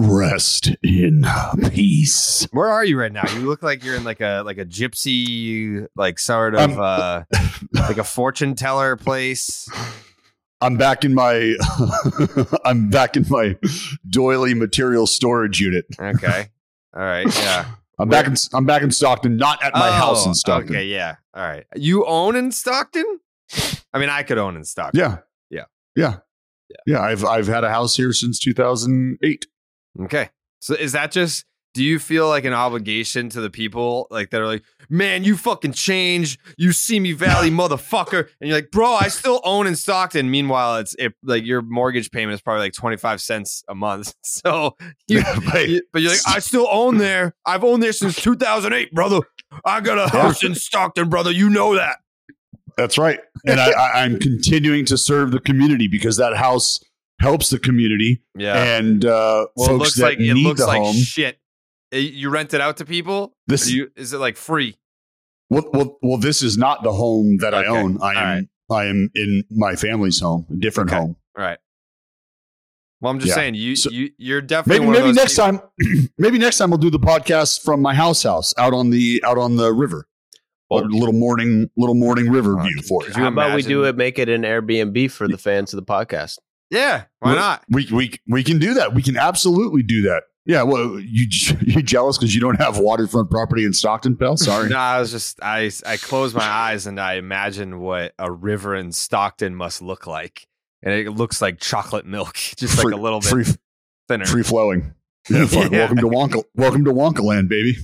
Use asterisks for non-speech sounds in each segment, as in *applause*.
Rest in peace. Where are you right now? You look like you're in like a like a gypsy, like sort of Um, uh like a fortune teller place. I'm back in my *laughs* I'm back in my doily material storage unit. Okay. All right. Yeah. *laughs* I'm back in I'm back in Stockton, not at my house Oh, in Stockton. Okay. Yeah. All right. You own in Stockton? I mean, I could own in Stockton. Yeah. Yeah. Yeah. Yeah, I've I've had a house here since 2008. Okay. So is that just do you feel like an obligation to the people like that are like, man, you fucking changed, you Simi Valley motherfucker, and you're like, bro, I still own in Stockton. Meanwhile, it's it, like your mortgage payment is probably like twenty five cents a month. *laughs* So, *laughs* you, you- but you're like, I still own there. I've owned there since two thousand eight, brother. I got a house in Stockton, brother. You know that. That's right. And I, I, I'm continuing to serve the community because that house helps the community. Yeah. And uh, Well, it folks looks that like it need looks the like home. shit. Uh, You rent it out to people. This- Or you, is it like free? Well, well, well, this is not the home that I own. I All am I am in my family's home, a different home. All right. Well, I'm just Yeah. saying you So- you you're definitely Maybe one of maybe those next people- time *clears throat* maybe next time we'll do the podcast from my house house out on the out on the river. a little morning little morning river view for it. How about we do it? Make it an Airbnb for the fans of the podcast. Yeah, why not? We we we can do that. We can absolutely do that. Yeah. Well, you *laughs* you jealous because you don't have waterfront property in Stockton, pal? Sorry. *laughs* No, I was just I I close my eyes and I imagine what a river in Stockton must look like, and it looks like chocolate milk, *laughs* just Free- like a little bit free, thinner. free flowing. Yeah. Yeah. Welcome to Wonka. Welcome to Wonka Land, baby.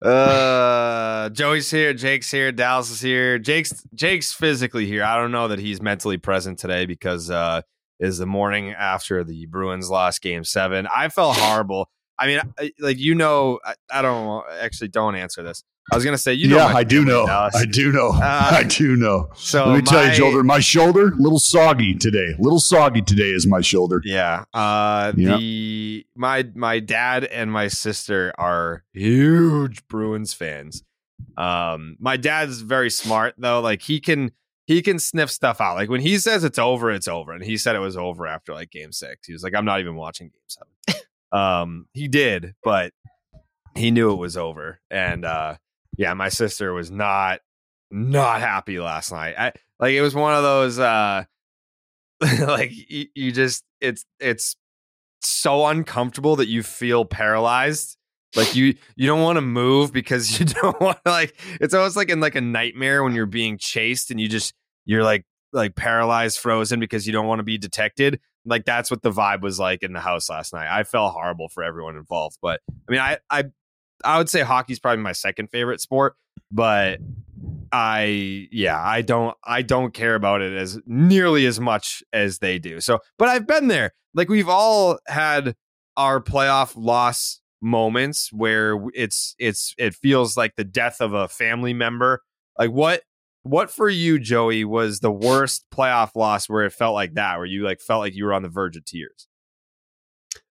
Uh, Joey's here, Jake's here, Dallas is here. Jake's Jake's physically here. I don't know that he's mentally present today because uh is the morning after the Bruins lost game 7. I felt horrible. I mean, I- like you know, I, I don't actually don't answer this. I was gonna say you know, yeah, my I do know. I do know. Uh, *laughs* I do know. so let me tell you, shoulder. My shoulder, a little soggy today. A Little soggy today is my shoulder. Yeah. Uh Yep. the my my dad and my sister are huge Bruins fans. Um my dad's very smart though. Like he can he can sniff stuff out. Like when he says it's over, it's over. And he said it was over after like game 6. He was like I'm not even watching game 7. Um he did, but he knew it was over. And uh yeah, my sister was not not happy last night. I like it was one of those uh *laughs* like you, you just it's it's so uncomfortable that you feel paralyzed like you you don't want to move because *laughs* you don't want like it's almost like in like a nightmare when you're being chased and you just you're like like paralyzed frozen because you don't want to be detected like that's what the vibe was like in the house last night i felt horrible for everyone involved but i mean i i i would say hockey's probably my second favorite sport but I yeah, I don't I don't care about it as nearly as much as they do. So, but I've been there. Like we've all had our playoff loss moments where it's it's it feels like the death of a family member. Like what what for you, Joey, was the worst playoff loss where it felt like that, where you like felt like you were on the verge of tears?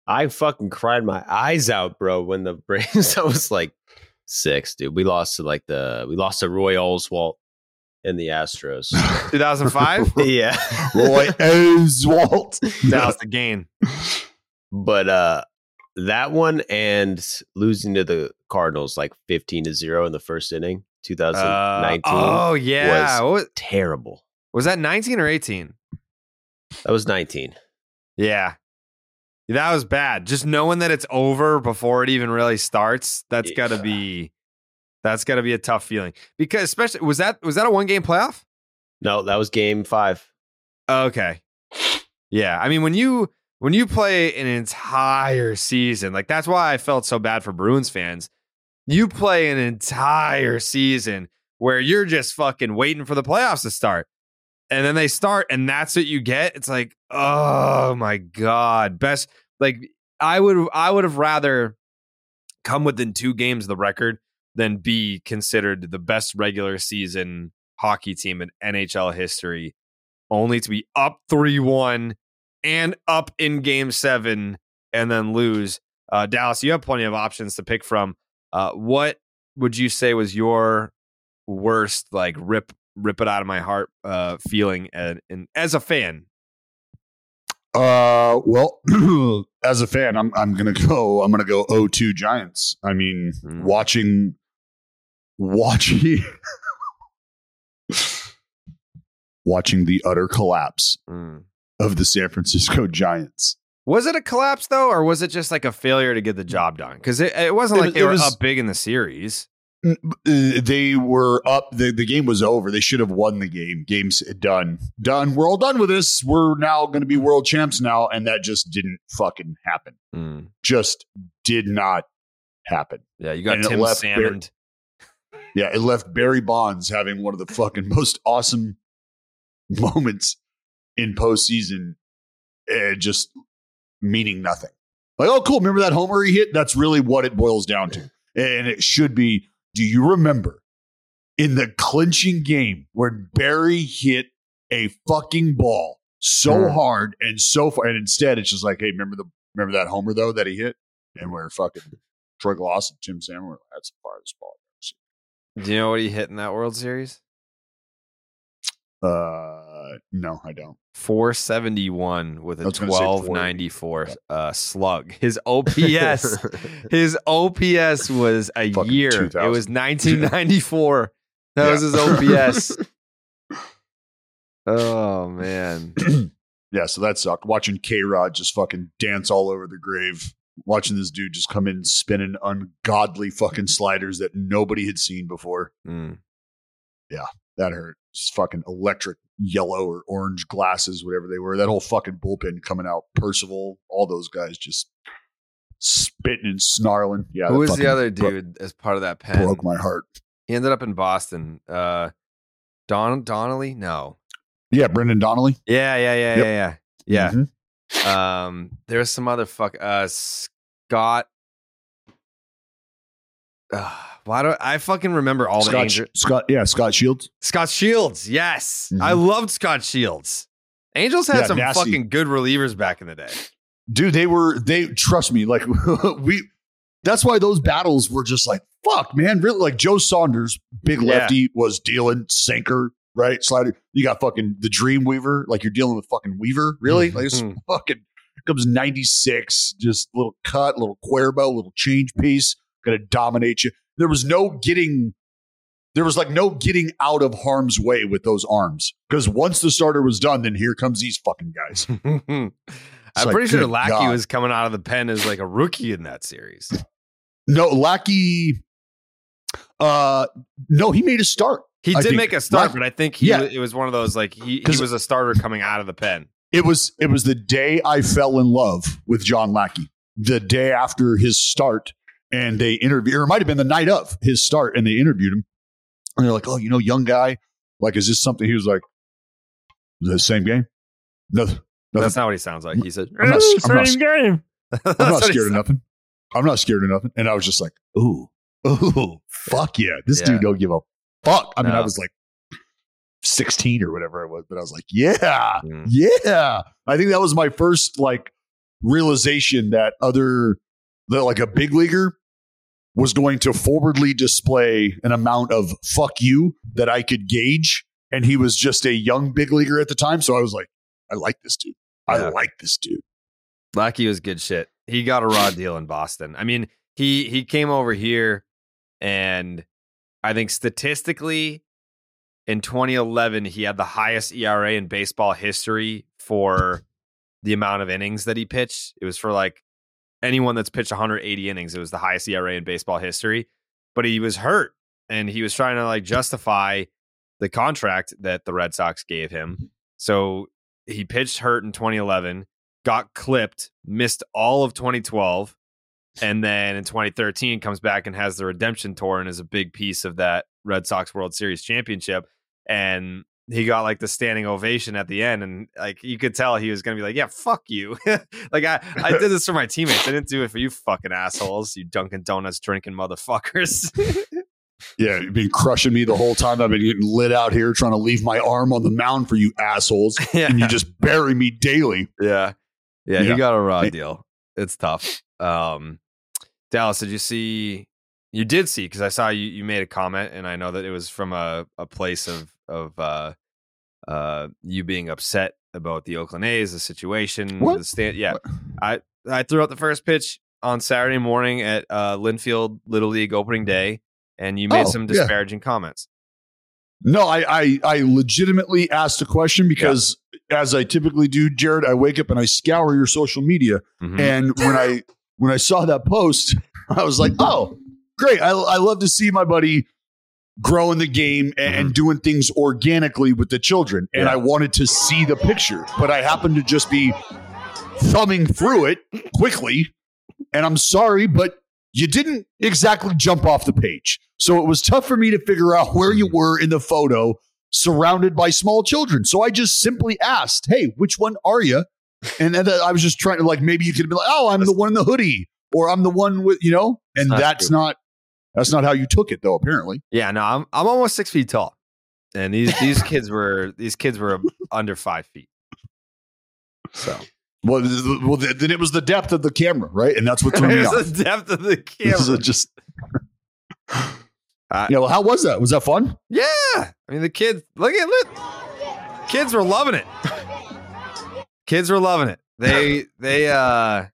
I fucking cried my eyes out, bro, when the *laughs* Braves. I was like six, dude. We lost to like the we lost to Roy Oswalt and the Astros. *laughs* *laughs* 2005. yeah, Roy Oswalt. That was the game. but uh that one and losing to the Cardinals like 15 to 0 in the first inning, 2019. Uh, oh yeah, was was, terrible. was that 19 or 18? That was 19. Yeah. That was bad. Just knowing that it's over before it even really starts, that's got to be that's got to be a tough feeling. Because especially was that was that a one game playoff? No, that was game 5. Okay. Yeah, I mean when you when you play an entire season, like that's why I felt so bad for Bruins fans. You play an entire season where you're just fucking waiting for the playoffs to start. And then they start and that's what you get. It's like, "Oh my god, best like I would I would have rather come within 2 games of the record than be considered the best regular season hockey team in NHL history only to be up 3 1 and up in game seven and then lose. Uh, Dallas, you have plenty of options to pick from. Uh, what would you say was your worst, like, rip rip it out of my heart uh, feeling and, and as a fan? Uh, well, *clears throat* as a fan, I'm I'm gonna *laughs* go. I'm gonna go 0-2 Giants. I mean, Mm. watching, watching, *laughs* watching the utter collapse Mm. of the San Francisco Giants. Was it a collapse though, or was it just like a failure to get the job done? Because it, it wasn't like was- they it were was- up big in the series. Uh, They were up. The, the game was over. They should have won the game. Game's done. Done. We're all done with this. We're now going to be world champs now, and that just didn't fucking happen. Mm. Just did not happen. Yeah, you got And it Tim Bar- Yeah, it left Barry Bonds having one of the fucking most awesome moments in postseason, uh, just meaning nothing. Like, oh, cool. Remember that homer he hit? That's really what it boils down to. And it should be. Do you remember in the clinching game when Barry hit a fucking ball so Mm. hard and so far, and instead it's just like, hey, remember the remember that homer though that he hit, and where fucking Troy Glaus and Tim Salmon were that's the farthest ball. Do you know what he hit in that World Series? Uh, no, I don't. 471 with a was gonna say 1294 uh, slug. His OPS, *laughs* his OPS was a Fucking year. 2000. It was 1994. *laughs* That was his OPS. *laughs* oh man. *clears throat* yeah, so that sucked. Watching K Rod just fucking dance all over the grave. Watching this dude just come in spinning ungodly fucking sliders that nobody had seen before. Mm. Yeah, that hurt. Just fucking electric yellow or orange glasses, whatever they were. That whole fucking bullpen coming out. Percival, all those guys just spitting and snarling. Yeah, Who was the other bro- dude as part of that pen? broke my heart. He ended up in Boston. Uh Don Donnelly? No. Yeah, Brendan Donnelly. Yeah, yeah, yeah, Yep. yeah, yeah. Yeah. Um there's some other fuck uh Scott uh, why do I fucking remember all the Scott, Angel- Scott, yeah, Scot Shields. Scot Shields, yes. Mhm. I loved Scot Shields. Angels had Yeah, some nasty. fucking good relievers back in the day. dude they were they trust me like *laughs* we that's why those battles were just like fuck man really like joe saunders big Yeah. lefty was dealing sinker right slider you got fucking the dream weaver like you're dealing with fucking weaver really like it's *laughs* fucking comes 96 just little cut little cuervo little change piece gonna dominate you there was no getting there was like no getting out of harm's way with those arms because once the starter was done then here comes these fucking guys *laughs* I'm like, pretty sure Lackey God. was coming out of the pen as like a rookie in that series. No, Lackey. Uh, no, he made a start. He I did think. make a start, Lack- but I think he Yeah. it was one of those like he, he was a starter coming out of the pen. It was it was the day I fell in love with John Lackey. The day after his start, and they interviewed, or it might have been the night of his start, and they interviewed him, and they're like, "Oh, you know, young guy, like, is this something?" He was like, "The same game? No, nothing. That's not what he sounds like. He said, I'm not, I'm not, game. I'm not *laughs* scared of nothing. I'm not scared of nothing." And I was just like, "Ooh, ooh, fuck yeah, this Yeah. dude don't give a fuck." I mean, I was like 16 or whatever it was, but I was like, "Yeah, Mm. yeah." I think that was my first like realization that other that like a big leaguer was going to forwardly display an amount of fuck you that I could gauge. And he was just a young big leaguer at the time. So I was like, I like this dude. I Yeah. like this dude. Lackey was good shit. He got a raw deal in Boston. I mean, he he came over here, and I think statistically, in 2011, he had the highest ERA in baseball history for the amount of innings that he pitched. It was for like anyone that's pitched 180 innings. It was the highest ERA in baseball history. But he was hurt, and he was trying to like justify the contract that the Red Sox gave him. Mm-hmm. So he pitched hurt in 2011 got clipped, missed all of 2012, and then in 2013 comes back and has the redemption tour and is a big piece of that Red Sox World Series championship. And he got like the standing ovation at the end, and like you could tell he was gonna be like, "Yeah, fuck you." *laughs* like I, I did this for my teammates. I didn't do it for you, fucking assholes, you Dunkin' Donuts drinking motherfuckers. *laughs* Yeah, you've been crushing me the whole time. I've been getting lit out here trying to leave my arm on the mound for you assholes. *laughs* Yeah. And you just bury me daily. Yeah. Yeah, Yeah. he got a raw deal. It's tough. Um Dallas, did you see you did see because I saw you you made a comment and I know that it was from a, a place of of uh uh you being upset about the Oakland A's, the situation, What? the stand yeah. I I threw out the first pitch on Saturday morning at uh Lynnfield Little League opening day and you made Oh, some yeah. disparaging comments. No, I, I I legitimately asked a question because as I typically do, Jared, I wake up and I scour your social media. Mhm. And when I when I saw that post, *laughs* I was like, oh, great. I, I love to see my buddy growing the game and, and doing things organically with the children. And Yeah. I wanted to see the picture, but I happened to just be thumbing through it quickly. And I'm sorry, but you didn't exactly jump off the page. So it was tough for me to figure out where you were in the photo surrounded by small children. So I just simply asked, hey, which one are you? And then I was just trying to like, maybe you could be like, oh, I'm the one in the hoodie or I'm the one with, you know, and not that's not, that's not how you took it though, apparently. Yeah, no, I'm I'm almost six feet tall, and these these kids were these kids were under five feet. So Well, well, then it was the depth of the camera, right? And that's what threw *laughs* me off. the depth of the *laughs* This is camera. just, Uh, yeah. Well, how was that? Was that fun? yeah, I mean the kids look at look, kids were loving it. Kids were loving it. They they uh,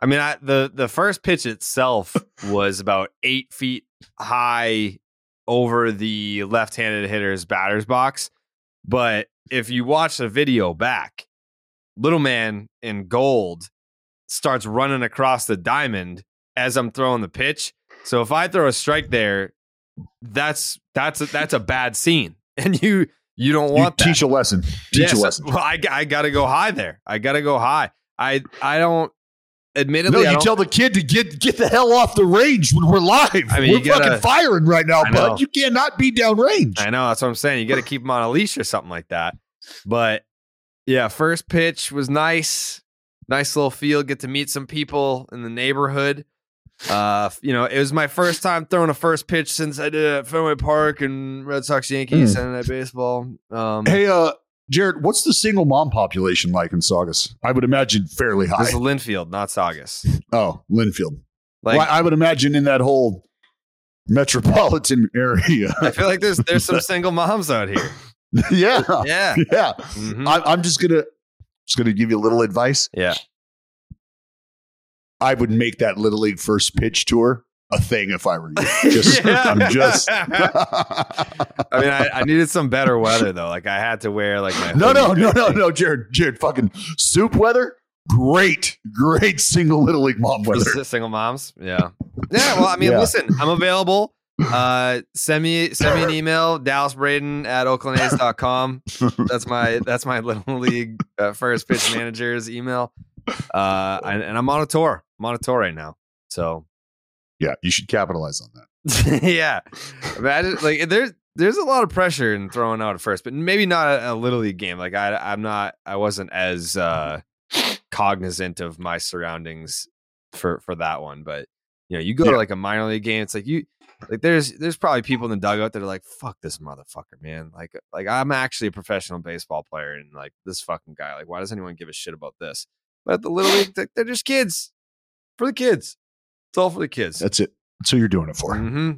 I mean I, the the first pitch itself *laughs* was about eight feet high over the left-handed hitter's batter's box, but if you watch the video back, little man in gold starts running across the diamond as I'm throwing the pitch. So if I throw a strike there, that's that's a, that's a bad scene, *laughs* and you you don't You want that. teach a lesson. Teach Yes, a lesson. Well, I, I got to go high there. I got to go high. I I don't. No, Admittedly, I you tell the kid to get get the hell off the range when we're live. I mean, we're gotta- fucking firing right now, bud. You cannot be down range. I know that's what I'm saying. You got to keep them on a leash or something like that. But yeah, first pitch was nice. Nice little field. Get to meet some people in the neighborhood. Uh, you know, it was my first time throwing a first pitch since I did it at Fenway Park and Red Sox Yankees Mm. Sunday Night Baseball. Um, Hey, uh, Jared, what's the single mom population like in Saugus? I would imagine fairly high. this is Lynnfield, not Saugus. oh, Lynnfield. Like, well, I would imagine in that whole metropolitan *laughs* area. I feel like there's there's some single moms out here. *laughs* yeah, Yeah. yeah. Mhm. I, I'm just gonna just gonna give you a little advice. Yeah. I would make that little league first pitch tour a thing if I were you. *laughs* Just, Yeah. I'm just. *laughs* I mean, I, I needed some better weather though. Like I had to wear like my No, no, no, no, no, Jared, Jared, fucking soup weather. Great, great single little league mom For weather. single moms. Yeah. Yeah. Well, I mean, Yeah. listen, I'm available. Uh, send me send me an email, Dallas Braden at oaklanda's.com. That's my that's my little league uh, first pitch manager's email. Uh, and, and I'm on a tour. I'm on a tour right now. So Yeah, you should capitalize on that. *laughs* yeah, imagine like there's there's a lot of pressure in throwing out at first, but maybe not a, a little league game. Like I I'm not I wasn't as uh cognizant of my surroundings for for that one. But you know, you go Yeah. to like a minor league game, it's like you like there's there's probably people in the dugout that are like, fuck this motherfucker, man. Like like I'm actually a professional baseball player and like this fucking guy, like why does anyone give a shit about this? But the little league, they're just kids for the kids. It's all for the kids. That's it. That's who you're doing it for. Mm-hmm.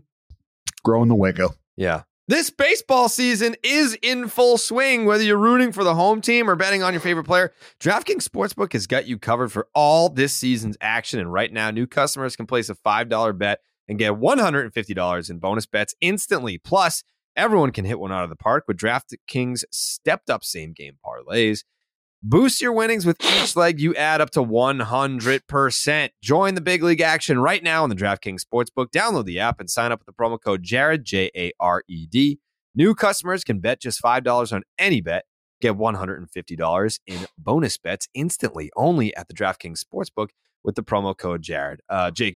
Growing the Waco. Yeah. This baseball season is in full swing. Whether you're rooting for the home team or betting on your favorite player, DraftKings Sportsbook has got you covered for all this season's action. And right now, new customers can place a $5 bet and get $150 in bonus bets instantly. Plus, everyone can hit one out of the park with DraftKings stepped up same game parlays. Boost your winnings with each leg you add up to 100%. Join the big league action right now on the DraftKings Sportsbook. Download the app and sign up with the promo code Jared, J A R E D. New customers can bet just $5 on any bet. Get $150 in bonus bets instantly only at the DraftKings Sportsbook with the promo code Jared. Uh, Jake.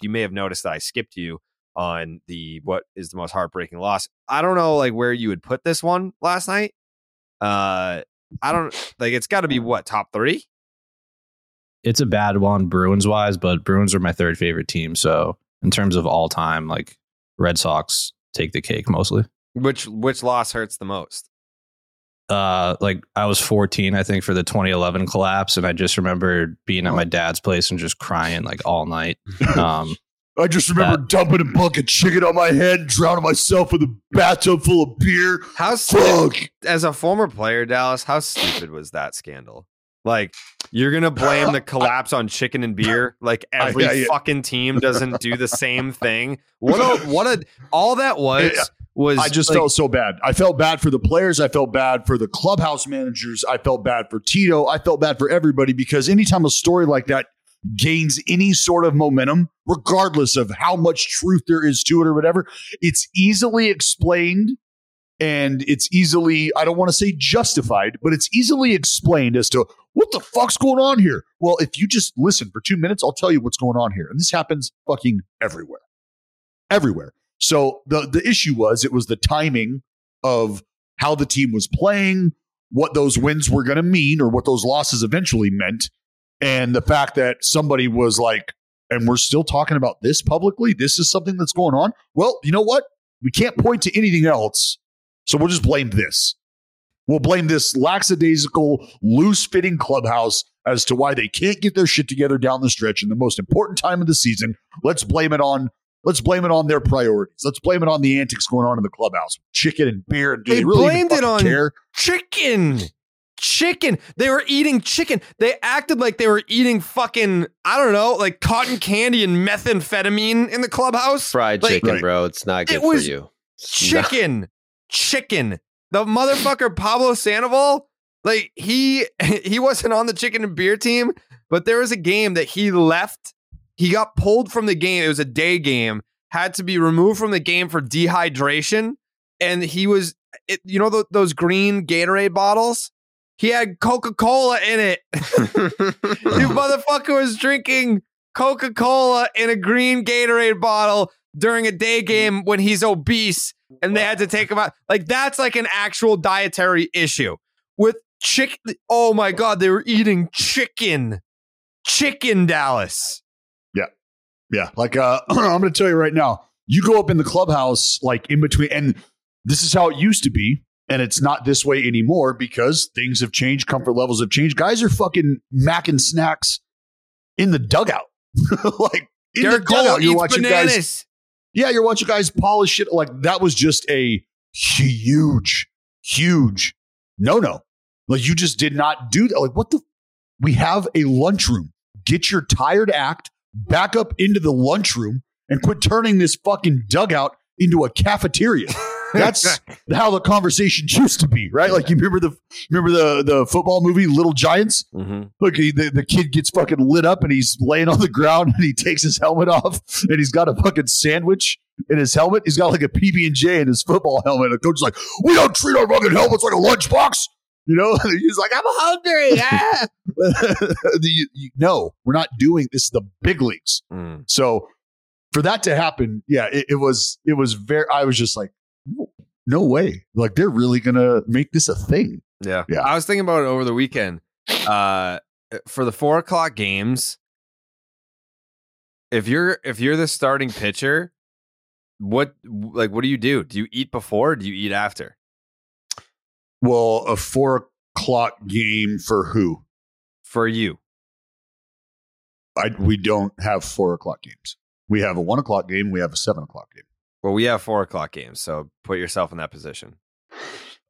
You may have noticed that I skipped you on the what is the most heartbreaking loss. I don't know like where you would put this one last night. Uh I don't like it's got to be what top 3? It's a bad one Bruins wise, but Bruins are my third favorite team, so in terms of all time like Red Sox take the cake mostly. Which which loss hurts the most? Uh like I was 14 I think for the 2011 collapse and I just remember being at my dad's place and just crying like all night. *laughs* Um I just remember That- dumping a bucket of chicken on my head, drowning myself with a bathtub full of beer. How Fuck. stu- as a former player, Dallas, how stupid was that scandal? Like you're gonna blame the collapse on chicken and beer? Like *laughs* every I- I- fucking team doesn't do the same thing. What a what a *laughs* all that was was I just like, felt so bad. I felt bad for the players. I felt bad for the clubhouse managers. I felt bad for Tito. I felt bad for everybody because anytime a story like that gains any sort of momentum, regardless of how much truth there is to it or whatever, it's easily explained and it's easily, I don't want to say justified, but it's easily explained as to what the fuck's going on here. Well, if you just listen for two minutes, I'll tell you what's going on here. And this happens fucking everywhere everywhere. So the the issue was it was the timing of how the team was playing, what those wins were going to mean, or what those losses eventually meant, and the fact that somebody was like, and we're still talking about this publicly. This is something that's going on. Well, you know what? We can't point to anything else, so we'll just blame this. We'll blame this lackadaisical, loose fitting clubhouse as to why they can't get their shit together down the stretch in the most important time of the season. Let's blame it on Let's blame it on their priorities. Let's blame it on the antics going on in the clubhouse. Chicken and beer. Do they they really even blamed it on care? chicken. Chicken. They were eating chicken. They acted like they were eating fucking, I don't know, like cotton candy and methamphetamine in the clubhouse. Fried Like, chicken, bro. It's not good It was for you. It's not- Chicken. Chicken. The motherfucker Pablo Sandoval, like he *laughs* he wasn't on the chicken and beer team, but there was a game that he left. He got pulled from the game. It was a day game. Had to be removed from the game for dehydration, and he was, it, you know, th- those green Gatorade bottles. He had Coca Cola in it. *laughs* you *laughs* motherfucker was drinking Coca Cola in a green Gatorade bottle during a day game when he's obese and they had to take him out. Like, that's like an actual dietary issue. With chicken, oh my God, they were eating chicken. Chicken, Dallas. Yeah. Like uh *clears throat* I'm gonna tell you right now, you go up in the clubhouse, like in between, and this is how it used to be, and it's not this way anymore because things have changed, comfort levels have changed. Guys are fucking macking snacks in the dugout. *laughs* like in Derek the dugout. You're watching bananas. guys. Yeah, you're watching guys polish shit. Like that was just a huge, huge no no. Like you just did not do that. Like what the we have a lunchroom. Get your tired act back up into the lunchroom and quit turning this fucking dugout into a cafeteria. *laughs* That's how the conversation used to be, right? Like you remember the remember the the football movie Little Giants. Mm-hmm. Look, he, the, the kid gets fucking lit up and he's laying on the ground and he takes his helmet off and he's got a fucking sandwich in his helmet. He's got like a PB and J in his football helmet. And the coach is like, "We don't treat our fucking helmets like a lunchbox." You know, *laughs* he's like, I'm hungry. *laughs* Ah! *laughs* You- you- no, we're not doing this. Is the big leagues. Mm. So for that to happen, yeah, it, it was. It was very. I was just like, no, no way. Like they're really gonna make this a thing. Yeah. Yeah. I was thinking about it over the weekend. Uh, for the four o'clock games, if you're if you're the starting pitcher, what like what do you do? Do you eat before? Or do you eat after? Well, a four o'clock game for who? For you. I, we don't have four o'clock games. We have a one o'clock game. We have a seven o'clock game. Well, we have four o'clock games, so put yourself in that position.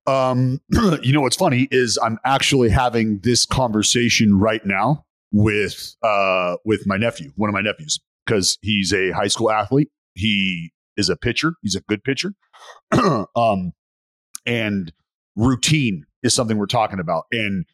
Um, *clears throat* you know what's funny is I'm actually having this conversation right now with uh with my nephew, one of my nephews, because he's a high school athlete. He is a pitcher. He's a good pitcher. *clears throat* um, and routine is something we're talking about, and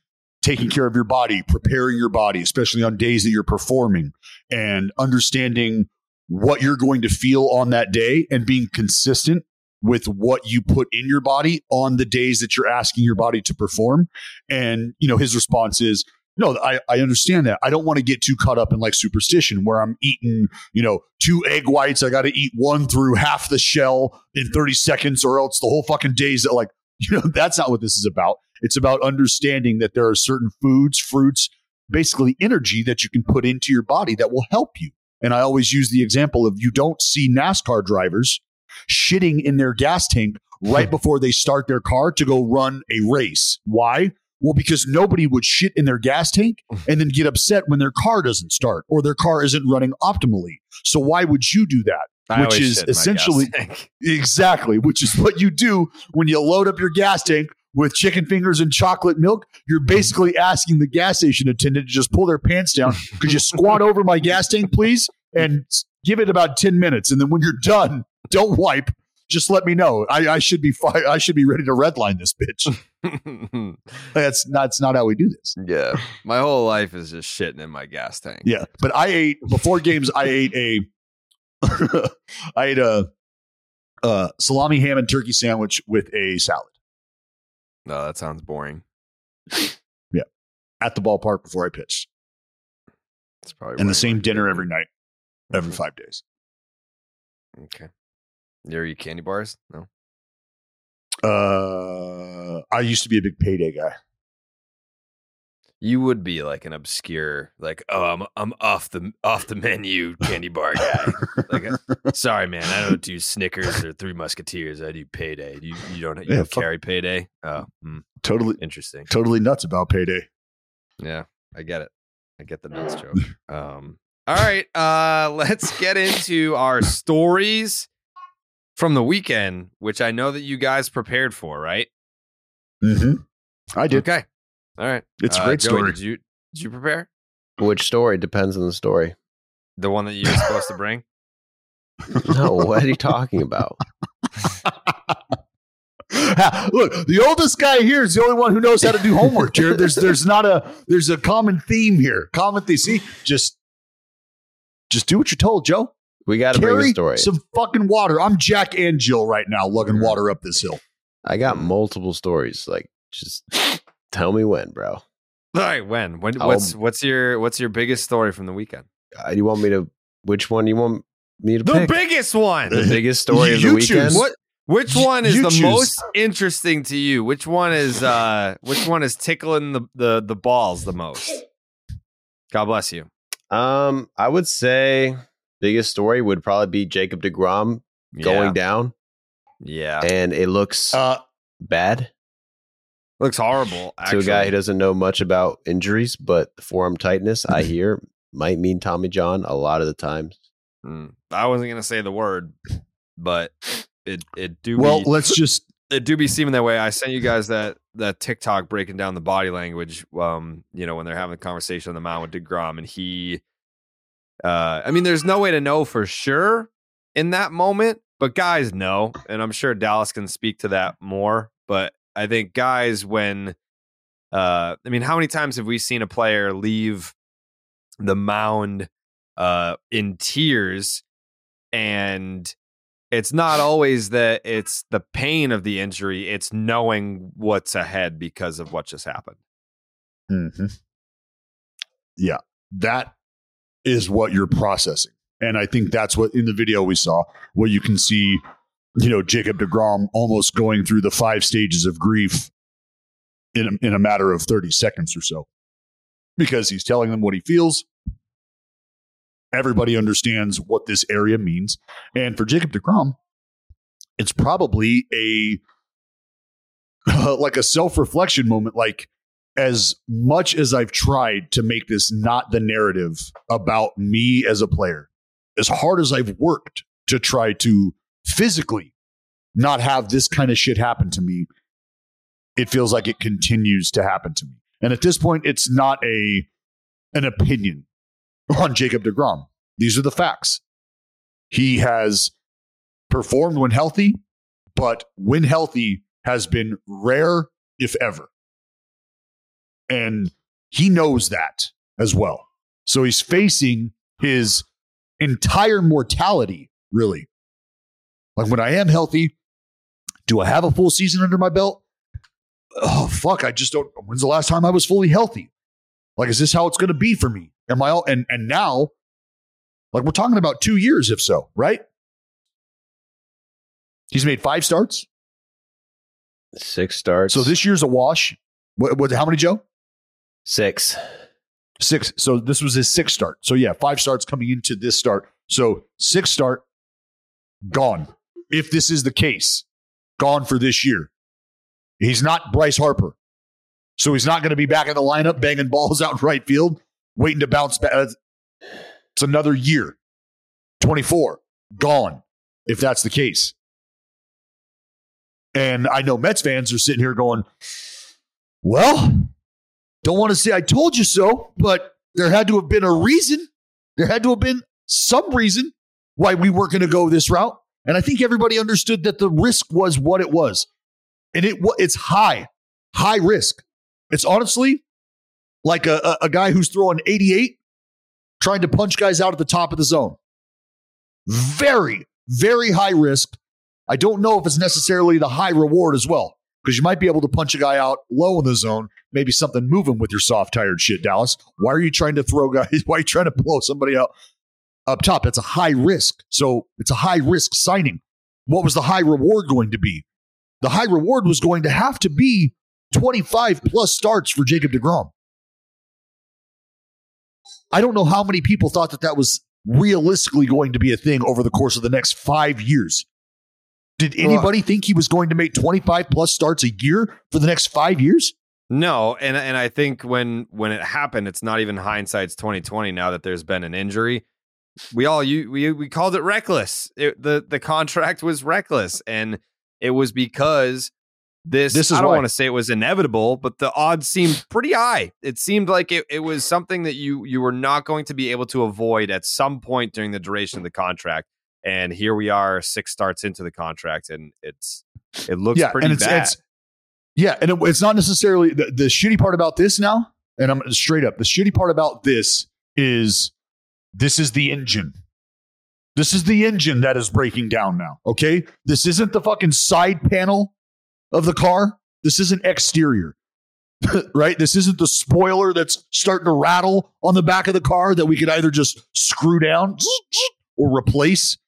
taking care of your body, preparing your body, especially on days that you're performing, and understanding what you're going to feel on that day and being consistent with what you put in your body on the days that you're asking your body to perform. And, you know, his response is, no, I, I understand that. I don't want to get too caught up in like superstition where I'm eating, you know, two egg whites. I got to eat one through half the shell in 30 seconds or else the whole fucking days like, *laughs* you know, that's not what this is about. It's about understanding that there are certain foods, fruits, basically energy that you can put into your body that will help you. And I always use the example of you don't see NASCAR drivers shitting in their gas tank right *laughs* before they start their car to go run a race. Why? Well, because nobody would shit in their gas tank *laughs* and then get upset when their car doesn't start or their car isn't running optimally. So why would you do that? I which is shit in my gas essentially *laughs* exactly, which is what you do when you load up your gas tank with chicken fingers and chocolate milk. You're basically asking the gas station attendant to just pull their pants down. *laughs* Could you squat over my gas tank, please? And give it about 10 minutes. And then when you're done, don't wipe. Just let me know. I, I should be fi- I should be ready to redline this bitch. *laughs* That's not, that's not how we do this. yeah. My whole life is just shitting in my gas tank. Yeah, but I ate before games. I ate a, *laughs* I ate a, uh salami ham and turkey sandwich with a salad. No, that sounds boring. *laughs* Yeah, at the ballpark before I pitched, It's probably and the same dinner every night, every five days. Okay. You ever eat candy bars? No. Uh, I used to be a big payday guy. You would be like an obscure, like, oh, I'm I'm off the off the menu candy bar guy. like, uh, sorry, man, I don't do Snickers or Three Musketeers. I do Payday. You you don't you Yeah, don't carry Payday? Oh, hmm, Totally, interesting. totally nuts about payday. Yeah, I get it. I get the nuts joke. *laughs* Um, all right, uh, let's get into our stories from the weekend, which I know that you guys prepared for, right? Mm-hmm. I did. Okay. All right. It's a Uh, great Joey, story. Did you did you prepare Which story depends on the story. the one that you were supposed to bring? No, what are you talking about? *laughs* Look, the oldest guy here is the only one who knows how to do homework. Jared, there's there's not a there's a common theme here. Common theme. See, just just do what you're told, Joe. We got to bring a Carry story. some fucking water. I'm Jack and Jill right now, lugging water up this hill. I got multiple stories. Like, just tell me when, bro. All right. When? When? I'll- What's what's your what's your biggest story from the weekend? Uh, you want me to? Which one you want me to The pick? biggest one. the biggest *laughs* story of You the weekend. choose. What? Which one is you the choose. most interesting to you? Which one is uh which one is tickling the the, the balls the most? God bless you. Um, I would say biggest story would probably be Jacob deGrom Yeah. going down, Yeah. and it looks Uh, bad Looks horrible. to a guy who doesn't know much about injuries, but the forearm tightness I *laughs* hear might mean Tommy John a lot of the times. Mm. I wasn't gonna say the word, but it it do well, be, let's just it do be seeming that way. I sent you guys that that TikTok breaking down the body language. Um, you know when they're having a conversation on the mound with deGrom, and he, uh, I mean, there's no way to know for sure in that moment, but guys know, and I'm sure Dallas can speak to that more. But I think guys, when, uh, I mean, how many times have we seen a player leave the mound, uh, in tears and it's not always that it's the pain of the injury, it's knowing what's ahead because of what just happened. Mm-hmm. Yeah, that is what you're processing. And I think that's what in the video we saw, where you can see, you know, Jacob DeGrom almost going through the five stages of grief in a, in a matter of 30 seconds or so because he's telling them what he feels. Everybody understands what this area means. And for Jacob DeGrom, it's probably a *laughs* like a self-reflection moment like as much as I've tried to make this not the narrative about me as a player, as hard as I've worked to try to physically not have this kind of shit happen to me, it feels like it continues to happen to me. And at this point, it's not a an opinion on Jacob DeGrom. These are the facts. He has performed when healthy, but when healthy has been rare, if ever. And he knows that as well. So he's facing his entire mortality, really. Like when I am healthy, do I have a full season under my belt? Oh, fuck. I just don't. When's the last time I was fully healthy? Like, is this how it's going to be for me? Am I all, and, and now, like, we're talking about two years, if so, right? He's made five starts, six starts. So this year's a wash. What, what how many, Joe? Six. Six. So this was his sixth start. So yeah, five starts coming into this start. So six start, gone. If this is the case, gone for this year. He's not Bryce Harper. So he's not going to be back in the lineup banging balls out in right field, waiting to bounce back. Uh, it's another year. 24, gone, if that's the case. And I know Mets fans are sitting here going, well, don't want to say I told you so, but there had to have been a reason. There had to have been some reason why we weren't going to go this route. And I think everybody understood that the risk was what it was. And it it's high, high risk. It's honestly like a, a, guy who's throwing 88 trying to punch guys out at the top of the zone. Very, very high risk. I don't know if it's necessarily the high reward as well, because you might be able to punch a guy out low in the zone, maybe something moving with your soft tired shit, Dallas. Why are you trying to throw guys? *laughs* Why are you trying to blow somebody out up top? That's a high risk. So it's a high risk signing. What was the high reward going to be? The high reward was going to have to be 25 plus starts for Jacob DeGrom. I don't know how many people thought that that was realistically going to be a thing over the course of the next five years. Did anybody think he was going to make 25 plus starts a year for the next five years? No, and and I think when when it happened, it's not even hindsight's 2020 now that there's been an injury. We all you we we called it reckless. It, the the contract was reckless and it was because this, This is I don't why. want to say it was inevitable, but the odds seemed pretty high. It seemed like it, it was something that you you were not going to be able to avoid at some point during the duration of the contract. And here we are, six starts into the contract, and it's it looks yeah, pretty and it's, bad. it's yeah, and it, it's not necessarily the, the shitty part about this now. And I'm straight up. The shitty part about this is this is the engine. This is the engine that is breaking down now. Okay, this isn't the fucking side panel of the car. This isn't exterior. *laughs* right? This isn't the spoiler that's starting to rattle on the back of the car that we could either just screw down *laughs* or replace.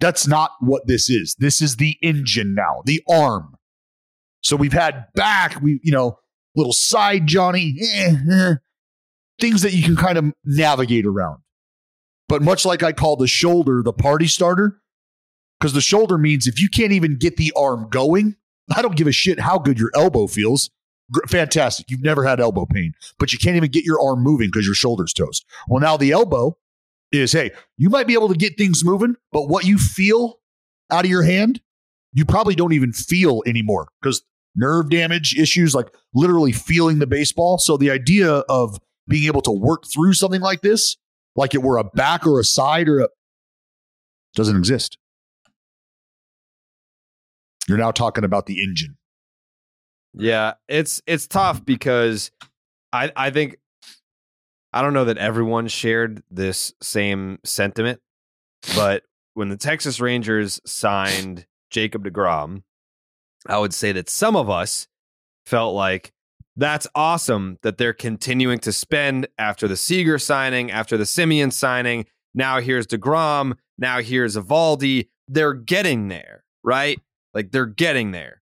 That's not what this is. This is the engine now, the arm. So we've had back, we you know, little side Johnny, eh, eh, things that you can kind of navigate around. But much like I call the shoulder the party starter, because the shoulder means if you can't even get the arm going, I don't give a shit how good your elbow feels. Fantastic. You've never had elbow pain, but you can't even get your arm moving because your shoulder's toast. Well, now the elbow is hey, you might be able to get things moving, but what you feel out of your hand, you probably don't even feel anymore because nerve damage issues, like literally feeling the baseball. So the idea of being able to work through something like this, like it were a back or a side or a doesn't exist. You're now talking about the engine. Yeah, it's it's tough because I I think I don't know that everyone shared this same sentiment, but when the Texas Rangers signed Jacob DeGrom, I would say that some of us felt like that's awesome that they're continuing to spend after the Seager signing, after the Semien signing. Now here's DeGrom. Now here's Eovaldi. They're getting there, right? Like they're getting there.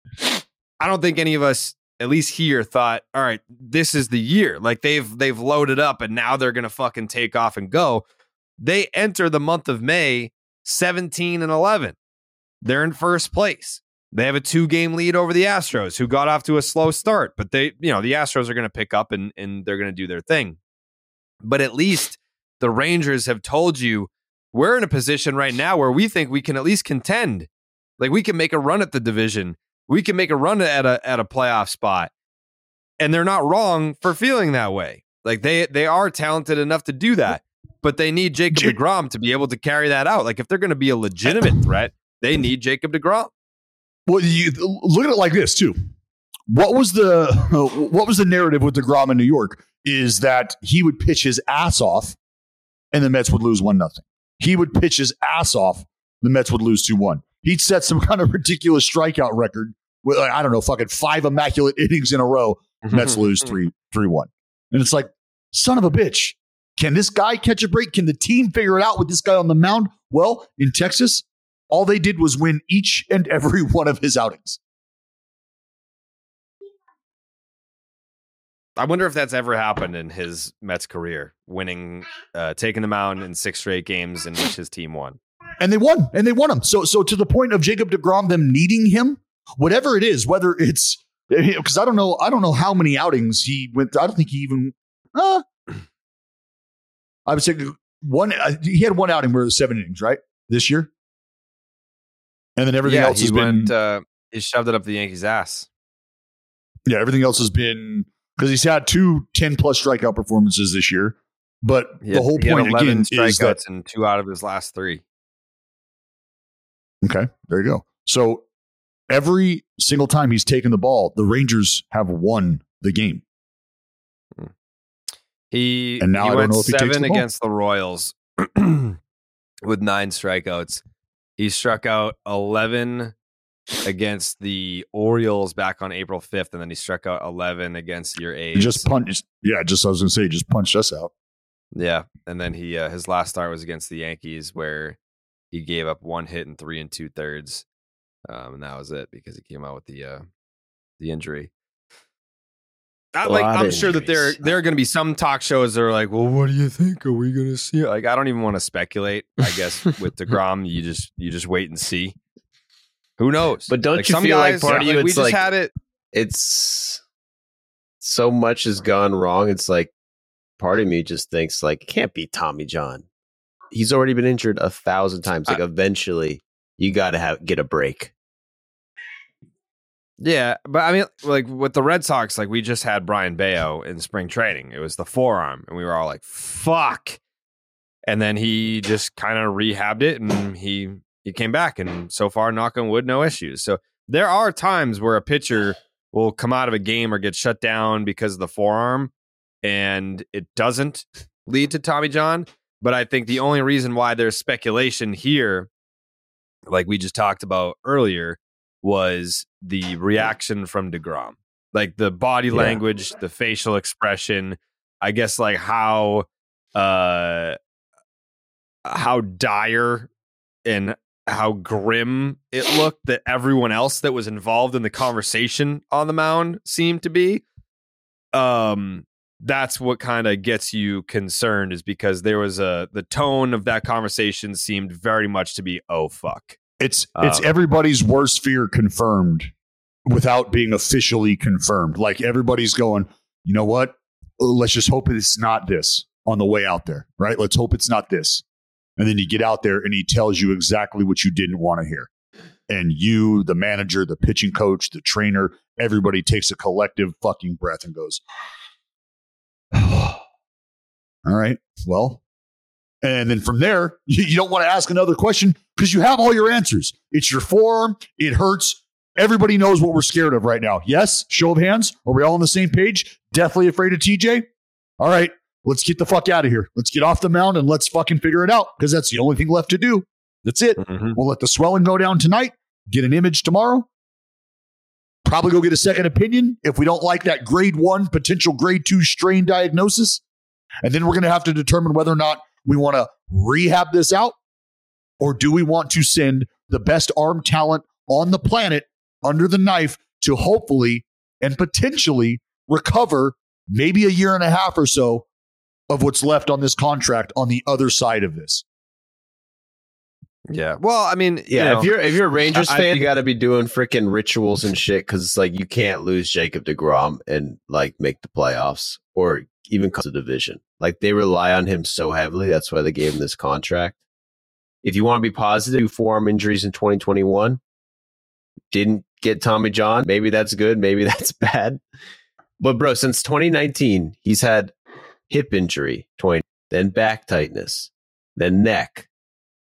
I don't think any of us, at least here, thought, all right, this is the year. Like they've they've loaded up and now they're gonna fucking take off and go. They enter the month of May 17 and 11. They're in first place. They have a two game lead over the Astros, who got off to a slow start, but they, you know, the Astros are going to pick up and, and they're going to do their thing. But at least the Rangers have told you we're in a position right now where we think we can at least contend. Like we can make a run at the division. We can make a run at a at a playoff spot. And they're not wrong for feeling that way. Like they they are talented enough to do that, but they need Jacob deGrom to be able to carry that out. Like if they're going to be a legitimate threat, they need Jacob deGrom. Well, you look at it like this too. What was the *laughs* what was the narrative with deGrom in New York? Is that he would pitch his ass off, and the Mets would lose one nothing. He would pitch his ass off, the Mets would lose two one. He'd set some *laughs* kind of ridiculous strikeout record with like, I don't know, fucking five immaculate innings in a row. *laughs* Mets lose three three one, and it's like son of a bitch. Can this guy catch a break? Can the team figure it out with this guy on the mound? Well, in Texas, all they did was win each and every *laughs* one of his outings. I wonder if that's ever happened in his Mets career, winning, uh, taking the mound in six straight games in which his team won. And they won, and they won him. So, so to the point of Jacob deGrom, them needing him, whatever it is, whether it's *laughs* because I don't know, I don't know how many outings he went. I don't think he even. Uh, *clears throat* I would say one. Uh, he had one outing where it was seven innings, right? This year, and then everything yeah, else he has went. been. Uh, he shoved it up the Yankees' ass. Yeah, everything else has been because he's had two 10 plus strikeout performances this year. But He the whole point again is that and two out of his last three. okay, there you go. So every single time he's taken the ball, the Rangers have won the game. He And now he I don't went know if he takes seven the ball. against the Royals *clears throat* with nine strikeouts. He struck out eleven against the Orioles back on April fifth, and then he struck out eleven against your He just punched. Yeah, just I was gonna say, he just punched us out. Yeah, and then he uh, his last start was against the Yankees, where he gave up one hit in three and two thirds, um, and that was it because he came out with the uh, the injury. I, like I'm sure that there there are going to be some talk shows that are like, well, what do you think? Are we going to see? it? Like, I don't even want to speculate. I guess *laughs* with deGrom, you just you just wait and see. Who knows? But don't Like, you feel guys, like part of you we it's just like had it. it's so much has gone wrong. It's like part of me just thinks like it can't be Tommy John. He's already been injured a thousand times. Like eventually you got to have get a break. Yeah, but I mean, like with the Red Sox, like we just had Brayan Bello in spring training. It was the forearm, and we were all like, "Fuck!" And then he just kind of rehabbed it, and he he came back, and so far, knock on wood, no issues. So there are times where a pitcher will come out of a game or get shut down because of the forearm, and it doesn't lead to Tommy John. But I think the only reason why there's speculation here, like we just talked about earlier, was the reaction from deGrom. Like the body Yeah. language, the facial expression, I guess like how uh how dire and how grim it looked that everyone else that was involved in the conversation on the mound seemed to be. Um that's what kind of gets you concerned is because there was a the tone of that conversation seemed very much to be oh fuck. It's it's Um, everybody's worst fear confirmed without being officially confirmed. Like everybody's going, you know what? Let's just hope it's not this on the way out there, right? Let's hope it's not this. And then you get out there and he tells you exactly what you didn't want to hear. And you, the manager, the pitching coach, the trainer, everybody takes a collective fucking breath and goes, *sighs* all right, well. And then from there, you, *laughs* you don't want to ask another question because you have all your answers. It's your forearm, it hurts. Everybody knows what we're scared of right now. Yes? Show of hands. Are we all on the same page? Deathly afraid of TJ? All right, let's get the fuck out of here. Let's get off the mound and let's fucking figure it out because that's the only thing left to do. That's it. Mm-hmm. We'll let the swelling go down tonight, get an image tomorrow. Probably go get a second opinion if we don't like that grade one, potential grade two strain diagnosis. And then we're going to have to determine whether or not we want to rehab this out or do we want to send the best arm talent on the planet under the knife to hopefully and potentially recover maybe a year and a half or so of what's left on this contract on the other side of this. Yeah. Well, I mean, Yeah, you know, if you're if you're a Rangers I- I fan, think- you got to be doing freaking rituals and shit because it's like you can't lose Jacob deGrom and like make the playoffs or even to the division. Like they rely on him so heavily. That's why they gave him this contract. If you want to be positive, forearm injuries in 2021. Didn't get Tommy John. Maybe that's good. Maybe *laughs* that's bad. But bro, since 2019, he's had hip injury, 20, then back tightness, then neck,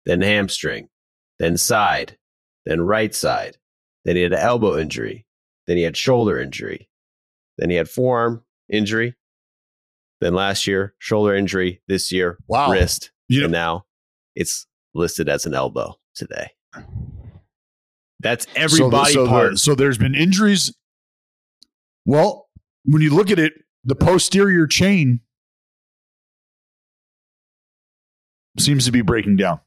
then hamstring, then side, then right side. Then he had an elbow injury. Then he had shoulder injury. Then he had forearm injury. Then last year, shoulder injury. This year, Wow. wrist. You and now it's listed as an elbow today. That's every so, body so, part. there- so there's been injuries. Well, when you look at it, the posterior chain seems to be breaking down.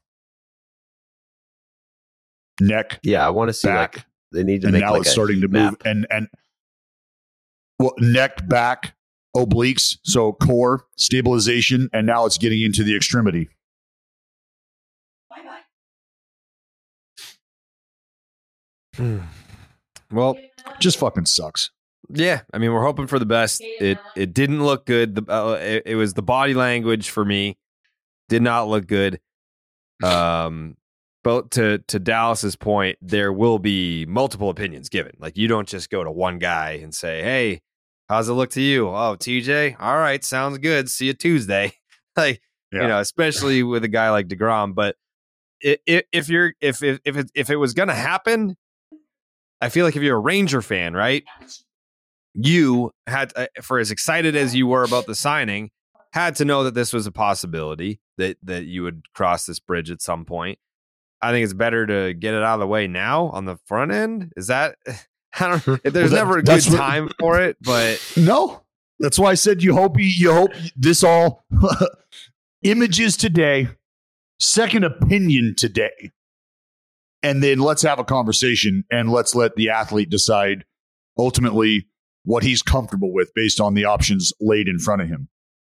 Neck, yeah, I want to see back, like they need to and make now like it's a starting to map. move and and well, neck, back, obliques, so core stabilization, and now it's getting into the extremity. well, just fucking sucks. Yeah, I mean, we're hoping for the best. It it didn't look good. The uh, it, it was the body language for me did not look good. Um, but to to Dallas's point, there will be multiple opinions given. Like you don't just go to one guy and say, "Hey, how's it look to you?" Oh, TJ, all right, sounds good. See you Tuesday. *laughs* like you know, especially with a guy like deGrom. But i- i- if you're if if if it, if it was gonna happen, I feel like if you're a Ranger fan, right? you had uh, for as excited as you were about the signing had to know that this was a possibility that that you would cross this bridge at some point i think it's better to get it out of the way now on the front end is that *laughs* *laughs* i don't *laughs* if there's that- never a good what- time for it but *laughs* No, that's why I said you hope you hope this all images today, second opinion today, and then let's have a conversation and let's let the athlete decide ultimately what he's comfortable with based on the options laid in front of him.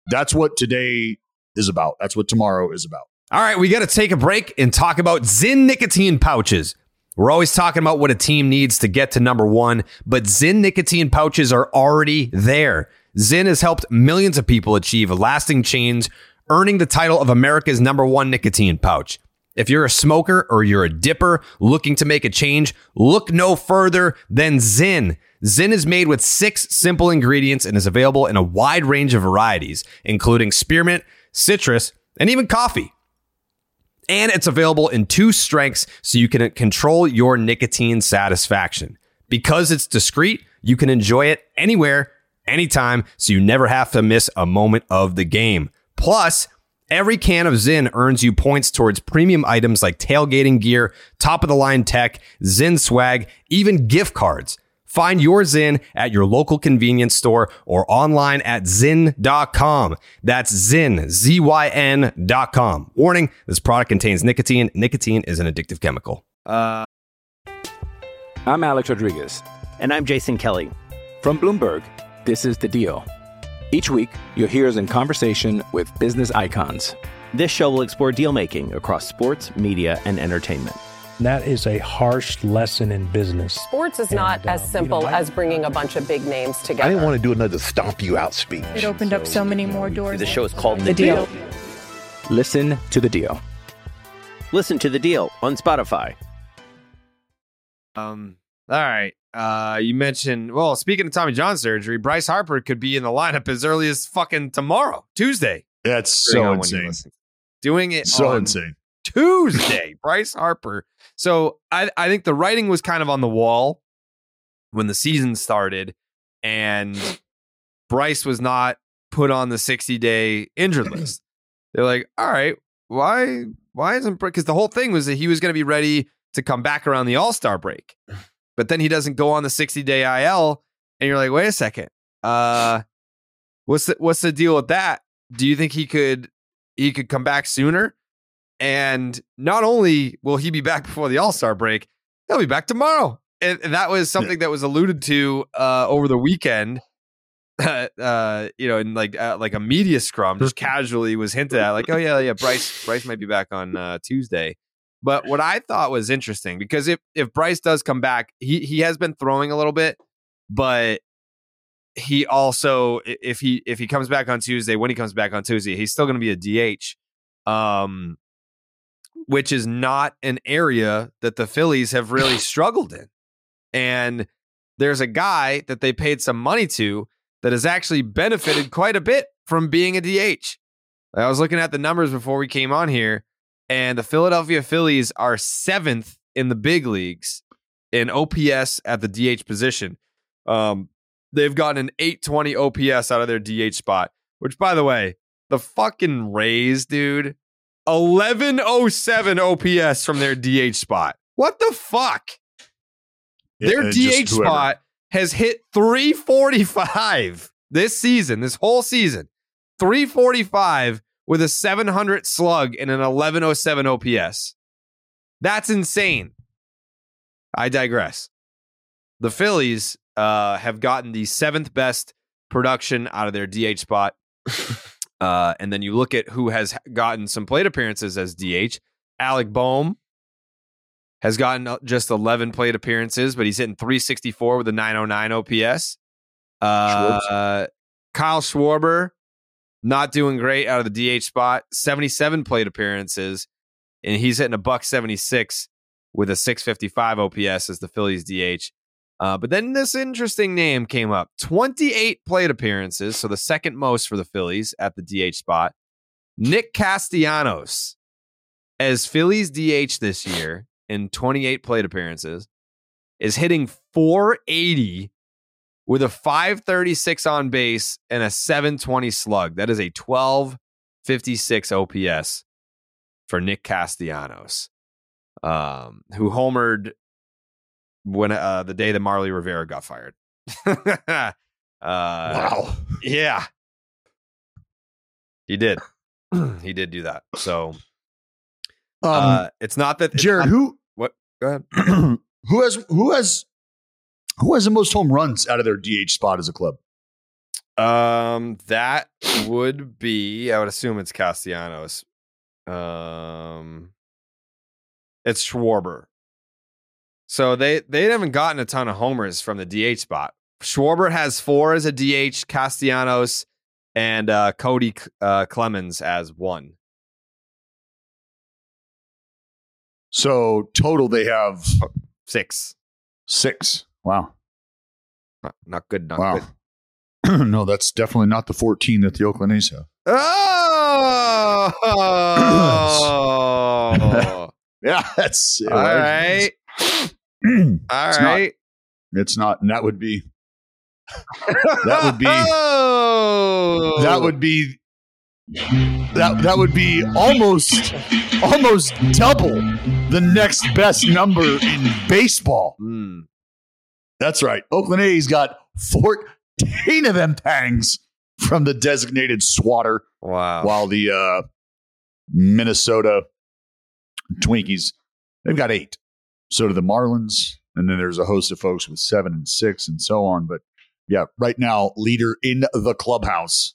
That's what today is about. That's what tomorrow is about. All right, we got to take a break and talk about Zyn nicotine pouches. We're always talking about what a team needs to get to number one, but Zyn nicotine pouches are already there. Zyn has helped millions of people achieve a lasting change, earning the title of America's number one nicotine pouch. If you're a smoker or you're a dipper looking to make a change, look no further than Zyn. Zyn is made with six simple ingredients and is available in a wide range of varieties, including spearmint, citrus, and even coffee. And it's available in two strengths so you can control your nicotine satisfaction. Because it's discreet, you can enjoy it anywhere, anytime, so you never have to miss a moment of the game. Plus, every can of Zyn earns you points towards premium items like tailgating gear, top of the line tech, Zyn swag, even gift cards. Find your Zyn at your local convenience store or online at Zyn.com. That's Zyn, Z Y N.com. Warning this product contains nicotine. Nicotine is an addictive chemical. Uh, I'm Alex Rodriguez. And I'm Jason Kelly. From Bloomberg, this is The Deal. Each week, you'll hear us in conversation with business icons. This show will explore deal making across sports, media, and entertainment. That is a harsh lesson in business. Sports is not as simple as bringing a bunch of big names together. I didn't want to do another stomp you out speech. It opened up so many more doors. The show is called The Deal. Listen to The Deal. Listen to the deal on Spotify. Um. All right. Uh, you mentioned. Well, speaking of Tommy John surgery, Bryce Harper could be in the lineup as early as fucking tomorrow, Tuesday. That's Depending so on when you insane. Doing it So on insane. Tuesday, Bryce Harper. So I I think the writing was kind of on the wall when the season started, and Bryce was not put on the 60 day injured *clears throat* list. They're like, all right, why why isn't because the whole thing was that he was going to be ready to come back around the All Star break, but then he doesn't go on the 60 day IL, and you're like, wait a second, uh, what's the what's the deal with that? Do you think he could he could come back sooner? And not only will he be back before the All Star break, he'll be back tomorrow. And, that was something that was alluded to uh, over the weekend. *laughs* uh, you know, in like uh, like a media scrum, just *laughs* casually was hinted at, like, oh yeah, yeah, Bryce *laughs* Bryce might be back on uh, Tuesday. But what I thought was interesting because if if Bryce does come back, he he has been throwing a little bit, but he also if he if he comes back on Tuesday, when he comes back on Tuesday, he's still going to be a DH. Um, which is not an area that the Phillies have really *laughs* struggled in. And there's a guy that they paid some money to that has actually benefited quite a bit from being a DH. I was looking at the numbers before we came on here, and the Philadelphia Phillies are seventh in the big leagues in OPS at the DH position. Um, they've gotten an 820 OPS out of their DH spot, which, by the way, the fucking Rays, dude, 1107 OPS from their DH spot. What the fuck? Their DH spot has hit 345 *laughs* this season, this whole season. 345 with a 700 slug and an 1107 OPS. That's insane. I digress. The Phillies uh, have gotten the seventh best production out of their DH spot. *laughs* Uh, and then you look at who has gotten some plate appearances as DH. Alec Bohm has gotten uh, just 11 plate appearances, but he's hitting 364 with a 909 OPS. Uh, Kyle Schwarber, not doing great out of the DH spot, 77 plate appearances, and he's hitting a buck 76 with a 655 OPS as the Phillies DH. Uh, but then this interesting name came up 28 plate appearances, so the second most for the Phillies at the DH spot. Nick Castellanos as Phillies DH this year in 28 plate appearances is hitting 480 with a 536 on base and a 720 slug. That is a 1256 OPS for Nick Castellanos, um, who homered when uh, the day that Marly Rivera got fired. *laughs* uh, wow. Yeah. He did. *clears throat* he did do that. So um, uh, it's not that it's Jared, not, who what go ahead. *clears throat* who has who has who has the most home runs out of their DH spot as a club? Um that would be I would assume it's Castellanos. Um it's Schwarber. So they they haven't gotten a ton of homers from the DH spot. Schwarber has four as a DH, Castellanos and uh, Kody uh, Clemens as one. So total, they have six. Six. Wow. Not, not good. Not wow. good. *clears throat* no, that's definitely not the 14 that the Oakland A's have. Oh. *clears throat* *laughs* yeah, that's all right. *clears throat* All it's right. Not, it's not, and that would be that would be *laughs* oh. that would be that that would be almost almost double the next best number in baseball. Mm. That's right. Oakland A's got 14 of them tangs from the designated swatter. Wow. While the uh, Minnesota Twinkies, they've got eight so do the Marlins. And then there's a host of folks with seven and six and so on. But yeah, right now, leader in the clubhouse,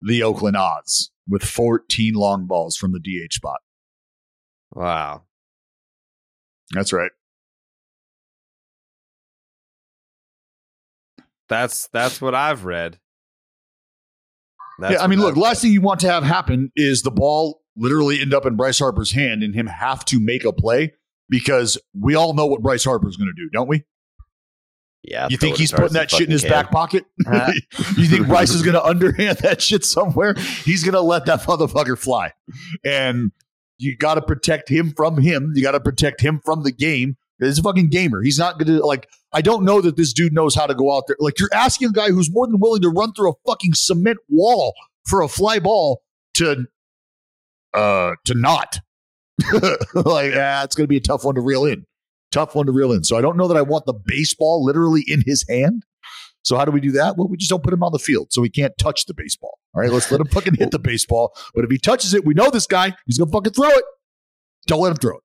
the Oakland Odds, with 14 long balls from the DH spot. Wow. That's right. That's that's what I've read. That's yeah, I mean, look, last thing you want to have happen is the ball literally end up in Bryce Harper's hand and him have to make a play because we all know what Bryce Harper is going to do, don't we? Yeah. You think he's putting that shit in his can. back pocket? *laughs* Uh-huh. *laughs* you think Bryce is going *laughs* to underhand that shit somewhere? He's going to let that motherfucker fly. And you got to protect him from him. You got to protect him from the game. He's a fucking gamer. He's not going to, like, I don't know that this dude knows how to go out there. Like, you're asking a guy who's more than willing to run through a fucking cement wall for a fly ball to, uh, to not *laughs* like, ah, it's going to be a tough one to reel in. Tough one to reel in. So I don't know that I want the baseball literally in his hand. So how do we do that? Well, we just don't put him on the field, so he can't touch the baseball. All right, let's let him fucking hit the *laughs* baseball. But if he touches it, we know this guy. He's gonna fucking throw it. Don't let him throw it.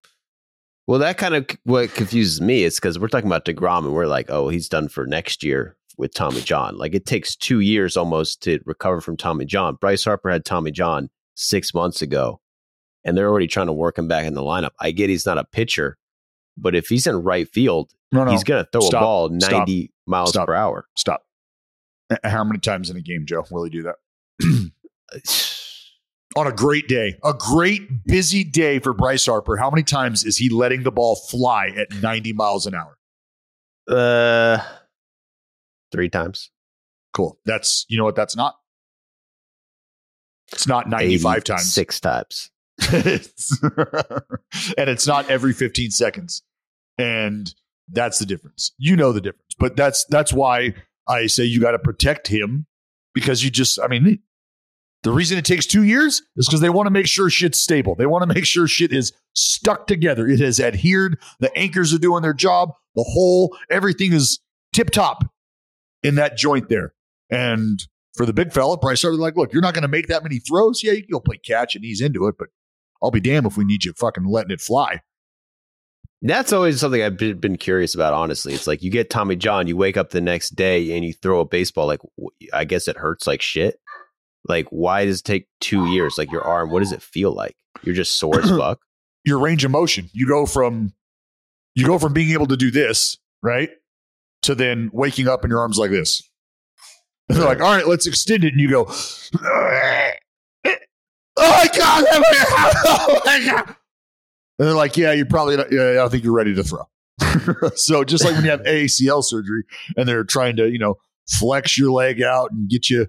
Well, that kind of what confuses me is because we're talking about deGrom, and we're like, oh, he's done for next year with Tommy John. Like it takes two years almost to recover from Tommy John. Bryce Harper had Tommy John six months ago, and they're already trying to work him back in the lineup. I get he's not a pitcher, but if he's in right field, No, no. he's going to throw Stop. a ball Stop. 90 miles Stop. per hour. Stop. How many times in a game, Joe, will he do that? *clears throat* On a great day, a great busy day for Bryce Harper, how many times is he letting the ball fly at 90 miles an hour? Uh, three times. Cool. That's, you know what, that's not? It's not 95 times. Six times. *laughs* and it's not every 15 seconds. And that's the difference. You know the difference. But that's that's why I say you got to protect him because you just I mean the reason it takes 2 years is cuz they want to make sure shit's stable. They want to make sure shit is stuck together. It has adhered. The anchors are doing their job. The whole everything is tip top in that joint there. And for the big fella, Bryce Harper, like, look, you're not going to make that many throws. Yeah, you can go play catch and ease into it, but I'll be damned if we need you fucking letting it fly. That's always something I've been curious about. Honestly, it's like you get Tommy John, you wake up the next day and you throw a baseball. Like I guess it hurts like shit. Like why does it take two years? Like your arm, what does it feel like? You're just sore as *clears throat* fuck. Your range of motion, you go from you go from being able to do this right to then waking up and your arms like this. And *laughs* they're like, all right, let's extend it, and you go, oh my god, *laughs* oh my god. And they're like, yeah, you're probably not, yeah, I don't think you're ready to throw. *laughs* so just like when you have ACL surgery and they're trying to, you know, flex your leg out and get you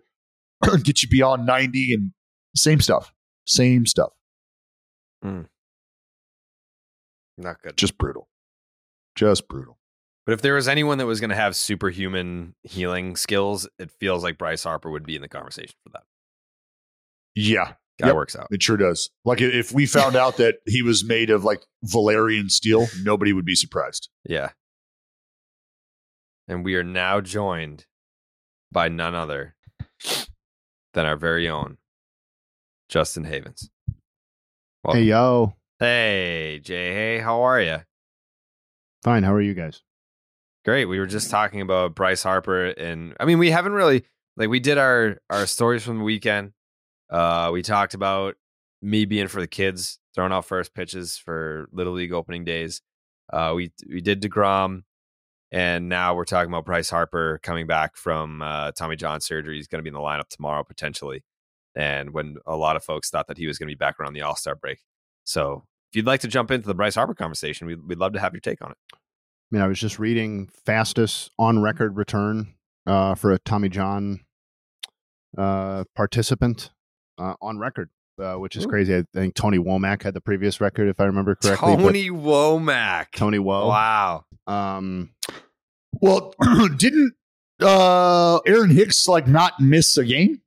*clears throat* get you beyond 90 and same stuff. Same stuff. Hmm. Not good. Just brutal. Just brutal. But if there was anyone that was going to have superhuman healing skills, it feels like Bryce Harper would be in the conversation for that. Yeah. Guy works out. It sure does. Like if we found out that he was made of like Valyrian steel, nobody would be surprised. Yeah. And we are now joined by none other than our very own Justin Havens. Hey, yo. Hey, Jay. Hey, how are you? Fine. How are you guys? Great. We were just talking about Bryce Harper, and I mean, we haven't really like we did our our stories from the weekend. Uh, we talked about me being for the kids, throwing out first pitches for Little League opening days. Uh, we we did deGrom, and now we're talking about Bryce Harper coming back from uh, Tommy John surgery. He's going to be in the lineup tomorrow potentially, and when a lot of folks thought that he was going to be back around the All Star break. So, if you'd like to jump into the Bryce Harper conversation, we'd, we'd love to have your take on it. I mean, I was just reading fastest on record return uh, for a Tommy John uh, participant uh, on record, uh, which is Ooh. crazy. I think Tony Womack had the previous record, if I remember correctly. Tony Womack. Tony Woe. Wow. Um, Well, *clears throat* didn't uh Aaron Hicks like not miss a game?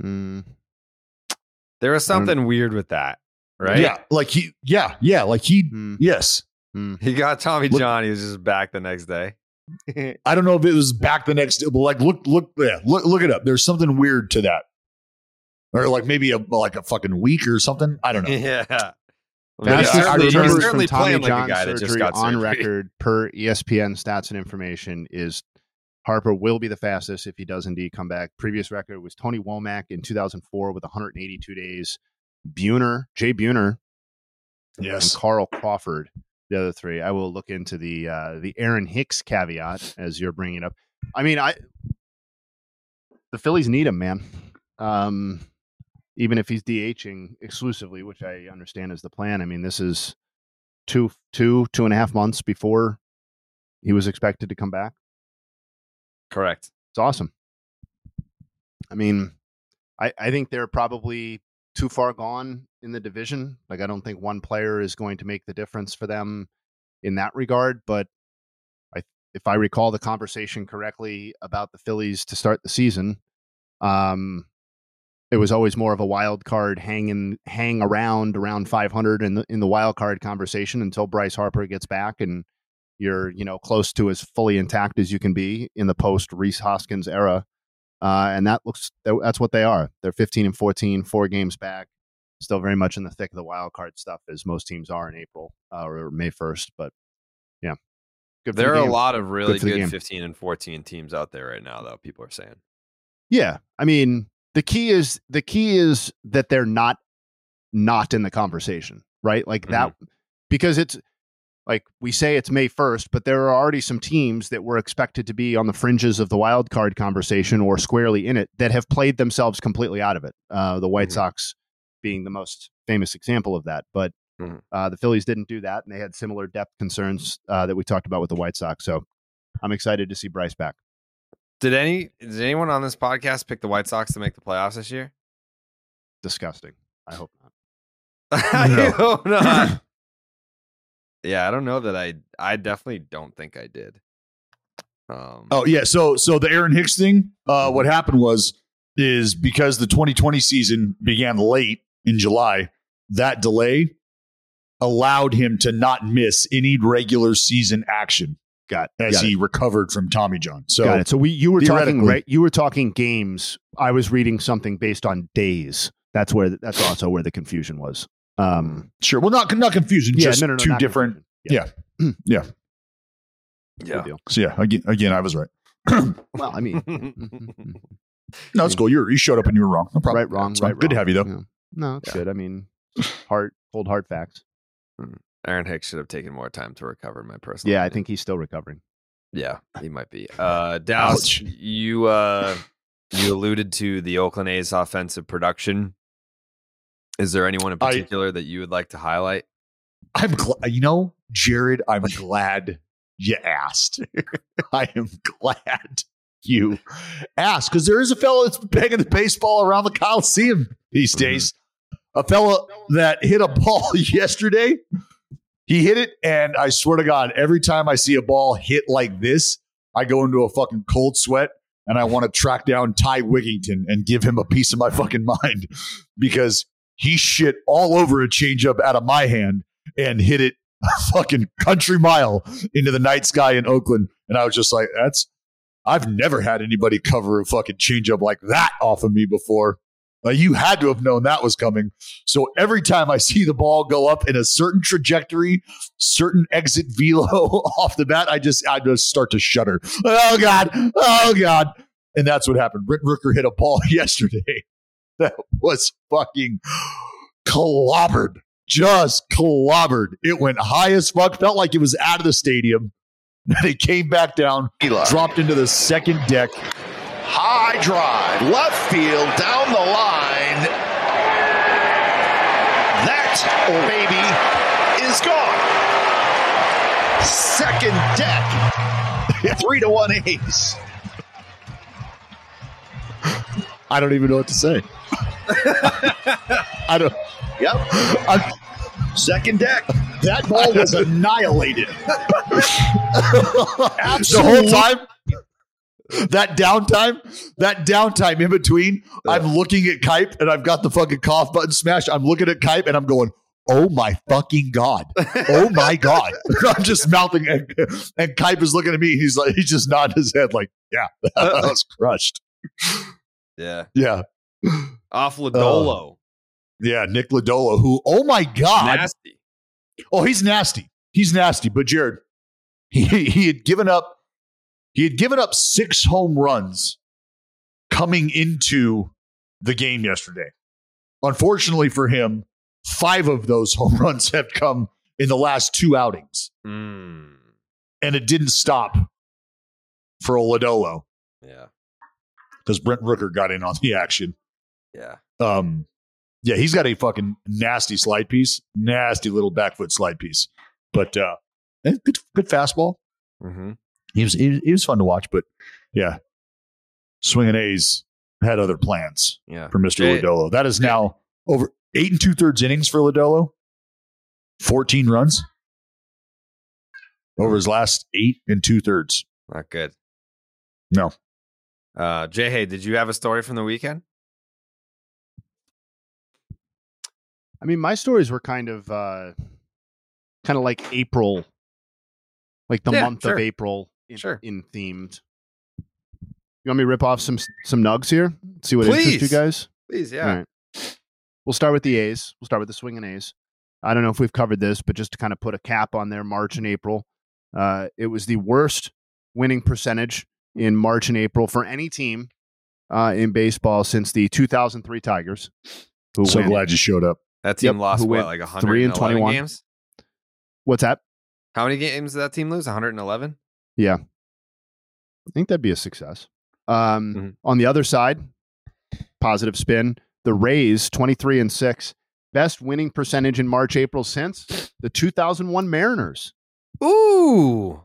mm, There was something weird with that, right? Yeah, like he yeah, yeah, like he Hmm. yes. He got Tommy Look- John. He was just back the next day. *laughs* I don't know if it was back the next but like look look yeah, look look it up. There's something weird to that. Or like maybe a like a fucking week or something. I don't know. *laughs* yeah. Fastest He's certainly- he's certainly from Tommy playing like a John guy that just surgery got on surgery. record per ESPN stats and information is Harper will be the fastest if he does indeed come back. Previous record was Tony Womack in 2004 with 182 days. Buhner, Jay Buhner, Yes. and Carl Crawford, the other three. I will look into the uh, the Aaron Hicks caveat as you're bringing up. I mean, I the Phillies need him, man. Um, even if he's DHing exclusively, which I understand is the plan. I mean, this is two, two, two and a half months before he was expected to come back. Correct. It's awesome. I mean, I, I think they're probably too far gone in the division. Like, I don't think one player is going to make the difference for them in that regard. But I, if I recall the conversation correctly about the Phillies to start the season, um, it was always more of a wild card hanging hang around around 500 in the in the wild card conversation until Bryce Harper gets back and you're you know close to as fully intact as you can be in the post Rhys Hoskins era. Uh, and that looks that's what they are. They're 15 and 14, four games back, still very much in the thick of the wild card stuff as most teams are in April uh, or May 1st. But yeah, good There the are a lot of really the good 15 and 14 teams out there right now, though. People are saying. Yeah, I mean the key is the key is that they're not not in the conversation, right? Like that because it's like we say it's May 1st, but there are already some teams that were expected to be on the fringes of the wild card conversation or squarely in it that have played themselves completely out of it. Uh, the White Sox being the most famous example of that, but uh, the Phillies didn't do that, and they had similar depth concerns uh, that we talked about with the White Sox. So I'm excited to see Bryce back. Did any did anyone on this podcast pick the White Sox to make the playoffs this year? Disgusting. I hope not. *laughs* I hope not. Yeah, I don't know that I. I definitely don't think I did. Um, Oh yeah, so so the Aaron Hicks thing. Uh, what happened was is because the 2020 season began late in July. That delay allowed him to not miss any regular season action. Got as got he it. recovered from Tommy John. So Got it. So we you were talking right. You were talking games. I was reading something based on days. That's where that's also where the confusion was. Um, Sure. Well, not not confusion. Yeah, just no, no, no, two not different. Yeah. Yeah. *clears throat* Yeah. So yeah, again, again, I was right. *clears throat* well, I mean, *laughs* No, it's cool. You you showed up and you were wrong. No problem. right, wrong, It's fine. right, Good to have you though. Yeah. No, it's good. I mean, hard, cold, hard facts. Aaron Hicks should have taken more time to recover. My personal. Yeah, I think he's still recovering. Yeah, he might be. Uh, Dallas, you uh, you alluded to the Oakland A's offensive production. Is there anyone in I- particular that you would like to highlight? I'm glad. You know, Jared. I'm glad you asked. *laughs* I am glad you asked because there is a fellow that's banging the baseball around the Coliseum these mm-hmm. days. A fellow that hit a ball *laughs* yesterday. He hit it, and I swear to God, every time I see a ball hit like this, I go into a fucking cold sweat and I want to track down Ty Wigginton and give him a piece of my fucking mind because he shit all over a changeup out of my hand and hit it a *laughs* fucking country mile into the night sky in Oakland. And I was just like, that's, I've never had anybody cover a fucking changeup like that off of me before. Like you had to have known that was coming. So every time I see the ball go up in a certain trajectory, certain exit *laughs* velo off the bat, I just I just start to shudder. Oh God, oh God. And that's what happened. Brent Rooker hit a ball *laughs* yesterday *laughs* that was fucking clobbered. Just clobbered. It went high as fuck. Felt like it was out of the stadium. *laughs* Then it came back down, dropped into the second deck. High drive, left field, down the line. That oh, baby is gone. Second deck. *laughs* Three to one ace. I don't even know what to say. I don't. Yep. I'm, Second deck. That ball was annihilated. *laughs* the whole time? That downtime? That downtime in between i'm looking at Kipe and i've got the fucking cough button smashed. I'm looking at Kipe and i'm going oh my fucking god. Oh my god. *laughs* *laughs* I'm just mouthing and, and Kipe is looking at me. He's like he's just nodding his head like yeah that was crushed. Yeah, yeah off Lodolo. yeah nick lodolo who oh my god Nasty. Oh, he's nasty. He's nasty. But Jared, he he had given up he had given up six home runs coming into the game yesterday. Unfortunately for him, five of those home *laughs* runs have come in the last two outings. Mm, And it didn't stop for Lodolo yeah, because Brent Rooker got in on the action. Yeah. Um, yeah, he's got a fucking nasty slide piece, nasty little back foot slide piece. But uh, eh, good, good fastball. Mm-hmm. He was, he was he was fun to watch. But yeah, swinging A's had other plans Yeah. for Mister Lodolo. That is now over eight and two thirds innings for Lodolo. Fourteen runs over his last eight and two thirds. Not good. No, Uh, Jay, hey, did you have a story from the weekend? I mean, my stories were kind of uh kind of like April, like the Yeah, month sure. of April in, Sure. in themed. You want me to rip off some some nugs here? See what interests you guys. Please, yeah. All right. We'll start with the A's. We'll start with the swinging A's. I don't know if we've covered this, but just to kind of put a cap on their March and April, uh, it was the worst winning percentage in March and April for any team uh, in baseball since the 2003 Tigers. Who So went- glad you showed up. That team Yep, lost who what, like three and 111 21. games? What's that? How many games did that team lose? 111? Yeah. I think that'd be a success. Um, Mm-hmm. On the other side, positive spin. The Rays, 23 and 6, best winning percentage in March, April since the 2001 Mariners. Ooh.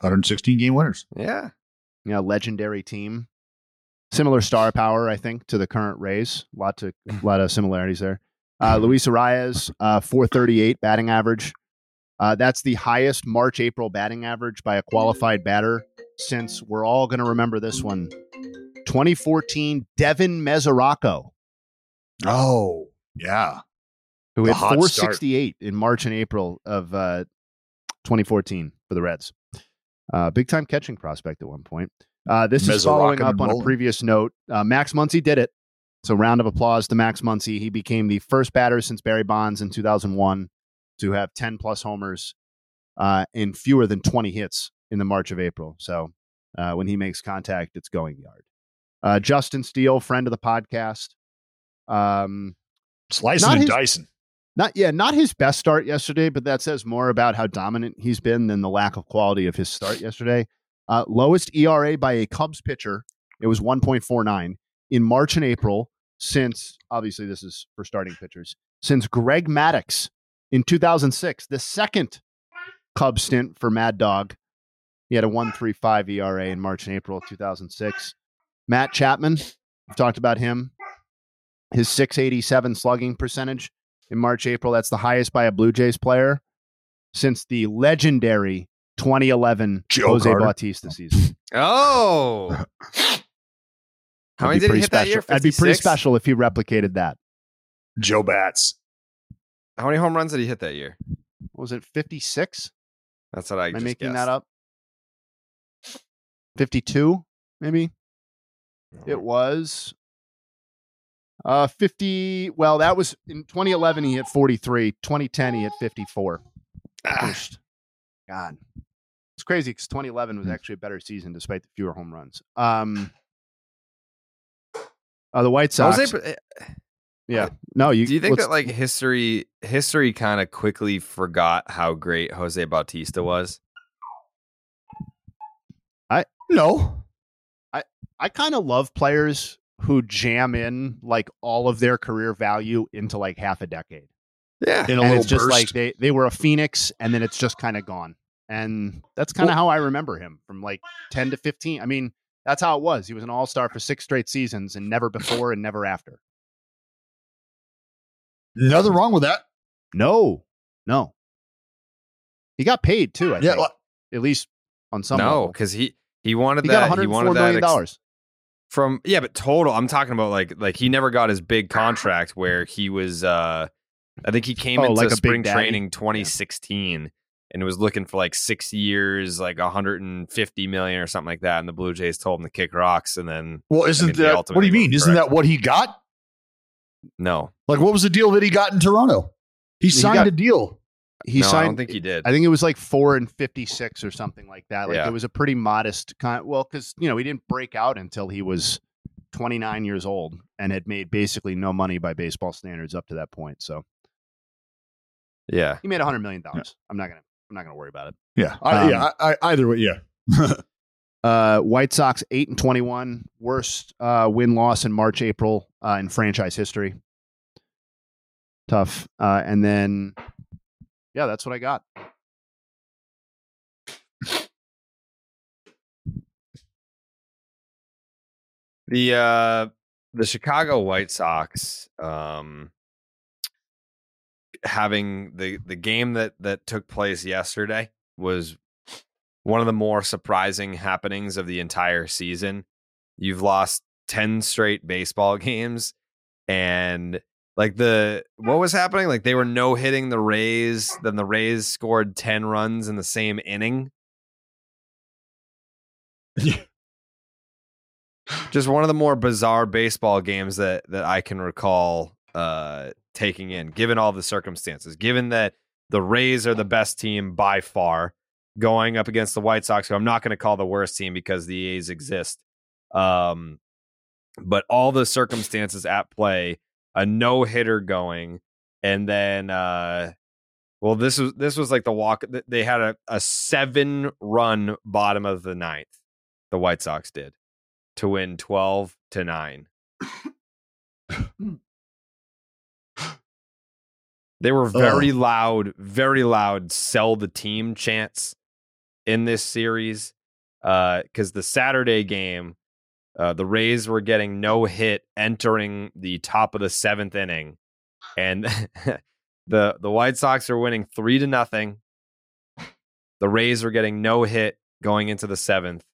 116 game winners. Yeah. Yeah, legendary team. Similar star power, I think, to the current Rays. A lot to a *laughs* lot of similarities there. Uh, Luis Arraez, uh, 438 batting average. Uh, that's the highest March April batting average by a qualified batter since we're all going to remember this one. 2014 Devin Mesoraco, Oh, yeah. who hit hot start. 468 in March and April of uh, 2014 for the Reds. Uh, big time catching prospect at one point. Uh, this is following up on a previous note. Uh, Max Muncy did it. So, round of applause to Max Muncy. He became the first batter since Barry Bonds in 2001 to have 10 plus homers uh, and fewer than 20 hits in the March of April. So, uh, when he makes contact, it's going yard. Uh, Justin Steele, friend of the podcast. Um, Slicing and his- dicing. not yeah, not his best start yesterday, but that says more about how dominant he's been than the lack of quality of his start yesterday. Uh, lowest ERA by a Cubs pitcher, it was 1.49 in March and April since obviously this is for starting pitchers since Greg Maddux in 2006, the second Cubs stint for Mad Dog. He had a 1.35 ERA in March and April of 2006. Matt Chapman, we've talked about him. His 687 slugging percentage in March, April. That's the highest by a Blue Jays player since the legendary 2011 Joe Jose Carter. Bautista season. Oh. *laughs* *laughs* How many That'd be did he pretty hit that special. year? That'd be pretty special if he replicated that. Joe Bats. How many home runs did he hit that year? What was it 56? That's what I Am I making guessed. that up? 52, maybe? It was uh 50. Well, that was in 2011, he hit 43. 2010, he hit 54. Ah. God. It's crazy because 2011 Hmm. was actually a better season despite the fewer home runs. Um, uh, the White I Sox. able- eh, yeah. No, you. Do you think that like history history kind of quickly forgot how great Jose Bautista was? I no. I I kind of love players who jam in like all of their career value into like half a decade. Yeah. In a and little it's just burst. like they they were a phoenix and then it's just kind of gone. And that's kind of how I remember him from like 10 to 15. I mean, that's how it was. He was an all-star for six straight seasons and never before and never after. Nothing wrong with that. No. No. He got paid too, I Yeah, think. well- at least on some no, because he he wanted He that. got he 104 wanted that ex- dollars. from yeah, but total. I'm talking about like like he never got his big contract where he was. uh I think he came Oh, into like a spring training 2016 and was looking for like six years, like 150 million or something like that. And the Blue Jays told him to kick rocks, and then Well, isn't mean, that what do you mean? Isn't correct. that what he got? no? Like, what was the deal that he got in Toronto? He signed got- a deal. He No, I signed don't think he did. I think it was like 4 and 56 or something like that. Like Yeah. it was a pretty modest kind well cuz you know, he didn't break out until he was 29 years old and had made basically no money by baseball standards up to that point. So, Yeah, he made a 100 million dollars. I'm not going to I'm not going to worry about it. Yeah, I, Um, yeah. I, I, either way, yeah. *laughs* Uh, White Sox eight and twenty one, worst uh, win loss in March April uh, in franchise history. Tough. Uh, and then, yeah, that's what I got. the uh the Chicago White Sox um having the the game that that took place yesterday was one of the more surprising happenings of the entire season. You've lost 10 straight baseball *laughs* games and Like the what was happening? Like they were no hitting the Rays, then the Rays scored 10 runs in the same inning. Just one of the more bizarre baseball games that that I can recall uh taking in, given all the circumstances, given that the Rays are the best team by far, going up against the White Sox, who I'm not going to call the worst team because the A's exist. Um, but all the circumstances at play, a no hitter going, and then uh, well, this was this was like the walk. They had a, a seven run bottom of the ninth. The White Sox did to win twelve to nine. They were very Ugh. loud, very loud sell the team chants in this series. Because the Saturday game, uh, the Rays were getting no hit entering the top of the seventh inning, and *laughs* the the White Sox are winning three to nothing. The Rays were getting no hit going into the seventh,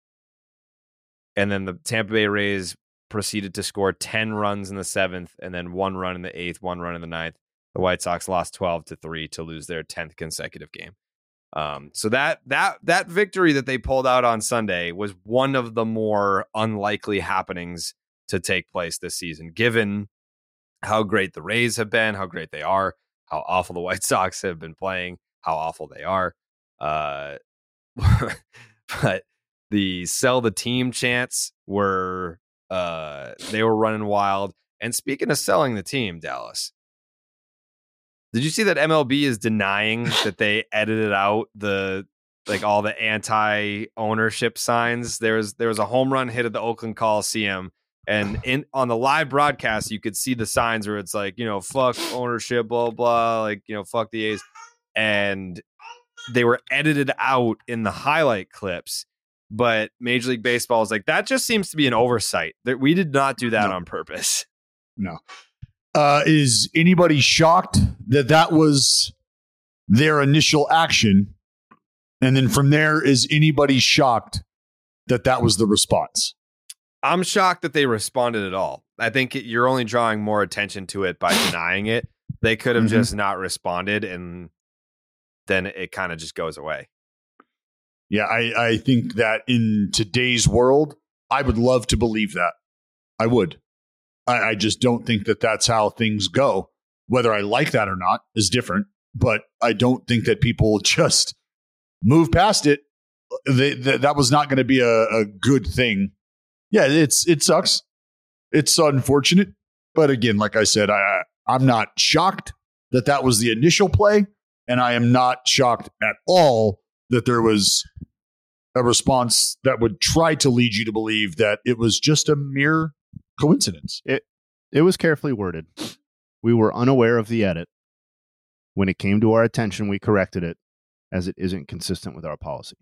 and then the Tampa Bay Rays proceeded to score ten runs in the seventh, and then one run in the eighth, one run in the ninth the White Sox lost 12 to 3 to lose their 10th consecutive game. Um, so that that that victory that they pulled out on Sunday was one of the more unlikely happenings to take place this season, given how great the Rays have been, how great they are, how awful the White *laughs* Sox have been playing, how awful they are. Uh, *laughs* but the sell the team chants were uh, they were running wild. And speaking of selling the team, Dallas, did you see that MLB is denying that they edited out the like all the anti ownership signs? There was there was a home run hit at the Oakland Coliseum, and *sighs* in on the live broadcast you could see the signs where it's like you know fuck ownership, blah blah, like you know fuck the A's, and they were edited out in the highlight clips. But Major League Baseball is like that just seems to be an oversight. That we did not do that No. on purpose. No. Uh, is anybody shocked that that was their initial action? And then from there, is anybody shocked that that was the response? I'm shocked that they responded at all. I think it- you're only drawing more attention to it by denying it. They could have Mhm. just not responded, and then it kind of just goes away. Yeah, I, I think that in today's world, I would love to believe that. I would. I, I just don't think that that's how things go. Whether I like that or not is different, but I don't think that people *laughs* just move past it. They, that that was not going to be a, a good thing. Yeah, it's it sucks. It's unfortunate, but again, like I said, I I'm not shocked that that was the initial play, and I am not shocked at all that there was a response that would try to lead you to believe that it was just a mere coincidence. It it was carefully worded. We were unaware of the edit. When it came to our attention, we corrected it as it isn't consistent with our policy.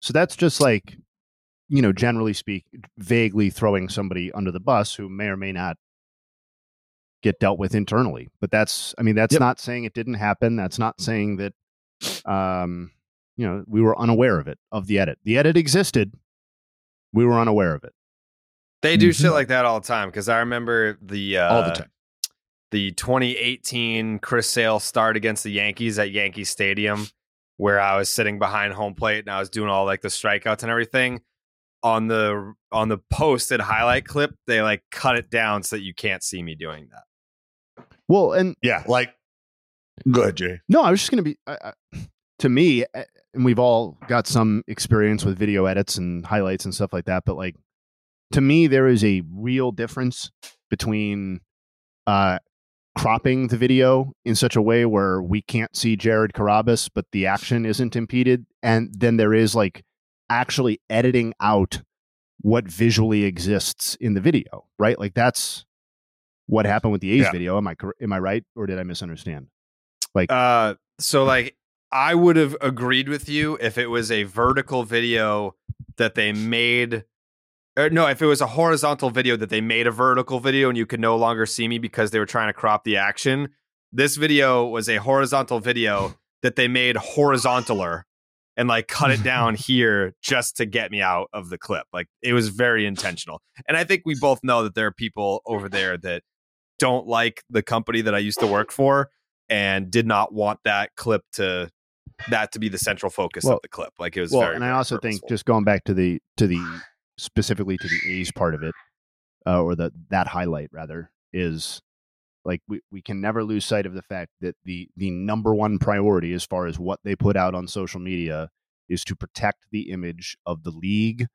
So that's just like, you know, generally speak, vaguely throwing somebody under the bus who may or may not get dealt with internally. But that's, I mean, that's not saying it didn't happen. That's not saying that, um, you know, we were unaware of it, of the edit. The edit existed. We were unaware of it. They do shit like that all the time because I remember the uh, All the time. the 2018 Chris Sale start against the Yankees at Yankee Stadium, where I was sitting behind home plate and I was doing all like the strikeouts and everything. On the on the posted highlight clip, they like cut it down so that you can't see me doing that. Well, and yeah, like, go ahead, Jay. No, I was just going to be. I, I, to me, eh, and we've all got some experience with video edits and highlights and stuff like that, but like to me, there is a real difference between uh, cropping the video in such a way where we can't see Jared Carrabis, but the action isn't impeded, and then there is like actually editing out what visually exists in the video, right? Like that's what happened with the A's Yeah. video. Am I am I right, or did I misunderstand? Like, Uh, so like I would have agreed with you if it was a vertical video that they made. Or no, if it was a horizontal video that they made a vertical video and you could no longer see me because they were trying to crop the action. This video was a horizontal video *laughs* that they made horizontaler and like cut it down *laughs* here just to get me out of the clip. Like it was very intentional. And I think we both know that there are people over there that don't like the company that I used to work for and did not want that clip to that to be the central focus Well- of the clip. Like it was well, very and I also purposeful. think just going back to the to the specifically to the A's part of it, uh, or the that highlight rather is like we, we can never lose sight of the fact that the the number one priority as far as what they put out on social media is to protect the image of the league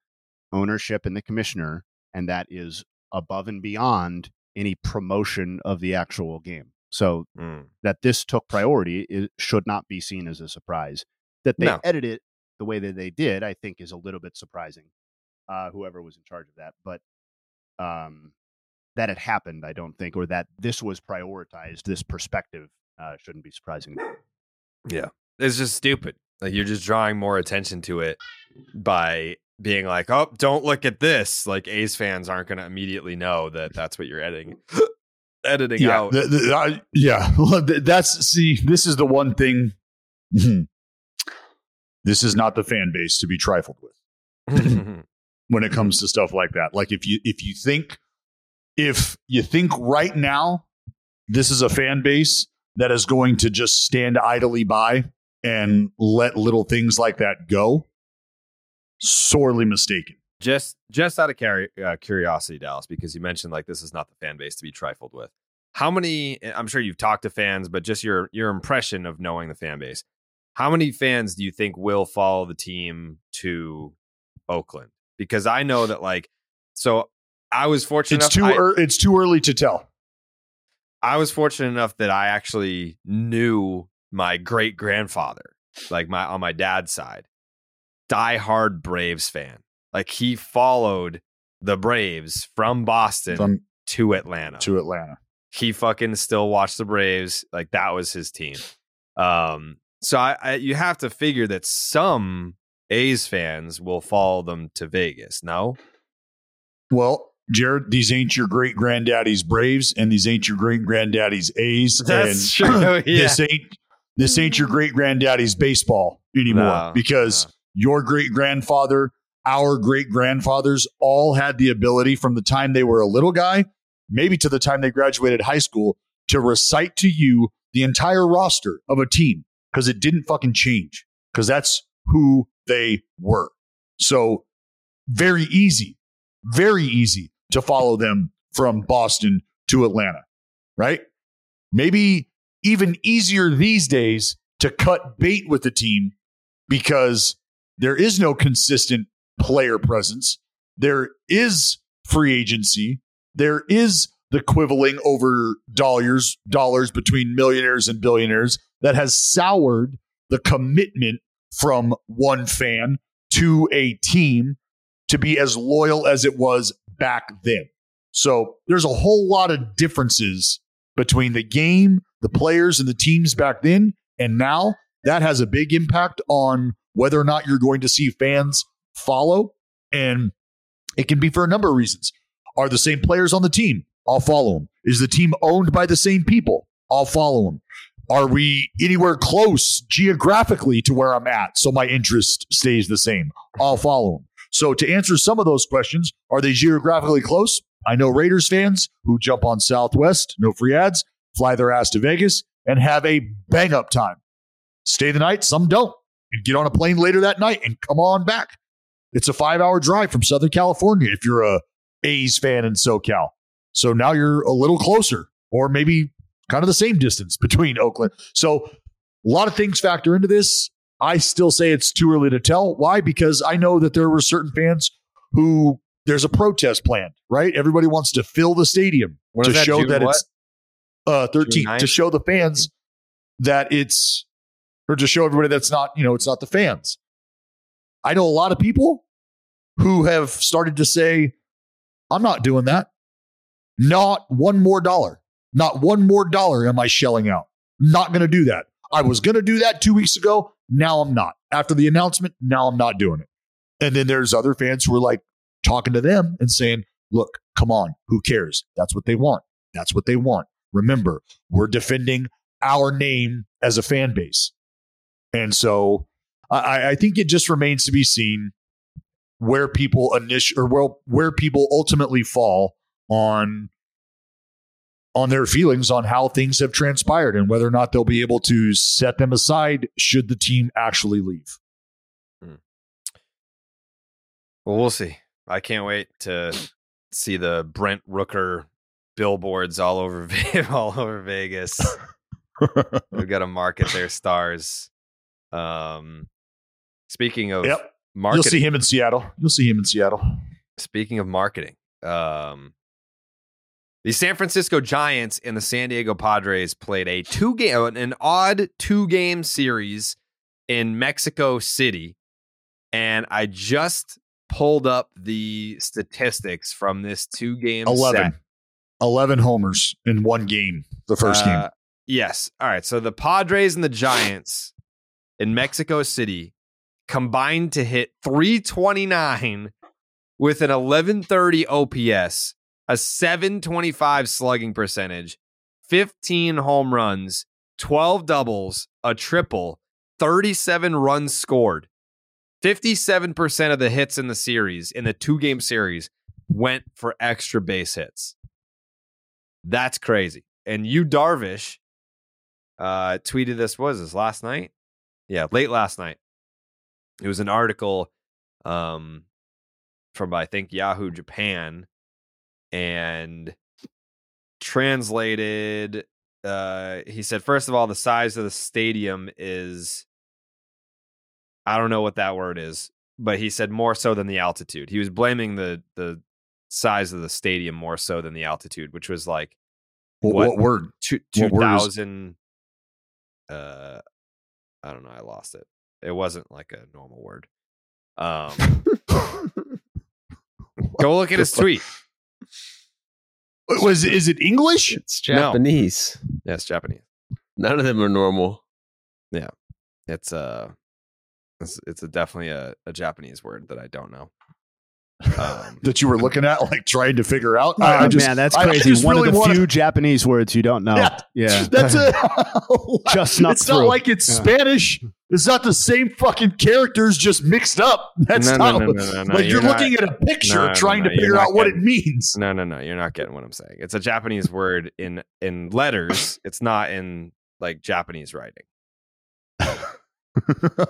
ownership and the commissioner and that is above and beyond any promotion of the actual game so Mm. that this took priority it should not be seen as a surprise that they No. edited it the way that they did i think is a little bit surprising uh, whoever was in charge of that but um, that it happened i don't think or that this was prioritized this perspective uh, shouldn't be surprising Yeah. It's just stupid. Like you're just drawing more attention to it by being like, "Oh, don't look at this." Like A's fans aren't going to immediately know that that's what you're editing *laughs* editing yeah, out. the- the- I- yeah. *laughs* That's see. This is the one thing. *clears throat* this is not the fan base to be trifled with *clears throat* when it comes to stuff like that. Like if you if you think if you think right now this is a fan base that is going to just stand idly by and let little things like that go, sorely mistaken. just just out of curi- uh, curiosity, Dallas, because you mentioned like this is not the fan base to be trifled with. How many? I'm sure you've talked to fans, but just your your impression of knowing the fan base. How many fans do you think will follow the team to Oakland? Because I know that like, so I was fortunate. It's enough, too I- it's too early to tell. I was fortunate enough that I actually knew my great grandfather, like my on my dad's side, diehard Braves fan. Like he followed the Braves from Boston From- to Atlanta. To Atlanta. He fucking still watched the Braves. Like that was his team. Um, so I, I you have to figure that some A's fans will follow them to Vegas. No, Well, Jared, these ain't your great granddaddy's Braves, and these ain't your great granddaddy's A's. *laughs* That's and true, *laughs* This ain't this ain't your great granddaddy's baseball anymore No, because your great grandfather, our great grandfathers, all had the ability from the time they were a little guy, maybe to the time they graduated high school, to recite to you the entire roster of a team because it didn't fucking change because that's who they were. So very easy, very easy to follow them from Boston to Atlanta, right? Maybe even easier these days to cut bait with the team because there is no consistent player presence. There is free agency. There is the quibbling over dollars dollars between millionaires and billionaires that has soured the commitment from one fan to a team to be as loyal as it was back then. So there's a whole lot of differences between the game, the players, and the teams back then and now. That has a big impact on whether or not you're going to see fans follow. And it can be for a number of reasons. Are the same players on the team? I'll follow them. Is the team owned by the same people? I'll follow them. Are we anywhere close geographically to where I'm at so my interest stays the same? I'll follow them. So to answer some of those questions, are they geographically close? I know Raiders fans who jump on Southwest, no free ads, fly their ass to Vegas, and have a bang up time. Stay the night, some don't. And get on a plane later that night and come on back. It's a five hour drive from Southern California if you're a A's fan in SoCal. So now you're a little closer, or maybe kind of the same distance between Oakland. So a lot of things factor into this. I still say it's too early to tell. Why? Because I know that there were certain fans who there's a protest planned, right? Everybody wants to fill the stadium When to that, show June that what? it's uh 13 to show the fans that it's or to show everybody that's not, you know, it's not the fans. I know a lot of people who have started to say, I'm not doing that. Not one more dollar. Not one more dollar am I shelling out. Not going to do that. I was going to do that two weeks ago. Now I'm not. After the announcement, now I'm not doing it. And then there's other fans who are like talking to them and saying, look, come on, who cares? That's what they want. That's what they want. Remember, we're defending our name as a fan base. And so I, I think it just remains to be seen where people initial or where, where people ultimately fall on on their feelings on how things have transpired and whether or not they'll be able to set them aside should the team actually leave. Well, we'll see. I can't wait to see the Brent Rooker billboards all over *laughs* all over Vegas. *laughs* We've got to market their stars. Um, speaking of Yep. marketing, You'll see him in Seattle. You'll see him in Seattle. Speaking of marketing, um, the San Francisco Giants and the San Diego Padres played a two game, an odd two game series in Mexico City, and I just pulled up the statistics from this two game 11. 11 homers in one game, the first game. Uh, Yes. All right. So the Padres and the Giants in Mexico City combined to hit 329 with an 1130 OPS, a 725 slugging percentage, 15 home runs, 12 doubles, a triple, 37 runs scored. 57% of the hits in the series, in the two game series, went for extra base hits. That's crazy. And Yu, Darvish, uh, tweeted this was this last night? Yeah, late last night. It was an article um, from I think Yahoo Japan, and translated. Uh, he said, first of all, the size of the stadium is. I don't know what that word is, but he said more so than the altitude. He was blaming the the size of the stadium more so than the altitude, which was like What, what word? two What word is- Uh, I don't know. I lost it. It wasn't like a normal word. Um, *laughs* go look at his tweet. Was is it English? It's No. Japanese. Yeah, it's Japanese. None of them are normal. Yeah, it's uh it's, it's a definitely a, a Japanese word that I don't know. Um, *laughs* that you were looking at, like trying to figure out. Oh, I- I just- man, that's I- I crazy. just One really of the wanna- few Japanese words you don't know. Yeah. Yeah, *laughs* That's it. *laughs* Just snuck It's not like it's Yeah. Spanish. It's not the same fucking characters, just mixed up. That's No, no, not no, what- no, no, no, like you're, you're not- looking at a picture No, no, trying no, to figure not out what it means. No, no, no. You're not getting what I'm saying. It's a Japanese word in in letters. It's not in like Japanese writing.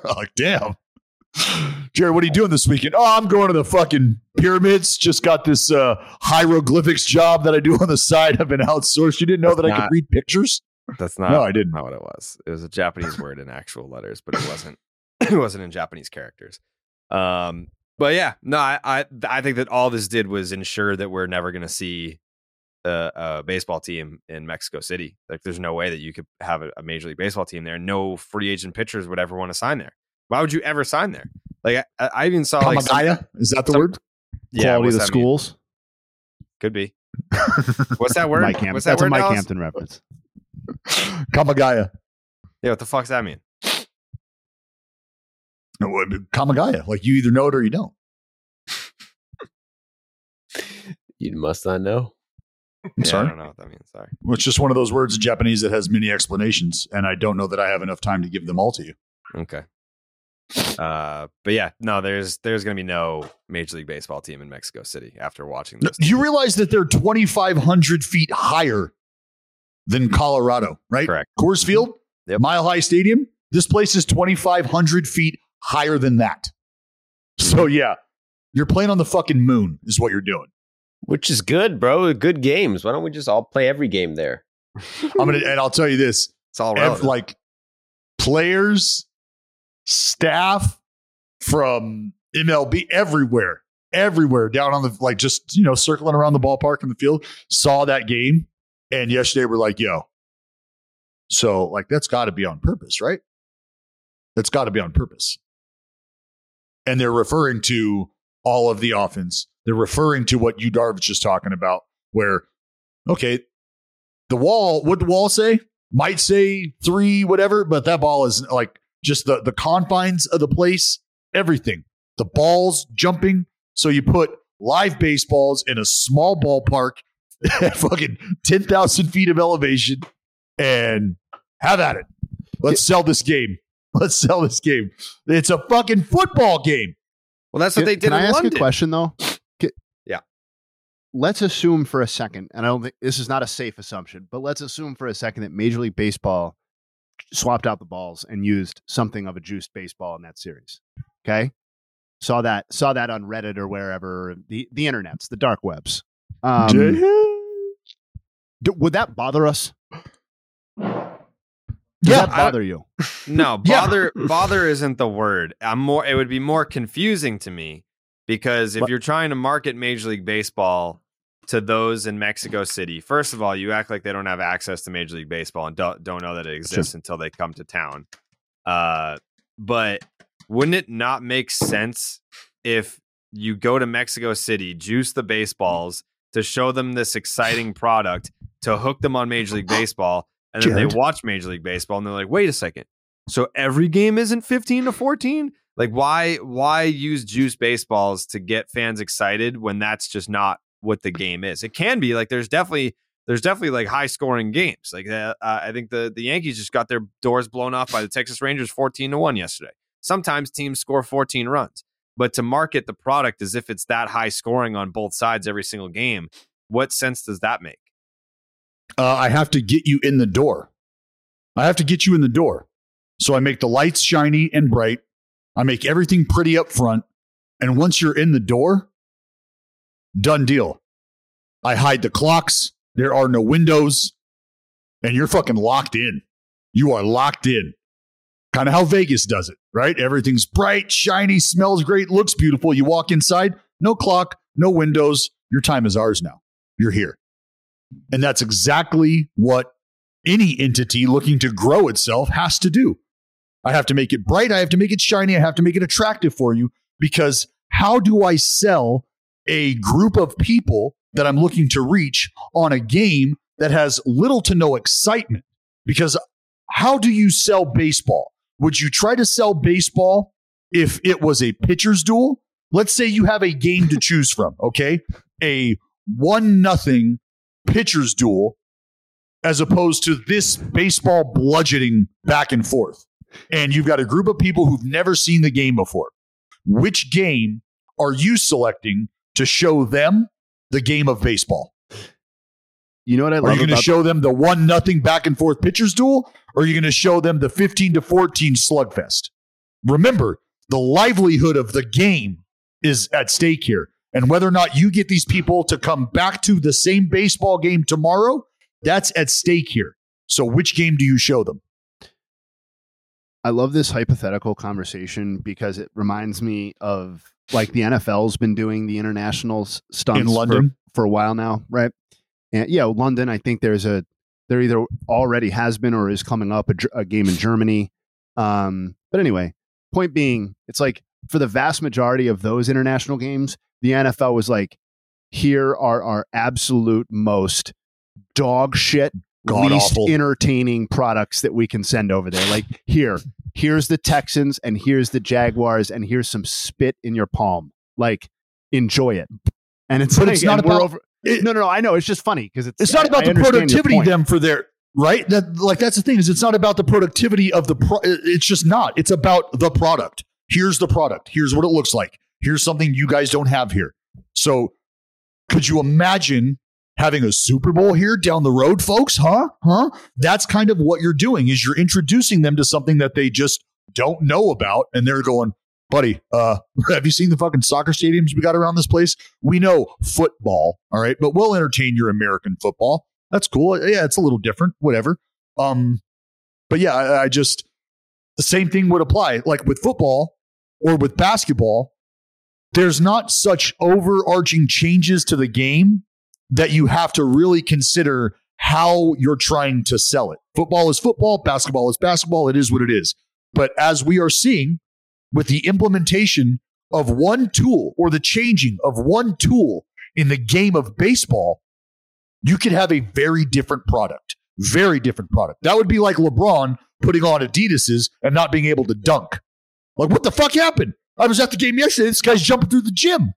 like, damn. Jared, what are you doing this weekend? Oh, I'm going to the fucking pyramids. Just got this uh, hieroglyphics job that I do on the side. I've been outsourced. You didn't know that I could read pictures? That's not. No, I didn't. Not what it was. It was a Japanese word in actual letters, but it wasn't. *clears throat* It wasn't in Japanese characters. Um, but yeah, no, I, I, I think that all this did was ensure that we're never going to see a, a baseball team in Mexico City. Like, there's no way that you could have a, a major league baseball team there. No free agent pitchers would ever want to sign there. Why would you ever sign there? Like, I, I even saw like some- Is that the some- word? Yeah, Quality of the that mean? schools. Could be. *laughs* What's that word? Mike Hampton. What's that That's word? a Mike Dallas? Hampton reference. *laughs* Kamagaya. Yeah, what the fuck's that mean? No, what- Kamagaya. Like you either know it or you don't. You must not know. I'm yeah, sorry. I don't know what that means. Sorry. Well, it's just one of those words in Japanese that has many explanations, and I don't know that I have enough time to give them all to you. Okay. Uh, but yeah, no, there's there's gonna be no Major League Baseball team in Mexico City after watching this. You realize that they're 2,500 feet higher than Colorado, right? Correct. Coors Field, Mile High Stadium. This place is 2,500 feet higher than that. So yeah, you're playing on the fucking moon, is what you're doing. Which is good, bro. Good games. Why don't we just all play every game there? I'm gonna, and I'll tell you this: it's all ev- like players, staff from MLB everywhere, everywhere down on the like just you know circling around the ballpark in the field saw that game, and yesterday we're like, yo, so like that's got to be on purpose, right? That's got to be on purpose, and they're referring to all of the offense. They're referring to what Yu Darvish is talking about, where okay, the wall, what the wall say? Might say three, whatever, but that ball is like just the, the confines of the place, everything. The balls jumping. So you put live baseballs in a small ballpark *laughs* at fucking 10,000 feet of elevation and have at it. Let's sell this game. *laughs* Let's sell this game. It's a fucking football game. Well, that's what Can, they did. can I ask a question though? Can- Yeah. let's assume for a second, and I don't think this is not a safe assumption, but let's assume for a second that Major League Baseball swapped out the balls and used something of a juiced baseball in that series. Okay. Saw that saw that on Reddit or wherever the the internets, the dark webs. Um, d- would that bother us? Does Yeah, that I- bother you? *laughs* No, Yeah. bother *laughs* bother isn't the word. I'm more it would be more confusing to me because if What- you're trying to market Major League Baseball to those in Mexico City, first of all, you act like they don't have access to Major League Baseball and don't, don't know that it exists until they come to town. Uh, but wouldn't it not make sense if you go to Mexico City, juice the baseballs to show them this exciting product to hook them on Major League Baseball, and then Jared. they watch Major League Baseball and they're like, wait a second. So every game isn't 15 to 14? Like why why use juice baseballs to get fans excited when that's just not what the game is? It can be like there's definitely there's definitely like high scoring games. Like uh, I think the the Yankees just got their doors blown off by the Texas Rangers 14 to 1 yesterday. Sometimes teams score 14 runs, but to market the product as if it's that high scoring on both sides every single game, what sense does that make? uh, I have to get you in the door. I have to get you in the door. So I make the lights shiny and bright. I make everything pretty up front. And once you're in the door, done deal. I hide the clocks. There are no windows. And you're fucking locked in. You are locked in. Kind of how Vegas does it, right? Everything's bright, shiny, smells great, looks beautiful. You walk inside, no clock, no windows. Your time is ours now. You're here. And that's exactly what any entity looking to grow itself has to do. I have to make it bright. I have to make it shiny. I have to make it attractive for you because how do I sell a group of people that I'm looking to reach on a game that has little to no excitement? Because how do you sell baseball? Would you try to sell baseball if it was a pitcher's duel? Let's say you have a game to choose from, okay? A one nothing pitcher's duel as opposed to this baseball bludgeoning back and forth. And you've got a group of people who've never seen the game before. Which game are you selecting to show them the game of baseball? You know what I Are you going to show them the one nothing back and forth pitchers duel, or are you going to show them the fifteen to fourteen slugfest? Remember, the livelihood of the game is at stake here, and whether or not you get these people to come back to the same baseball game tomorrow, that's at stake here. So, which game do you show them? I love this hypothetical conversation because it reminds me of like the NFL's been doing the international stunts In London? for, a while now, right? And yeah, London. I think there's a there either already has been or is coming up a, a game in Germany. Um, but anyway, point being, it's like for the vast majority of those international games, the NFL was like, here are our absolute most dog shit, God least awful. entertaining products that we can send over there. Like here, here's the Texans and here's the Jaguars and here's some spit in your palm. Like enjoy it. And it's But like, it's not and about- over. no, no, no. I know. It's just funny because it's It's not about I the understand your productivity point. them for their right. That like that's the thing is it's not about the productivity of the. Pro- it's just not. It's about the product. Here's the product. Here's what it looks like. Here's something you guys don't have here. So, could you imagine having a Super Bowl here down the road, folks? Huh? Huh? That's kind of what you're doing. Is you're introducing them to something that they just don't know about, and they're going, buddy, uh, *laughs* have you seen the fucking soccer stadiums we got around this place? We know football, all right, but we'll entertain your American football. That's cool. Yeah, it's a little different, whatever. Um, but yeah, I, I just the same thing would apply. Like with football or with basketball, there's not such overarching changes to the game that you have to really consider how you're trying to sell it. Football is football, basketball is basketball. It is what it is. But as we are seeing with the implementation of one tool or the changing of one tool in the game of baseball, you could have a very different product. Very different product. That would be like LeBron putting on Adidas's and not being able to dunk. Like, what the fuck happened? I was at the game yesterday. This guy's jumping through the gym.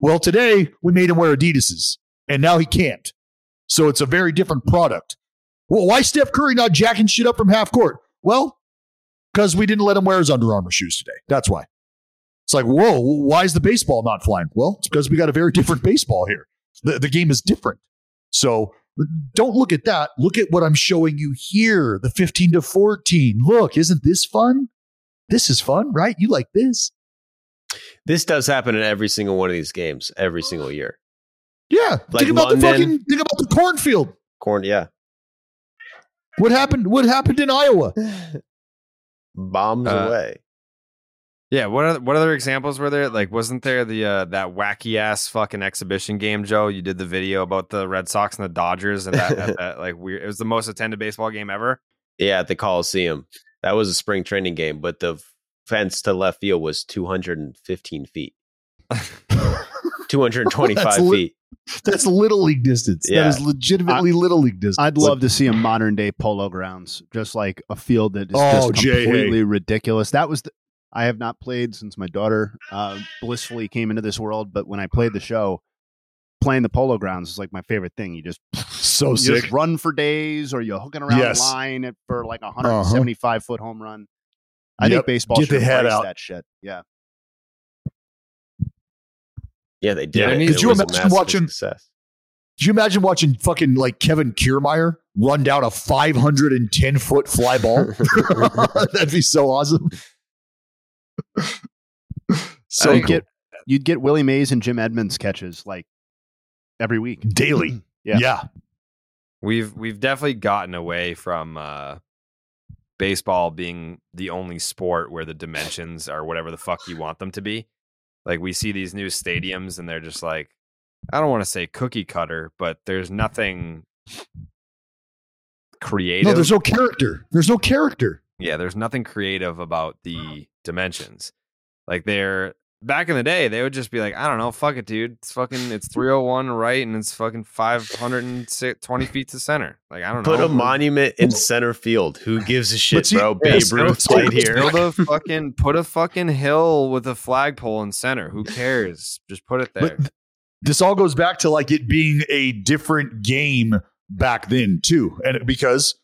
Well, today we made him wear Adidas's, and now he can't. So it's a very different product. Well, why Steph Curry not jacking shit up from half court? Well, because we didn't let him wear his Under Armour shoes today. That's why. It's like, whoa, why is the baseball not flying? Well, it's because we got a very different baseball here. The, the game is different. So don't look at that. Look at what I'm showing you here the 15 to 14. Look, isn't this fun? This is fun, right? You like this? This does happen in every single one of these games, every single year. Yeah. Like think about London. the fucking think about the cornfield. Corn, yeah. What happened? What happened in Iowa? *sighs* Bombs Uh, away. Yeah, what other, what other examples were there? Like, wasn't there the uh, that wacky ass fucking exhibition game, Joe? You did the video about the Red Sox and the Dodgers, and that, that, *laughs* that like weird. It was the most attended baseball game ever. Yeah, at the Coliseum. That was a spring training game, but the fence to left field was 215 feet. *laughs* 225 *laughs* That's li- feet. That's little league distance. Yeah. That is legitimately little league distance. I'd love to see a modern day polo grounds, just like a field that is Oh, just completely hey. ridiculous. That was the, I have not played since my daughter uh, blissfully came into this world, but when I played the show, playing the polo grounds is like my favorite thing. You just *laughs* so you sick. just run for days, or you're hooking around Yes. the line for like a 175 foot home run. I Yep. think baseball Get should the head out. that shit. Yeah. Yeah, they did. Yeah, it. could you imagine watching- Success. Could you imagine watching fucking like Kevin Kiermaier run down a 510 foot fly ball? *laughs* *laughs* That'd be so awesome. *laughs* so you'd cool. get you'd get Willie Mays and Jim Edmonds catches like every week daily. *clears throat* Yeah. yeah. We've we've definitely gotten away from uh, baseball being the only sport where the dimensions are whatever the fuck you want them to be. Like we see these new stadiums and they're just like I don't want to say cookie cutter, but there's nothing creative. No, there's no character. There's no character. yeah, there's nothing creative about the dimensions. Like they're back in the day, they would just be like, I don't know, fuck it, dude. It's fucking it's 301 right and it's fucking 520 feet to center. Like I don't Put know. Put a monument in center field. Who gives a shit, see, bro? yeah, Babe Ruth played here. Build a *laughs* fucking put a fucking hill with a flagpole in center. Who cares? Just put it there. But this all goes back to like it being a different game back then too, and because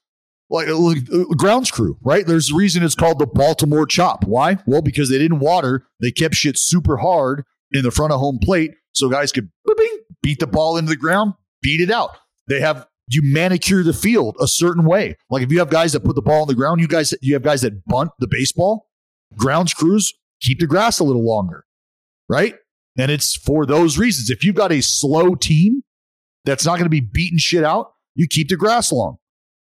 like uh, grounds crew, right? There's a reason it's called the Baltimore Chop. Why? Well, because they didn't water. They kept shit super hard in the front of home plate, so guys could beat the ball into the ground, beat it out. They have you manicure the field a certain way. Like if you have guys that put the ball on the ground, you guys you have guys that bunt the baseball. Grounds crews keep the grass a little longer, right? And it's for those reasons. If you've got a slow team that's not going to be beating shit out, you keep the grass long.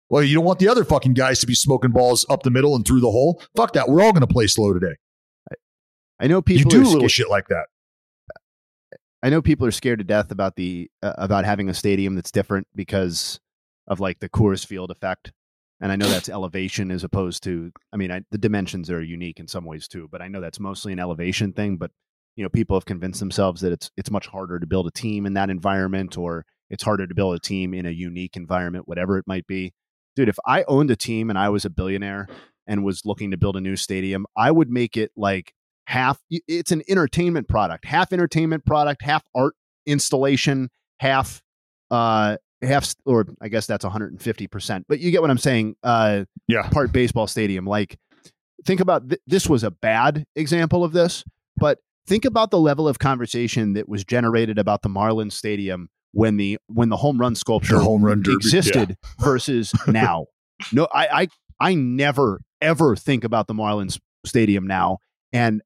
Well, you don't want the other fucking guys to be smoking balls up the middle and through the hole. Fuck that. We're all going to play slow today. I know You people do are little shit like that. I know people are scared to death about the uh, about having a stadium that's different because of like the Coors Field effect. And I know that's elevation as opposed to I mean, I, the dimensions are unique in some ways too, but I know that's mostly an elevation thing, but you know, people have convinced themselves that it's it's much harder to build a team in that environment or it's harder to build a team in a unique environment, whatever it might be. Dude, if I owned a team and I was a billionaire and was looking to build a new stadium, I would make it like half it's an entertainment product half entertainment product half art installation half uh half or i guess that's 150% but you get what i'm saying uh yeah. part baseball stadium like think about th- this was a bad example of this but think about the level of conversation that was generated about the marlins stadium when the when the home run sculpture The home run derby, existed versus *laughs* now no I, I i never ever think about the marlins stadium now and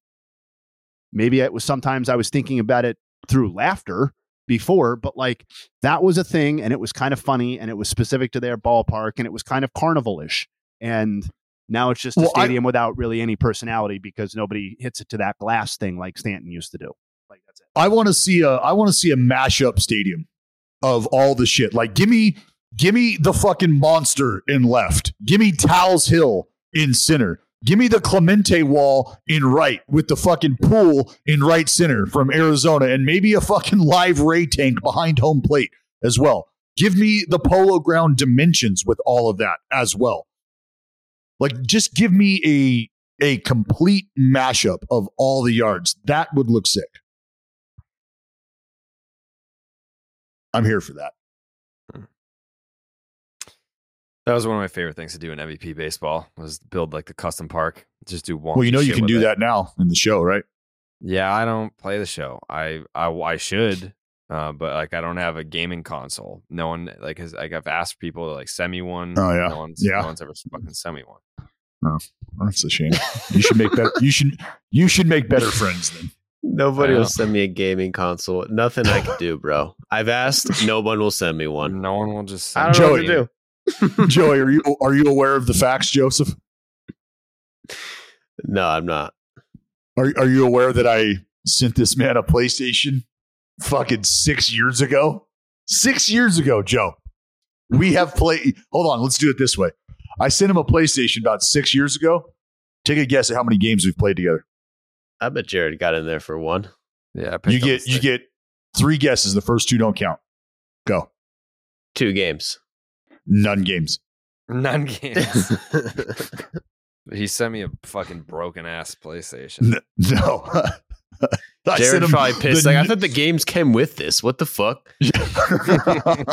maybe it was sometimes I was thinking about it through laughter before, but like that was a thing and it was kind of funny and it was specific to their ballpark and it was kind of carnivalish. And now it's just a Well, I- stadium without really any personality because nobody hits it to that glass thing like Stanton used to do. Like that's it. I want to see a I want to see a mashup stadium of all the shit. Like give me give me the fucking monster in left. Give me Tal's Hill in center. Give me the Clemente wall in right with the fucking pool in right center from Arizona and maybe a fucking live ray tank behind home plate as well. Give me the polo ground dimensions with all of that as well. Like just give me a a complete mashup of all the yards. That would look sick. I'm here for that. That was one of my favorite things to do in MVP baseball was build like the custom park. Just do one. Well, you know you can do that now in the show, right? Yeah, I don't play the show. I I, I should. Uh, but like I don't have a gaming console. No one like has like I've asked people to like send me one. Oh, yeah. no one's, Yeah. no one's ever fucking sent me one. Oh, that's a shame. You should make better. You should you should make better friends then. *laughs* Nobody will send me a gaming console. Nothing I can do, bro. I've asked. *laughs* No one will send me one. No one will just. Send I don't know what to do. *laughs* Joey, are you are you aware of the facts, Joseph? No, I'm not. Are are you aware that I sent this man a PlayStation fucking six years ago? Six years ago, Joe. We have played. Hold on, let's do it this way. I sent him a PlayStation about six years ago. Take a guess at how many games we've played together. I bet Jared got in there for one. Yeah, You get you get three guesses. The first two don't count. Go. Two games. None games. None games. *laughs* *laughs* he sent me a fucking broken ass PlayStation. N- No. *laughs* I Jared sent him probably pissed. the like I n- thought the games came with this. What the fuck? you I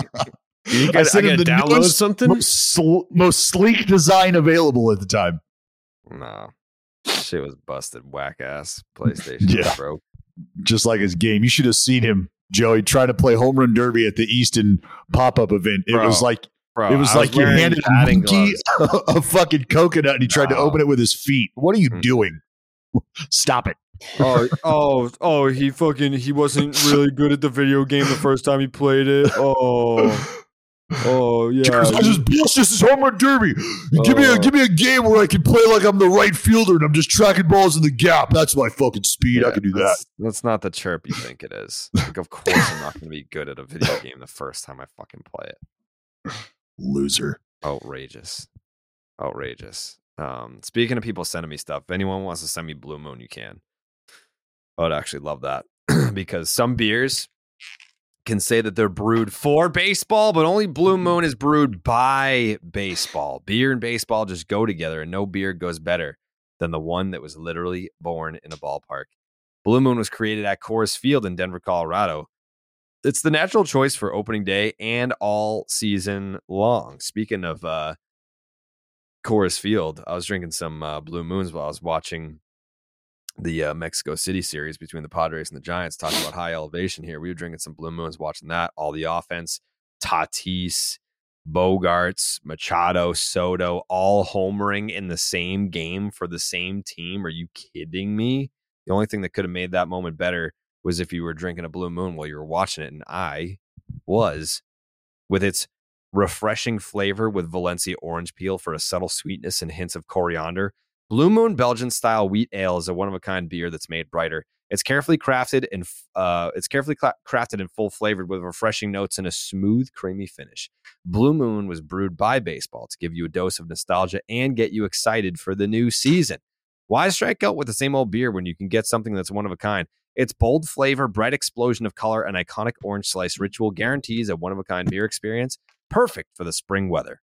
gotta, sent I him gotta the download newest, something. Most, sl- most sleek design available at the time. No, shit was busted. Whack ass *laughs* PlayStation. Yeah. bro. Just like his game. You should have seen him, Joey, trying to play home run derby at the Easton pop up event. It Bro. was like Bro, it was I was like you handed a monkey *laughs* a fucking coconut and he tried to open it with his feet. What are you Mm. doing? Stop it. oh, *laughs* oh, oh! He fucking he wasn't really good at the video game the first time he played it. Oh, oh yeah. Because I just blessed this is home run derby. give me a Oh. give me a game where I can play like I'm the right fielder and I'm just tracking balls in the gap. That's my fucking speed. I can do that. That's, that's not the chirp you think it is. Like, of course, I'm not going to be good at a video *laughs* game the first time I fucking play it. Loser. Outrageous, outrageous. Um, speaking of people sending me stuff, if anyone wants to send me Blue Moon, you can. I would actually love that *clears throat* because some beers can say that they're brewed for baseball, but only Blue Moon is brewed by baseball. Beer and baseball just go together, and no beer goes better than the one that was literally born in a ballpark. Blue Moon was created at Coors Field in Denver, Colorado. It's the natural choice for opening day and all season long. Speaking of uh, Coors Field, I was drinking some uh, Blue Moons while I was watching the uh, Mexico City series between the Padres and the Giants, talking about high elevation here. We were drinking some Blue Moons, watching that. All the offense, Tatis, Bogaerts, Machado, Soto, all homering in the same game for the same team. Are you kidding me? The only thing that could have made that moment better was if you were drinking a Blue Moon while you were watching it, and I was with its refreshing flavor with Valencia orange peel for a subtle sweetness and hints of coriander. Blue Moon Belgian style wheat ale is a one of a kind beer that's made brighter. It's carefully crafted and uh, it's carefully cla- crafted and full flavored with refreshing notes and a smooth, creamy finish. Blue Moon was brewed by baseball to give you a dose of nostalgia and get you excited for the new season. Why strike out with the same old beer when you can get something that's one of a kind? Its bold flavor, bright explosion of color, and iconic orange slice ritual guarantees a one of a kind beer experience perfect for the spring weather.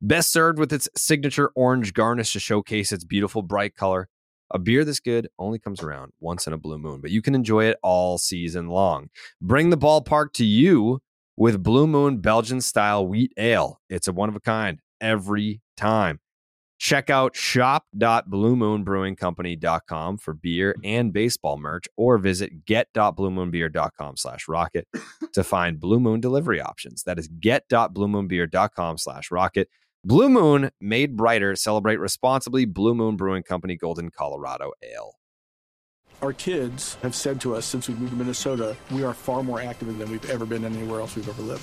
Best served with its signature orange garnish to showcase its beautiful bright color. A beer this good only comes around once in a blue moon, but you can enjoy it all season long. Bring the ballpark to you with Blue Moon Belgian style wheat ale. It's a one of a kind every time. Check out shop.bluemoonbrewingcompany.com for beer and baseball merch or visit get.bluemoonbeer.com slash rocket to find Blue Moon delivery options. That is get.bluemoonbeer.com slash rocket. Blue Moon made brighter. Celebrate responsibly. Blue Moon Brewing Company, Golden, Colorado Ale. Our kids have said to us since we moved to Minnesota, we are far more active than we've ever been anywhere else we've ever lived.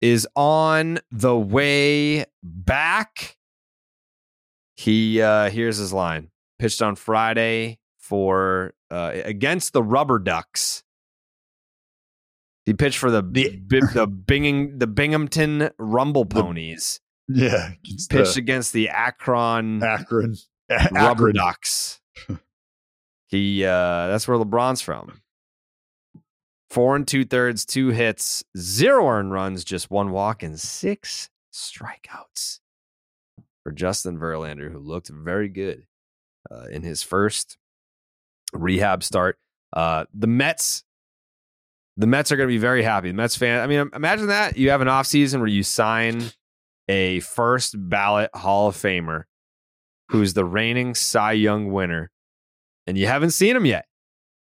is on the way back. He uh here's his line. Pitched on Friday for uh against the Rubber Ducks. He pitched for the the, the Binging the Binghamton Rumble Ponies. Yeah. pitched the against the Akron Akron. Rubber Ducks. *laughs* he uh that's where LeBron's from. Four and two thirds, two hits, zero earned runs, just one walk, and six strikeouts for Justin Verlander, who looked very good uh, in his first rehab start. Uh, the Mets, the Mets are going to be very happy. The Mets fan, I mean, imagine that you have an offseason where you sign a first ballot Hall of Famer who's the reigning Cy Young winner, and you haven't seen him yet.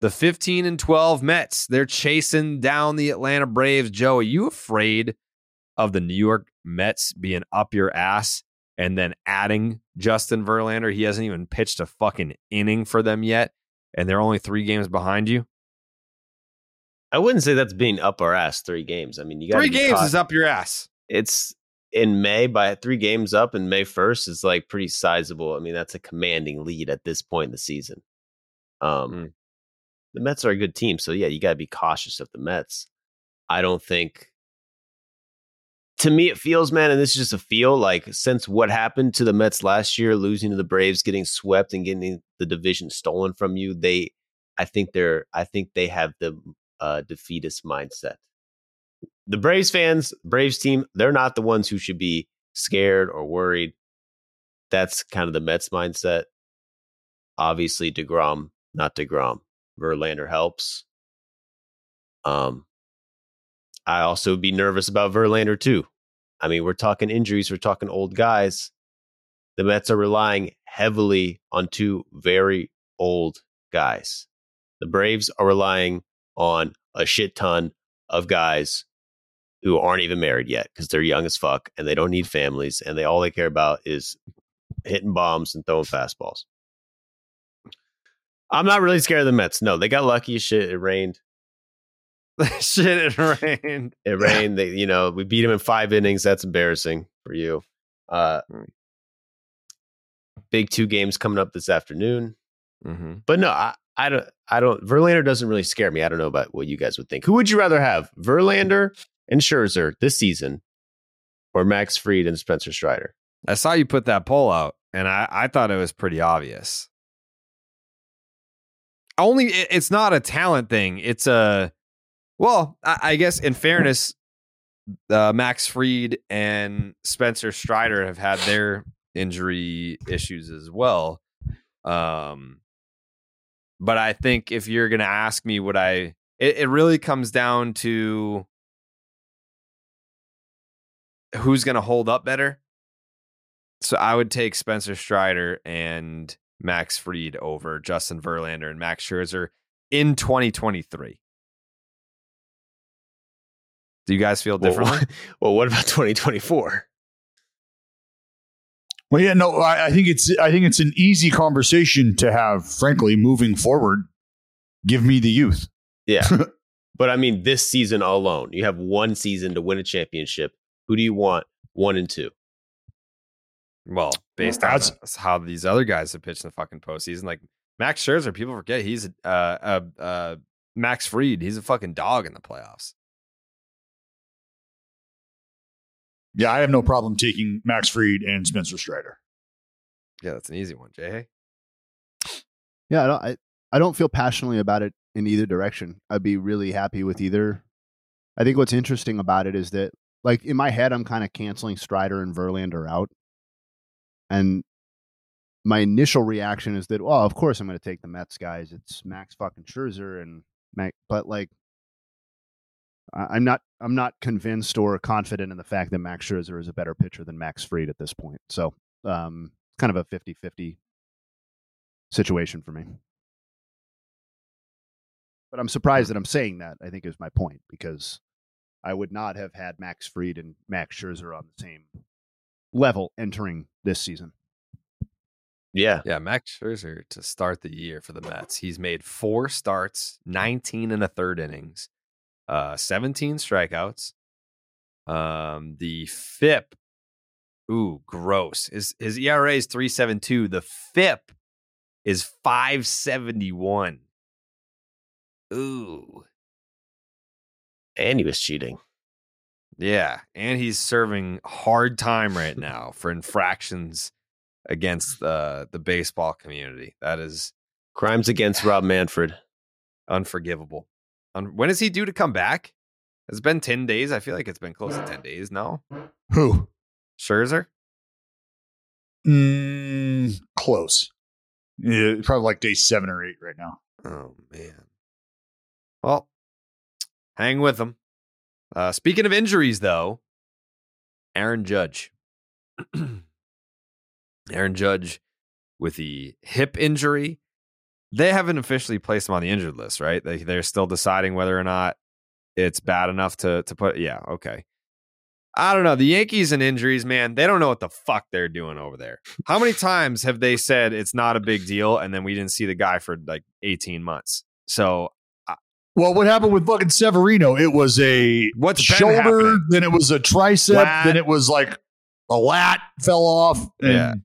The 15 and 12 Mets, they're chasing down the Atlanta Braves. Joe, are you afraid of the New York Mets being up your ass and then adding Justin Verlander? He hasn't even pitched a fucking inning for them yet, and they're only three games behind you. I wouldn't say that's being up our ass three games. I mean, you got three games caught. is up your ass. It's in May by three games up and May 1st is like pretty sizable. I mean, that's a commanding lead at this point in the season. Um, mm. The Mets are a good team. So, yeah, you got to be cautious of the Mets. I don't think, to me, it feels, man, and this is just a feel like since what happened to the Mets last year, losing to the Braves, getting swept and getting the division stolen from you, they, I think they're, I think they have the uh, defeatist mindset the Braves fans, Braves team, they're not the ones who should be scared or worried. That's kind of the Mets mindset. Obviously, DeGrom, not DeGrom. Verlander helps. Um, I also would be nervous about Verlander too. I mean, we're talking injuries, we're talking old guys. The Mets are relying heavily on two very old guys. The Braves are relying on a shit ton of guys who aren't even married yet because they're young as fuck and they don't need families and they all they care about is hitting bombs and throwing fastballs. I'm not really scared of the Mets. No, they got lucky. Shit, it rained. *laughs* Shit, it rained. It *laughs* rained. They, you know, we beat them in five innings. That's embarrassing for you. Uh, big two games coming up this afternoon. Mm-hmm. But no, I, I don't. I don't. Verlander doesn't really scare me. I don't know about what you guys would think. Who would you rather have, Verlander and Scherzer this season, or Max Fried and Spencer Strider? I saw you put that poll out, and I, I thought it was pretty obvious. Only it's not a talent thing. It's a well, I, I guess in fairness, uh, Max Fried and Spencer Strider have had their injury issues as well. Um, but I think if you're going to ask me, would I? It, it really comes down to who's going to hold up better. So I would take Spencer Strider and Max Fried over Justin Verlander and Max Scherzer in 2023. Do you guys feel differently? Well, *laughs* well what about 2024? Well, yeah, no, I, I, think it's I think it's an easy conversation to have. Frankly, moving forward, give me the youth. Yeah, *laughs* but I mean, this season alone, you have one season to win a championship. Who do you want one and two? Well, based on how these other guys have pitched in the fucking postseason, like Max Scherzer, people forget he's a, uh, uh, uh, Max Fried. He's a fucking dog in the playoffs. Yeah, I have no problem taking Max Fried and Spencer Strider. Yeah, that's an easy one, Jay. Yeah, I don't, I, I don't feel passionately about it in either direction. I'd be really happy with either. I think what's interesting about it is that like in my head, I'm kind of canceling Strider and Verlander out. And my initial reaction is that, well, of course I'm going to take the Mets guys. It's Max fucking Scherzer and Mac, but like, I'm not, I'm not convinced or confident in the fact that Max Scherzer is a better pitcher than Max Fried at this point. So, um, kind of a 50 50 situation for me. But I'm surprised that I'm saying that, I think is my point, because I would not have had Max Fried and Max Scherzer on the same level entering this season. Yeah. Yeah. Max Scherzer to start the year for the Mets. He's made four starts, 19 and a third innings, uh, 17 strikeouts. Um, the FIP, ooh, gross. His his ERA is 372. The FIP is 571. Ooh and he was cheating. Yeah, and he's serving hard time right now for infractions against the the baseball community. That is crimes against Rob *laughs* Manfred. Unforgivable. On, when is he due to come back? It's been 10 days. I feel like it's been close to 10 days. No? Who? Scherzer? Mm, close. Yeah, probably like day seven or eight right now. Oh, man. Well, hang with them. Uh, speaking of injuries, though, Aaron Judge. *clears throat* Aaron Judge with the hip injury. They haven't officially placed him on the injured list, right? They, they're still deciding whether or not it's bad enough to to put. Yeah, okay. I don't know. The Yankees and injuries, man, they don't know what the fuck they're doing over there. How many times have they said it's not a big deal and then we didn't see the guy for like 18 months? So Well, what happened with fucking Severino? It was a What's shoulder, happening? then it was a tricep, Lat. then it was like a lat fell off. Yeah.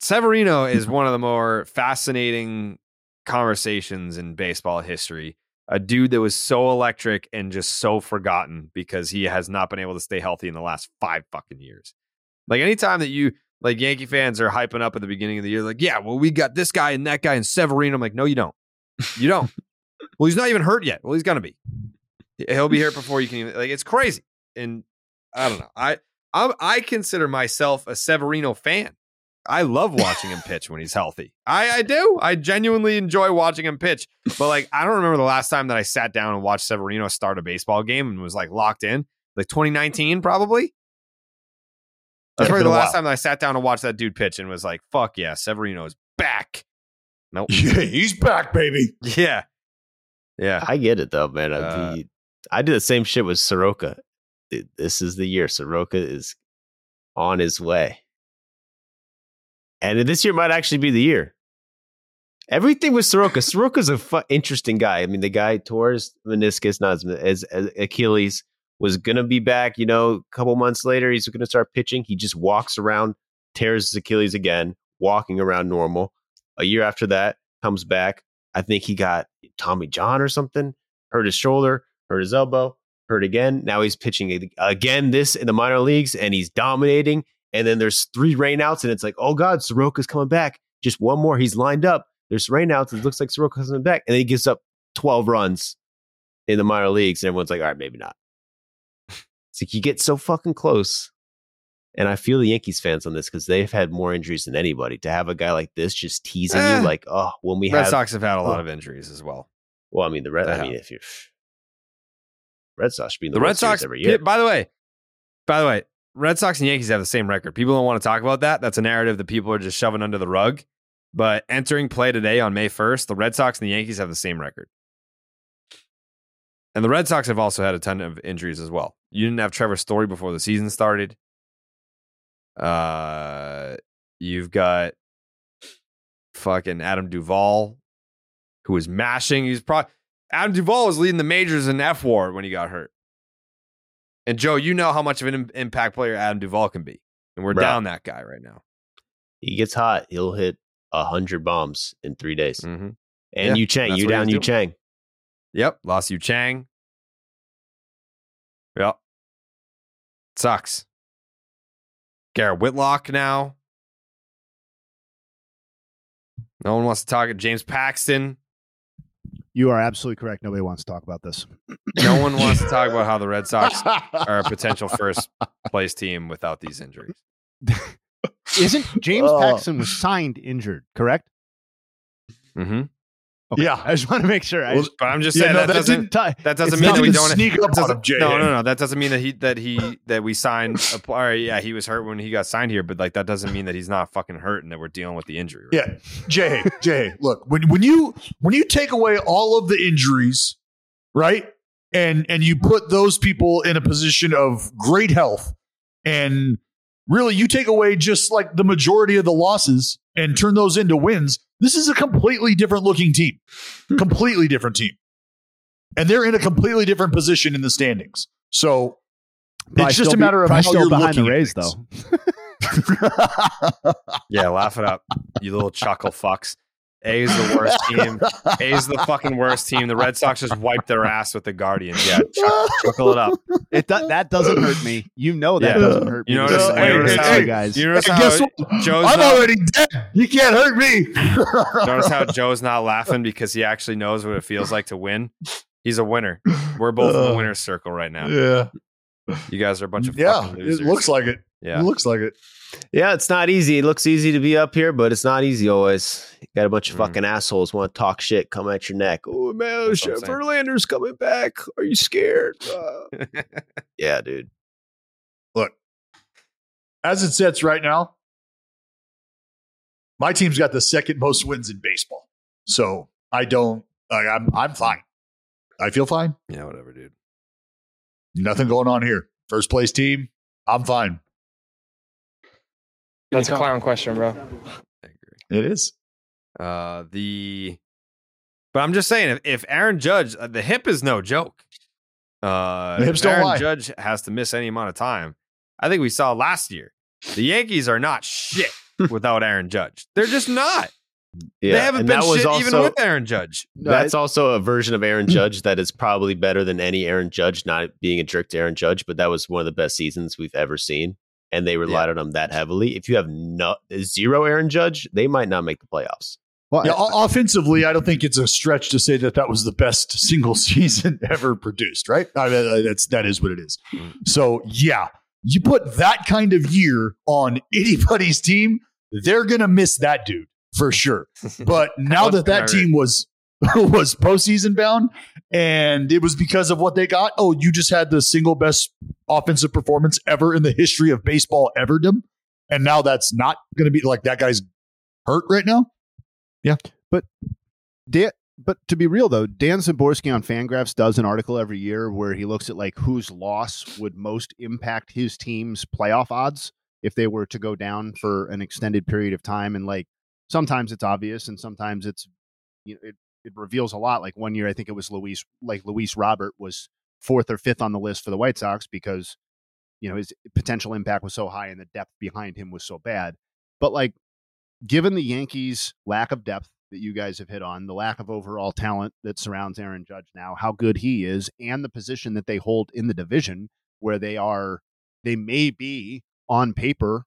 Severino is one of the more fascinating conversations in baseball history. A dude that was so electric and just so forgotten because he has not been able to stay healthy in the last five fucking years. Like anytime that you like Yankee fans are hyping up at the beginning of the year, like, yeah, well, we got this guy and that guy and Severino. I'm like, no, you don't. You don't. Well, he's not even hurt yet. Well, he's gonna be. He'll be here *laughs* before you can even like it's crazy. And I don't know. I I, I consider myself a Severino fan. I love watching him pitch when he's healthy. I, I do. I genuinely enjoy watching him pitch. But like, I don't remember the last time that I sat down and watched Severino start a baseball game and was like locked in. Like 2019, probably. That's probably the last time that I sat down and watched that dude pitch and was like, "Fuck yeah, Severino is back." Nope. *laughs* Yeah, he's back, baby. Yeah. Yeah. I get it though, man. I, Uh, the- I did the same shit with Soroka. Th- This is the year Soroka is on his way, and this year might actually be the year. Everything with Soroka. Soroka's a fu- interesting guy. I mean, the guy tore his meniscus, not as, as, as Achilles, was gonna be back. You know, a couple months later, he's gonna start pitching. He just walks around, tears his Achilles again, walking around normal. A year after that, comes back. I think he got Tommy John or something, hurt his shoulder, hurt his elbow, hurt again. Now he's pitching again this in the minor leagues and he's dominating. And then there's three rainouts and it's like, oh God, Soroka's coming back. Just one more. He's lined up. There's rainouts. It looks like Soroka's coming back. And he gives up 12 runs in the minor leagues. And everyone's like, all right, maybe not. It's like you get so fucking close. And I feel the Yankees fans on this because they've had more injuries than anybody. To have a guy like this just teasing Eh. you, like, oh, when we have Red have Sox have had a lot of injuries as well. well, I mean, the Red. They I mean, if you Red Sox should be in the, The Red Series Sox, every year. by the way, by the way, Red Sox and Yankees have the same record. People don't want to talk about that. That's a narrative that people are just shoving under the rug. But entering play today on May 1st, the Red Sox and the Yankees have the same record. And the Red Sox have also had a ton of injuries as well. You didn't have Trevor Story before the season started. Uh, you've got fucking Adam Duvall, who was mashing. He's probably Adam Duvall was leading the majors in fWAR when he got hurt. And Joe, you know how much of an im- impact player Adam Duvall can be, and we're Bro. down that guy right now. he gets hot, he'll hit a hundred bombs in three days. Mm-hmm. And Yeah, Yu Chang, you down Yu. Chang. Yep, lost Yu Chang. Yep, sucks. Garrett Whitlock now. No one wants to talk. About James Paxton. You are absolutely correct. Nobody wants to talk about this. No *laughs* one wants to talk about how the Red Sox are a potential first *laughs* place team without these injuries. Isn't James *laughs* Oh. Paxton was signed injured, correct? Mm-hmm. Okay. Yeah. I just want to make sure. I Well, just, But I'm just Yeah, saying no, that, that doesn't tie- that doesn't mean that we don't sneak up on him, Jay. No, no, no. That doesn't mean that he that he that we signed. A, pl- or, yeah, he was hurt when he got signed here, but like that doesn't mean that he's not fucking hurt and that we're dealing with the injury. Right? Yeah, Jay, Jay, look when when you when you take away all of the injuries, right, and and you put those people in a position of great health, and really you take away just like the majority of the losses and turn those into wins. This is a completely different looking team, hmm. completely different team, and they're in a completely different position in the standings. So Probably it's just still a be- matter of probably how still you're behind looking the at Rays, though. *laughs* Yeah, laugh it up, you little chuckle fucks. A is the worst team. A is the fucking worst team. The Red Sox just wiped their ass with the Guardians. Yeah, chuck, chuckle it up. It do, that doesn't hurt me. You know that Yeah. doesn't hurt me. You notice, because you I notice hate how, you guys. you notice Hey, how guess what? Joe's I'm not, already dead. You can't hurt me. notice how Joe's not laughing because he actually knows what it feels like to win. He's a winner. We're both in the Uh, winner's circle right now. Yeah. You guys are a bunch of Yeah, fucking it looks like it. Yeah. It looks like it. Yeah, it's not easy. It looks easy to be up here, but it's not easy always. You got a bunch of Mm. fucking assholes want to talk shit, come at your neck. Oh man, That's what Chef. Verlander's coming back. Are you scared? Uh, *laughs* yeah, dude. Look, as it sits right now, my team's got the second most wins in baseball. So I don't. Like, I'm I'm fine. I feel fine. Yeah, whatever, dude. Nothing going on here. First place team. I'm fine. That's a clown question, bro. It is. Uh, the, but I'm just saying, if, if Aaron Judge, uh, the hip is no joke. Uh, The hips don't Aaron lie. Judge has to miss any amount of time. I think we saw last year. The Yankees are not shit *laughs* without Aaron Judge. They're just not. Yeah, they haven't and been that was shit even with Aaron Judge. That's also a version of Aaron *clears throat* Judge that is probably better than any Aaron Judge, not being a jerk to Aaron Judge, but that was one of the best seasons we've ever seen. And they relied on him that heavily. If you have no, zero Aaron Judge, they might not make the playoffs. yeah, o- offensively, I don't think it's a stretch to say that that was the best *laughs* single season *laughs* ever produced. Right? I mean, uh, that's that is what it is. So yeah, you put that kind of year on anybody's team, they're gonna miss that dude for sure. *laughs* But now that that team was was postseason bound, and it was because of what they got. Oh, you just had the single best offensive performance ever in the history of baseball everdom, and now that's not going to be like that guy's hurt right now. Yeah, but Dan, but to be real though, Dan Szymborski on Fangraphs does an article every year where he looks at like whose loss would most impact his team's playoff odds if they were to go down for an extended period of time, and like sometimes it's obvious and sometimes it's you know it it reveals a lot. Like one year, I think it was Luis like Luis Robert was fourth or fifth on the list for the White Sox because you know his potential impact was so high and the depth behind him was so bad. But like given the Yankees' lack of depth that you guys have hit on, the lack of overall talent that surrounds Aaron Judge now, how good he is, and the position that they hold in the division, where they are, they may be on paper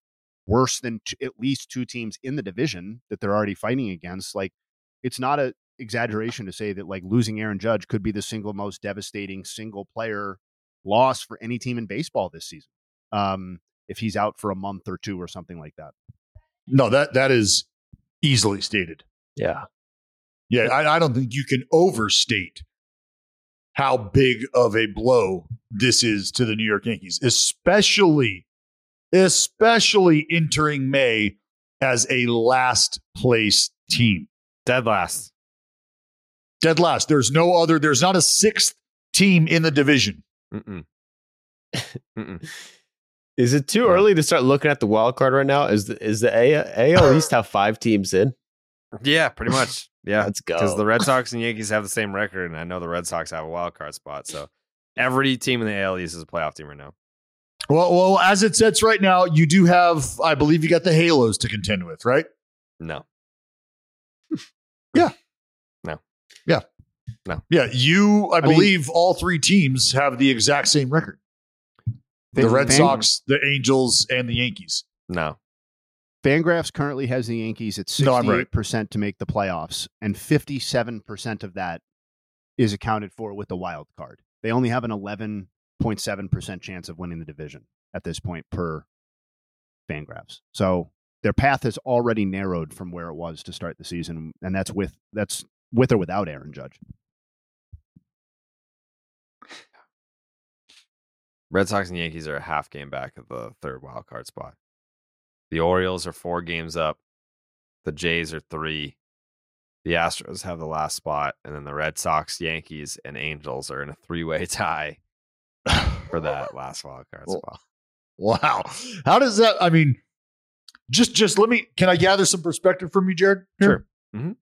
worse than t- at least two teams in the division that they're already fighting against. Like, it's not a exaggeration to say that like losing Aaron Judge could be the single most devastating single player loss for any team in baseball this season. Um, if he's out for a month or two or something like that. No, that that is easily stated. Yeah. Yeah, I, I don't think you can overstate how big of a blow this is to the New York Yankees, especially, especially entering May as a last place team. Dead last. Dead last. There's no other, there's not a sixth team in the division. Mm-mm. *laughs* Mm-mm. Is it too early to start looking at the wild card right now? Is the, is the AL, AL *laughs* at least have five teams in? Yeah, pretty much. Yeah, Let's go. Because the Red Sox and Yankees have the same record, and I know the Red Sox have a wild card spot. So every team in the AL East is a playoff team right now. Well, well, as it sits right now, you do have, I believe you got the Halos to contend with, right? No. Yeah. No. Yeah. No. Yeah. You, I, mean- believe all three teams have the exact same record. The Red Fan- Sox, the Angels, and the Yankees. No. Fangraphs currently has the Yankees at No, I'm right. 68% to make the playoffs, and 57% of that is accounted for with the wild card. They only have an 11.7% chance of winning the division at this point per Fangraphs. So their path has already narrowed from where it was to start the season, and that's with that's with or without Aaron Judge. Red Sox and Yankees are a half game back of the third wild card spot. The Orioles are four games up. The Jays are three. The Astros have the last spot, and then the Red Sox, Yankees, and Angels are in a three way *laughs* tie for that *laughs* last wild card spot. Wow. How does that, I mean, just, just let me, can I gather some perspective from you, Jared? Sure. Mhm.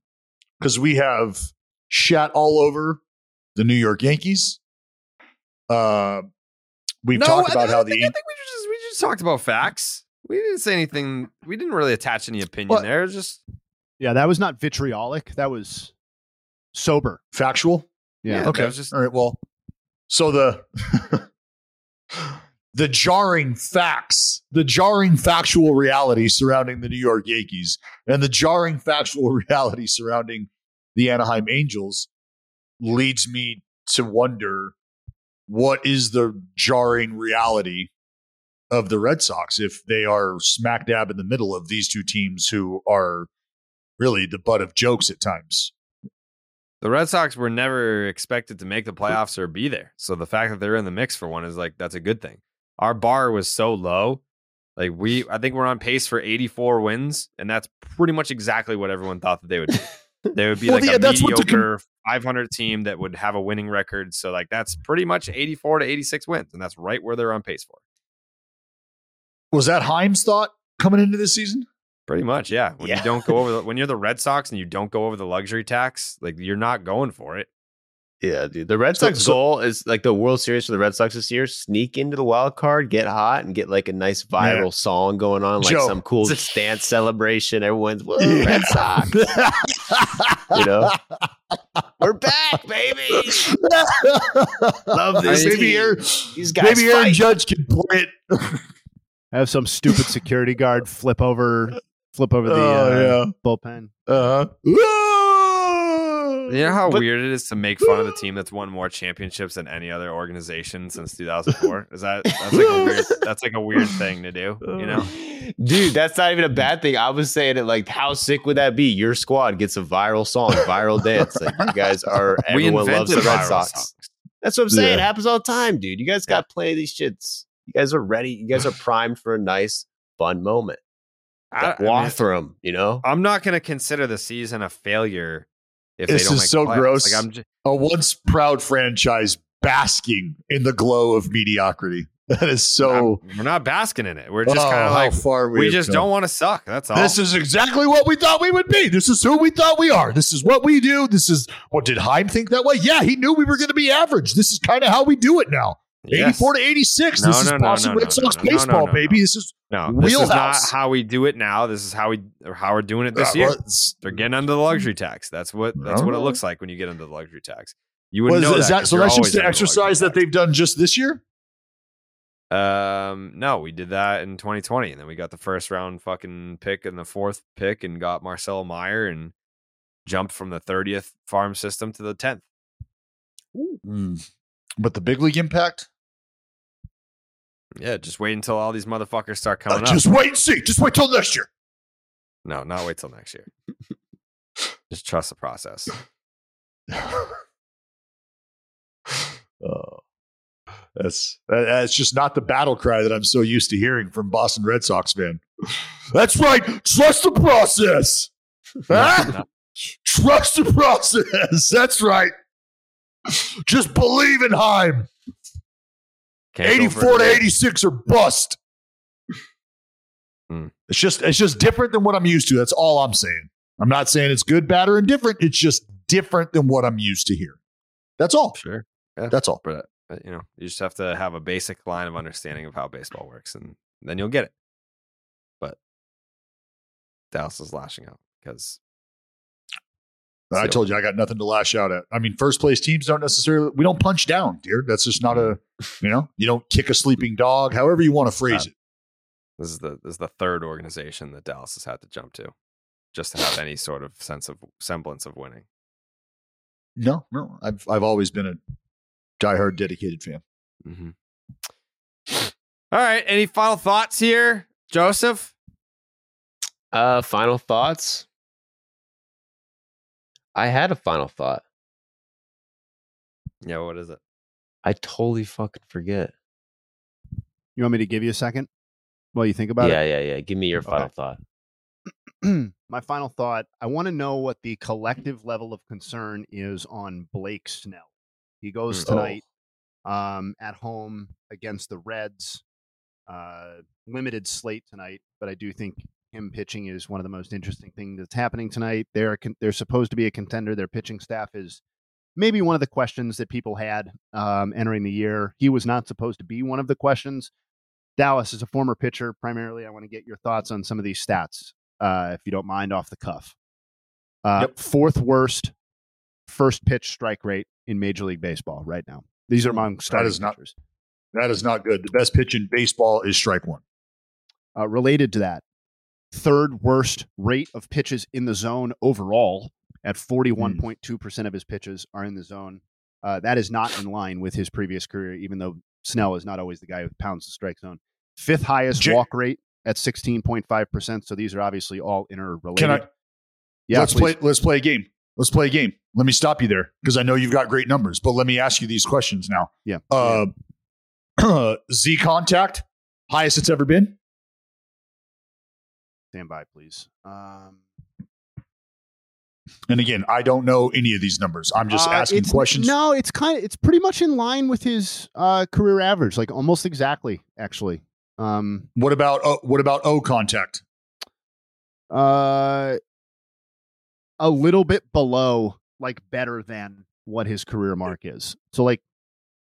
Because we have shat all over the New York Yankees. Uh, we've No, talked I about think- how I the think, I think we just we just talked about facts. We didn't say anything. We didn't really attach any opinion there. Just Yeah, that was not vitriolic. That was sober. factual. Yeah. that okay. was just- All right. Well, so the *laughs* the jarring facts, the jarring factual reality surrounding the New York Yankees, and the jarring factual *laughs* reality surrounding the Anaheim Angels leads me to wonder what is the jarring reality of the Red Sox if they are smack dab in the middle of these two teams who are really the butt of jokes at times. The Red Sox were never expected to make the playoffs or be there. So the fact that they're in the mix for one is like that's a good thing. Our bar was so low. Like we I think we're on pace for 84 wins and that's pretty much exactly what everyone thought that they would be. *laughs* They would be Well, like yeah, a the con- mediocre 500 team that would have a winning record. So like that's pretty much 84 to 86 wins and that's right where they're on pace for. Was that Chaim's thought coming into this season? Pretty much, yeah. When Yeah. you don't go over the, when you're the *laughs* Red Sox and you don't go over the luxury tax, like you're not going for it. Yeah, dude. The Red Sox so- goal is like the World Series for the Red Sox this year: sneak into the wild card, get hot, and get like a nice viral Yeah. song going on, like Joe. some cool *laughs* dance celebration. Everyone's whoa, Red Sox. *laughs* you know, *laughs* we're back, baby. Love this maybe team. Aaron, These guys maybe Aaron fight. Judge can play it. Have some stupid security guard flip over, flip over the Oh, uh, bullpen. Uh-huh. You know how weird it is to make fun of the team that's won more championships than any other organization since 2004? Is that that's like a *laughs* weird that's like a weird thing to do, you know? Dude, that's not even a bad thing. I was saying it like, how sick would that be? Your squad gets a viral song, viral dance. Like you guys are *laughs* everyone loves the Red Sox. songs. That's what I'm saying. Yeah. It happens all the time, dude. You guys got plenty of these shits. You guys are ready. You guys are *laughs* primed for a nice, fun moment. I- Like, I mean, walk through 'em, you know? I'm not going to consider the season a failure if This they don't is so playoffs. gross. Like I'm just, A once proud franchise basking in the glow of mediocrity. *laughs* That is so. we're not basking in it. We're just Oh, kind of like far we we just come. don't want to suck. That's all. This is exactly what we thought we would be. This is who we thought we are. This is what we do. This is what did Chaim think that way? Yeah, he knew we were going to be average. This is kind of how we do it now. Yes. 84 to 86. No, this is no, no, Boston no, Red no, Sox no, no, no, baseball, no, baby. This is No, this is not how we do it now. This is how we or how we're doing it this Uh, year. They're getting under the luxury tax. That's what that's what it Oh. looks like when you get under the luxury tax. You would Well, know is that, that so? That's just the exercise that they've done just this year. Um, no, we did that in 2020, and then we got the first round fucking pick and the fourth pick, and got Marcelo Mayer and jumped from the 30th farm system to the 10th. Mm. But the big league impact. Yeah, just wait until all these motherfuckers start Uh, coming just up. Just wait and see. Just wait till next year. No, not wait till next year. *laughs* just trust the process. *laughs* Oh, that's that- that's just not the battle cry that I'm so used to hearing from Boston Red Sox fan. *laughs* That's right. Trust the process. Huh? Trust the process. That's right. Just believe in Chaim. Can't 84 to 86 or bust. Hmm. It's just it's just different than what I'm used to. That's all I'm saying. I'm not saying it's good, bad, or indifferent. It's just different than what I'm used to here. That's all. Sure. Yeah. That's all. But, uh, you know, you just have to have a basic line of understanding of how baseball works, and then you'll get it. But Dallas is lashing out because I told you I got nothing to lash out at. I mean, first place teams don't necessarily we don't punch down, dear. That's just not a you know, you don't kick a sleeping dog, however you want to phrase it. this is the this is the third organization that Dallas has had to jump to just to have any sort of sense of semblance of winning. No, no. I've I've always been a diehard dedicated fan. Mm-hmm. All right. Any final thoughts here, Joseph? Uh, final thoughts. I had a final thought. Yeah. What is it? I totally fucking forget. You want me to give you a second while you think about yeah, it? yeah, yeah. Yeah. Give me your final thought. *clears throat* My final thought I want to know what the collective level of concern is on Blake Snell. He goes Mm. tonight um, at home against the Reds. Uh, limited slate tonight, but I do think him pitching is one of the most interesting things that's happening tonight. They're they're supposed to be a contender. Their pitching staff is maybe one of the questions that people had um, entering the year. He was not supposed to be one of the questions. Dallas is a former pitcher. Primarily, I want to get your thoughts on some of these stats, uh, if you don't mind, off the cuff. Uh, Fourth worst first pitch strike rate in Major League Baseball right now. These are among That starting is not pitchers. that is not good. The best pitch in baseball is strike one. Uh, related to that, third worst rate of pitches in the zone overall at 41.2% of his pitches are in the zone. Uh, that is not in line with his previous career, even though Snell is not always the guy who pounds the strike zone. Fifth highest Jay- walk rate at 16.5%. So these are obviously all interrelated. Can I? Yeah, let's please. play. Let's play a game. Let's play a game. Let me stop you there because I know you've got great numbers, but let me ask you these questions now. Yeah. Uh, *clears throat* Z contact highest it's ever been. Stand by, please. Um, And again, I don't know any of these numbers. I'm just Uh, asking questions. No, it's kind of it's pretty much in line with his uh, career average, like almost exactly, actually. Um, What about oh, what about O contact? uh, a little bit below, like better than what his career mark is. So, like,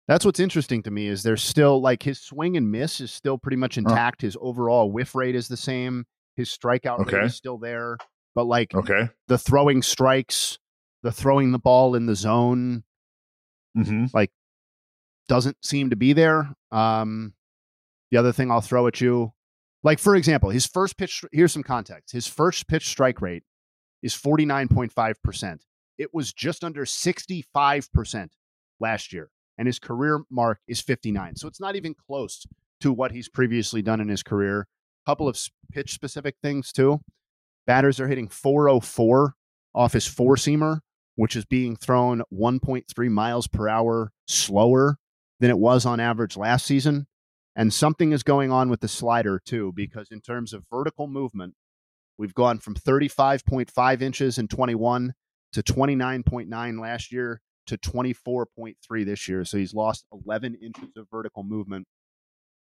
that's what's interesting to me is there's still like his swing and miss is still pretty much intact. His overall whiff rate is the same. His strikeout Okay. rate is still there, but like Okay. the throwing strikes, the throwing the ball in the zone, Mm-hmm. like doesn't seem to be there. Um, the other thing I'll throw at you, like for example, his first pitch. Here's some context. His first pitch strike rate is 49.5 percent. It was just under 65 percent last year, and his career mark is 59. So it's not even close to what he's previously done in his career. Couple of pitch specific things too. Batters are hitting 404 off his four seamer, which is being thrown 1.3 miles per hour slower than it was on average last season. And something is going on with the slider too, because in terms of vertical movement, we've gone from 35.5 inches in 21 to 29.9 last year to 24.3 this year. So he's lost 11 inches of vertical movement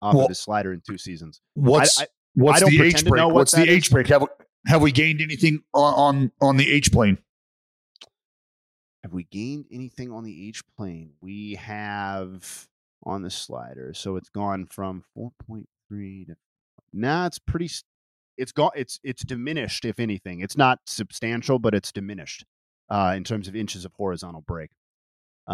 off Well, of his slider in two seasons. What's I, I, what's I don't the H to break? what What's the. H break? Have have we gained anything on on, on the H plane? Have we gained anything on the H plane? We have on the slider. So it's gone from 4.3 to Nah, it's pretty it's gone it's it's diminished if anything. It's not substantial, but it's diminished uh in terms of inches of horizontal break.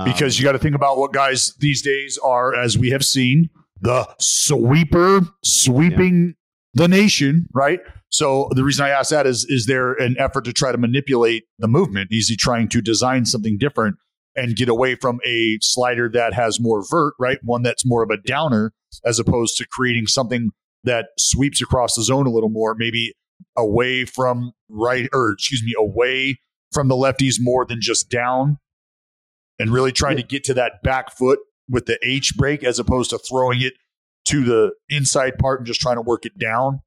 because Um, you got to think about what guys these days are, as we have seen, the sweeper sweeping the nation, right? So the reason I ask that is, is there an effort to try to manipulate the movement? Is he trying to design something different and get away from a slider that has more vert, right? One that's more of a downer, as opposed to creating something that sweeps across the zone a little more, maybe away from right, or excuse me, away from the lefties more than just down and really trying to get to that back foot with the H break as opposed to throwing it to the inside part and just trying to work it down.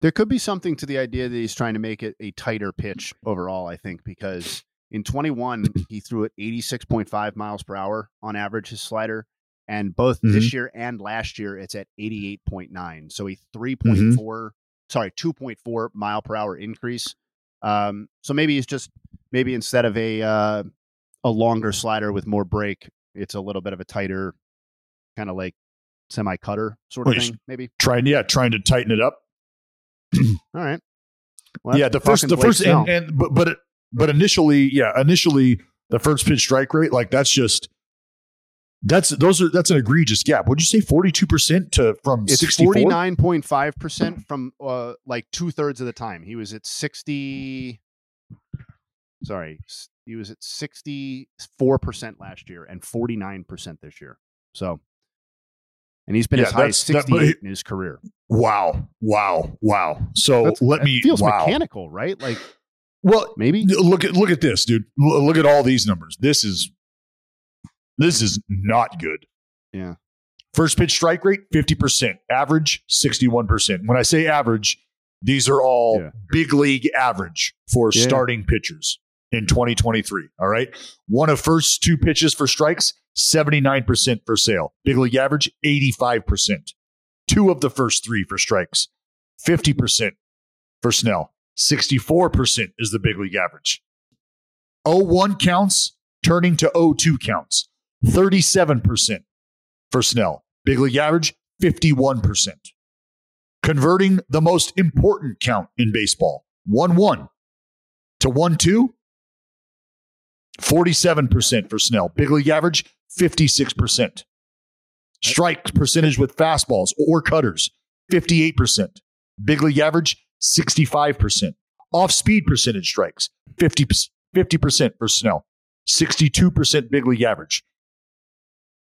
There could be something to the idea that he's trying to make it a tighter pitch overall, I think, because in 21, he threw it 86.5 miles per hour on average, his slider. And both this Mhm. year and last year, it's at 88.9. So a 3.4, sorry, 2.4 mile per hour increase. Um, so maybe he's just, maybe instead of a, uh, a longer slider with more break, it's a little bit of a tighter, kind of like semi cutter sort of Well, thing, maybe. Trying, yeah, trying to tighten it up. *clears throat* All right. Well, yeah, the first, the first, and, and but but but initially, yeah, initially the first pitch strike rate, like that's just that's those are that's an egregious gap. Would you say forty two percent to from It's forty nine point five percent from uh, like two thirds of the time. He was at sixty. Sorry, he was at sixty four percent last year and forty nine percent this year. So, and he's been Yeah, as high as that's- that- sixty eight he- in his career. Wow, wow, wow. So That's- let that me feels wow. mechanical, right? Like, Well, maybe look at look at this, dude. L- Look at all these numbers. This is this is not good. Yeah. First pitch strike rate 50%, average 61%. When I say average, these are all big league average for Yeah. starting pitchers in 2023, all right? One of first two pitches for strikes, 79% for Snell. Big league average 85%. Two of the first 3 for strikes, 50% for Snell. 64% is the big league average. 01 counts turning to 02 counts. 37% for Snell. Big league average 51%. Converting the most important count in baseball 1 1 to 1 2. 47% for Snell. Big league average 56%. Strike percentage with fastballs or cutters 58%. Big league average 65%. Off speed percentage strikes 50, 50% for Snell. 62% big league average.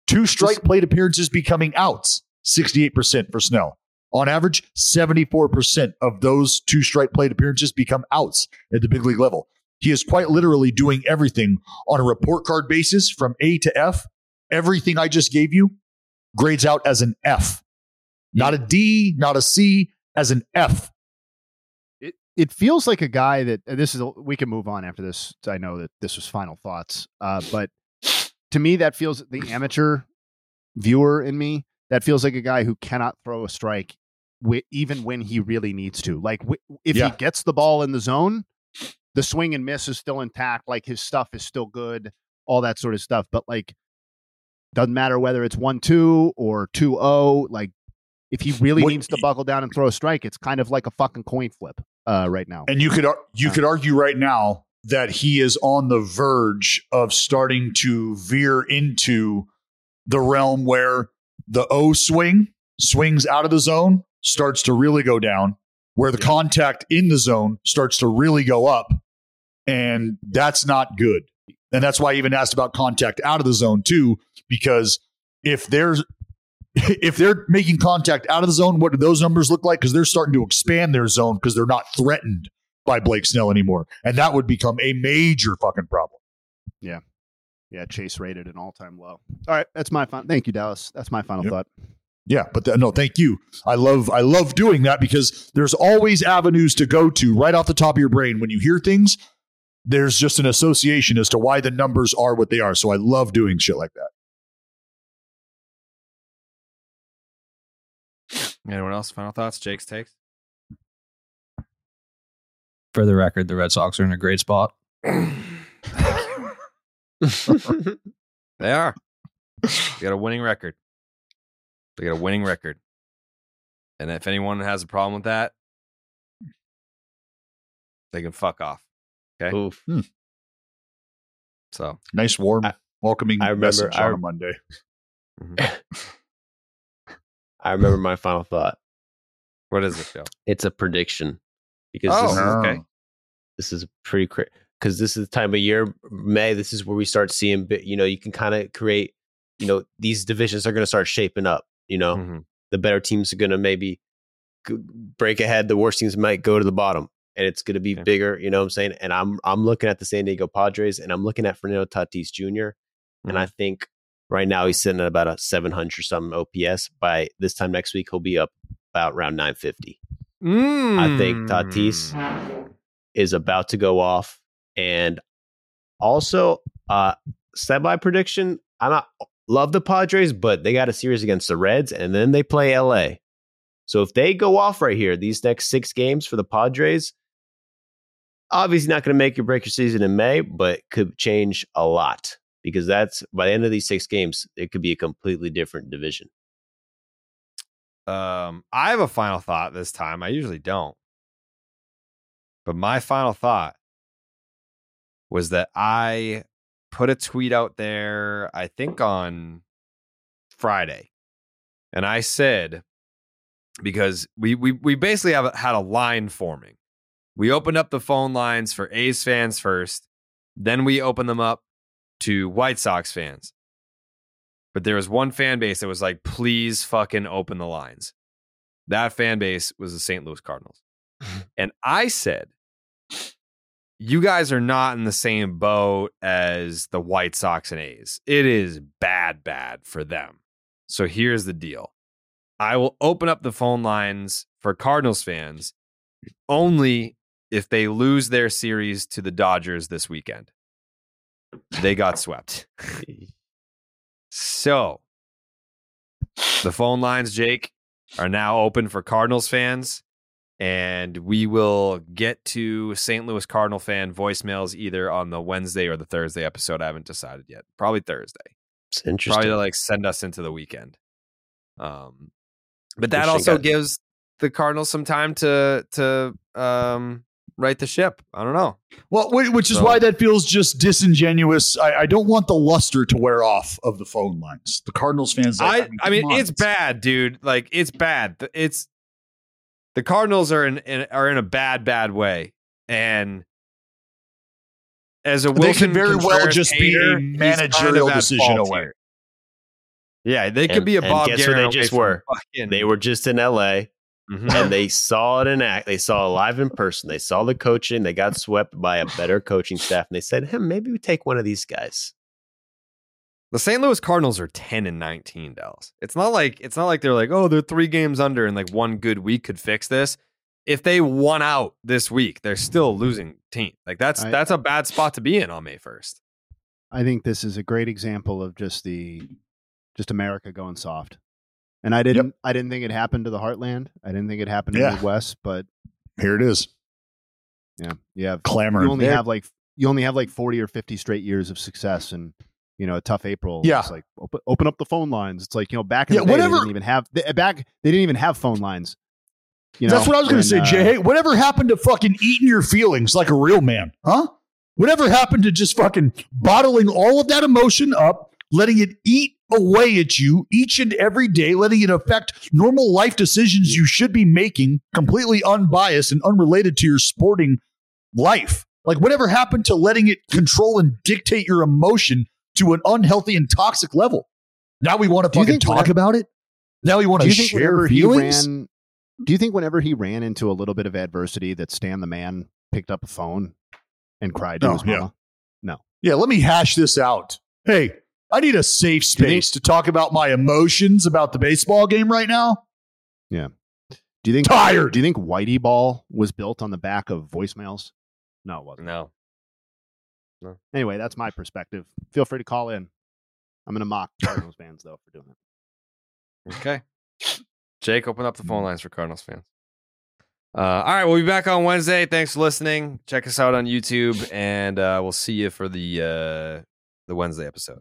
Two strike plate appearances becoming outs, 68% for Snell. On average, 74% of those two strike plate appearances become outs at the big league level. He is quite literally doing everything on a report card basis from A to F. Everything I just gave you grades out as an F, not a D, not a C, as an F. It it feels like a guy that this is we can move on after this. I know that this was final thoughts, uh, but to me that feels the amateur viewer in me that feels like a guy who cannot throw a strike even when he really needs to. Like w- if Yeah. he gets the ball in the zone, the swing and miss is still intact. Like his stuff is still good, all that sort of stuff. But like doesn't matter whether it's one two or two oh. Like if he really What- needs to buckle down and throw a strike, it's kind of like a fucking coin flip uh, right now. And you could you could argue right now that he is on the verge of starting to veer into the realm where the O swing swings out of the zone starts to really go down, where the contact in the zone starts to really go up, and that's not good. And that's why I even asked about contact out of the zone too, because if there's *laughs* if they're making contact out of the zone, what do those numbers look like? Because they're starting to expand their zone because they're not threatened by Blake Snell anymore. And that would become a major fucking problem. Yeah. Yeah, Chase rated an all-time low. All right, that's my final. Thank you, Dallas. That's my final thought. Yeah, but th- no, thank you. I love I love doing that because there's always avenues to go to right off the top of your brain when you hear things. There's just an association as to why the numbers are what they are. So I love doing shit like that. Anyone else? Final thoughts? Jake's takes? For the record, the Red Sox are in a great spot. *laughs* They are. They got a winning record. They got a winning record. And if anyone has a problem with that, they can fuck off. Okay. Oof. So Nice warm, welcoming I remember- message I- on a Monday. *laughs* I remember my final thought. What is it, Joe? It's a prediction because Oh, this is, okay. This is pretty cra because this is the time of year May. This is where we start seeing. bit- You know, you can kind of create. You know, these divisions are going to start shaping up. You know, Mm-hmm. the better teams are going to maybe break ahead. The worst teams might go to the bottom, and it's going to be bigger. You know what I'm saying? And I'm I'm looking at the San Diego Padres, and I'm looking at Fernando Tatis Jr. And I think right now he's sitting at about a 700 or something OPS. By this time next week, he'll be up about around 950. I think Tatis is about to go off. And also, uh, semi prediction. I not love the Padres, but they got a series against the Reds, and then they play LA. So if they go off right here, these next six games for the Padres, obviously not going to make or break your season in May, but could change a lot because that's by the end of these six games, it could be a completely different division. Um, I have a final thought this time. I usually don't. But my final thought was that I put a tweet out there, I think on Friday. And I said, because we we we basically have had a line forming. We opened up the phone lines for A's fans first, then we opened them up to White Sox fans. But there was one fan base that was like, please fucking open the lines. That fan base was the St. Louis Cardinals. *laughs* and I said, you guys are not in the same boat as the White Sox and A's. It is bad, bad for them. So here's the deal I will open up the phone lines for Cardinals fans only if they lose their series to the Dodgers this weekend. They got swept. *laughs* So, the phone lines, Jake, are now open for Cardinals fans. And we will get to St. Louis Cardinal fan voicemails either on the Wednesday or the Thursday episode. I haven't decided yet. Probably Thursday. It's interesting. Probably to like send us into the weekend. Um, but that also gives the Cardinals some time to to um right the ship. I don't know. Well, which is So- why that feels just disingenuous. I, I don't want the luster to wear off of the phone lines. The Cardinals fans. Like, I I mean, come on. it's bad, dude. Like it's bad. It's the Cardinals are in, in are in a bad bad way, and as a They Wilson could very well Contreras just be a managerial kind of decision away. here. Yeah, they could And- be a and Bob guess Geren where they just were. fucking- They were just in LA Mhm. *laughs* and they saw it in act. They saw it live in person. They saw the coaching. They got swept by a better coaching staff, and they said, "Hey, maybe we take one of these guys." The St. Louis Cardinals are 10 and 19, Dallas. It's not like it's not like they're like, "Oh, they're 3 games under and like one good week could fix this." If they won out this week, they're still losing team. Like that's I- that's a bad spot to be in on May 1st. I think this is a great example of just the just America going soft. And I didn't I didn't think it happened to the Heartland. I didn't think it happened Yeah. to the West, but Here it is. yeah, you have Clamoring. You only There- have like you only have like forty or fifty straight years of success, and you know a tough April. Yeah. it's like open, open up the phone lines. It's like you know back in Yeah, the day, whatever- they didn't even have they, back. They didn't even have phone lines. You know, That's what I was going to say, uh, Jay. Hey, whatever happened to fucking eating your feelings like a real man? Huh? Whatever happened to just fucking bottling all of that emotion up, letting it eat away at you each and every day, letting it affect normal life decisions you should be making, completely unbiased and unrelated to your sporting life? Like, whatever happened to letting it control and dictate your emotion to an unhealthy and toxic level? Now we want to fucking talk whenever- about it? Now we want to share feelings? ran? Do you think whenever he ran into a little bit of adversity, that Stan the man picked up a phone and cried to No, his yeah. No. Yeah, let me hash this out. Hey, I need a safe Do you space to talk about my emotions about the baseball game right now. Yeah. Do you think Tired. Do you think Whitey Ball was built on the back of voicemails? No, it wasn't. No. Anyway, that's my perspective. Feel free to call in. I'm gonna mock *laughs* Cardinals fans though for doing it. Okay. Jake, open up the phone lines for Cardinals fans. Uh, all right, we'll be back on Wednesday. Thanks for listening. Check us out on YouTube, and uh, we'll see you for the uh, the Wednesday episode.